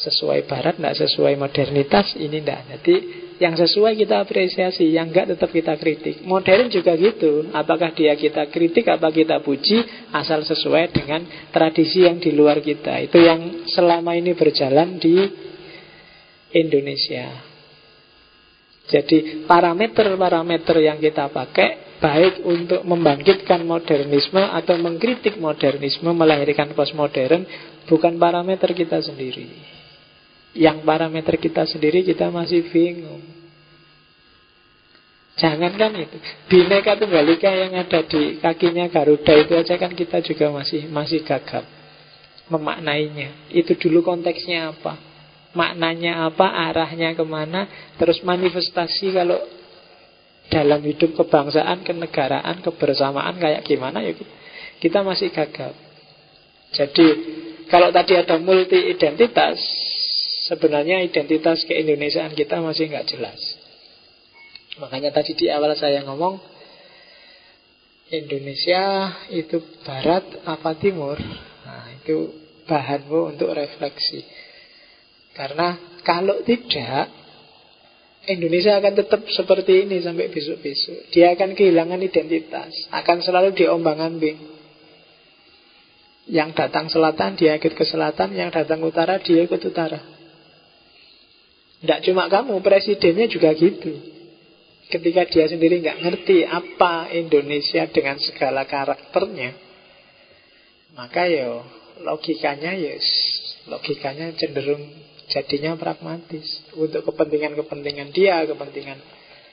sesuai barat, ndak sesuai modernitas, ini ndak. Jadi yang sesuai kita apresiasi, yang enggak tetap kita kritik. Modern juga gitu. Apakah dia kita kritik, apa kita puji, asal sesuai dengan tradisi yang di luar kita. Itu yang selama ini berjalan di Indonesia. Jadi parameter-parameter yang kita pakai baik untuk membangkitkan modernisme atau mengkritik modernisme melahirkan postmodern bukan parameter kita sendiri. Yang parameter kita sendiri kita masih bingung. Jangankan itu, bineka tunggal ika yang ada di kakinya Garuda itu aja kan kita juga masih masih gagap memaknainya. Itu dulu konteksnya apa? maknanya apa, arahnya ke mana, terus manifestasi kalau dalam hidup kebangsaan, kenegaraan, kebersamaan kayak gimana ya kita masih gagal. Jadi kalau tadi ada multi identitas, sebenarnya identitas keindonesiaan kita masih nggak jelas. Makanya tadi di awal saya ngomong Indonesia itu barat apa timur? Nah, itu bahanmu untuk refleksi. Karena kalau tidak Indonesia akan tetap seperti ini sampai besok-besok. Dia akan kehilangan identitas, akan selalu diombang-ambing. Yang datang selatan dia ikut ke selatan, yang datang utara dia ikut utara. Tidak cuma kamu, presidennya juga gitu. Ketika dia sendiri nggak ngerti apa Indonesia dengan segala karakternya, maka yo logikanya yes, logikanya cenderung jadinya pragmatis untuk kepentingan-kepentingan dia, kepentingan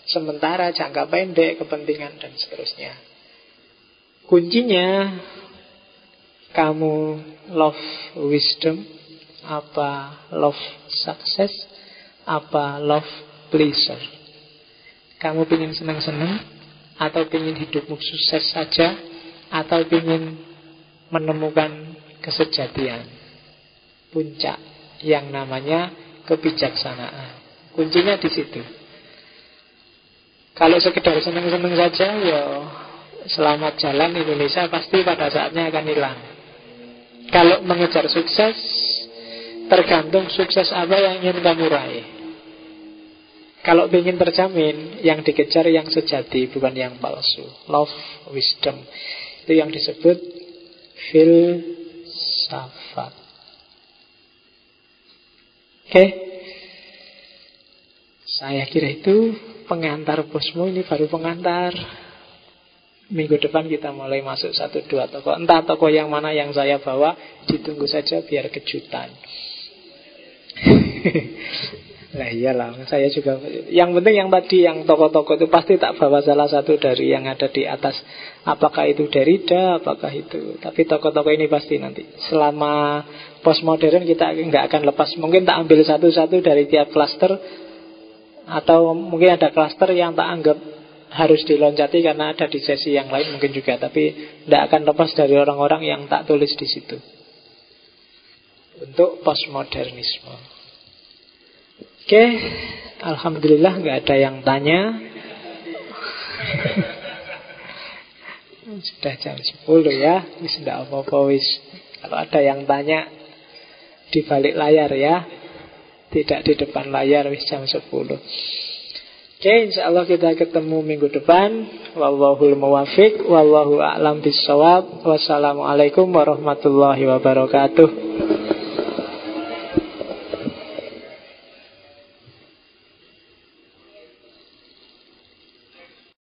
sementara, jangka pendek, kepentingan dan seterusnya. Kuncinya kamu love wisdom, apa love success, apa love pleasure. Kamu ingin senang-senang atau ingin hidupmu sukses saja atau ingin menemukan kesejatian puncak yang namanya kebijaksanaan. Kuncinya di situ. Kalau sekedar seneng-seneng saja, ya selamat jalan Indonesia pasti pada saatnya akan hilang. Kalau mengejar sukses, tergantung sukses apa yang ingin kamu raih. Kalau ingin terjamin, yang dikejar yang sejati, bukan yang palsu. Love, wisdom. Itu yang disebut filsafat. Oke Saya kira itu pengantar bosmu ini baru pengantar Minggu depan kita mulai masuk satu dua toko Entah toko yang mana yang saya bawa Ditunggu saja biar kejutan <laughs> Nah iyalah, saya juga Yang penting yang tadi, yang toko-toko itu Pasti tak bawa salah satu dari yang ada di atas. Apakah itu Derrida, apakah itu? Tapi toko-toko ini pasti nanti. Selama postmodern kita nggak akan lepas. Mungkin tak ambil satu-satu dari tiap klaster Atau mungkin ada klaster yang tak anggap harus diloncati karena ada di sesi yang lain mungkin juga. Tapi tidak akan lepas dari orang-orang yang tak tulis di situ. Untuk postmodernisme. Oke, alhamdulillah nggak ada yang tanya. <laughs> Sudah jam 10 ya, wis apa-apa wis. Kalau ada yang tanya di balik layar ya, tidak di depan layar wis jam 10. Oke, insya Allah kita ketemu minggu depan. Wallahul muwafiq, wallahu a'lam bisawab. Wassalamualaikum warahmatullahi wabarakatuh.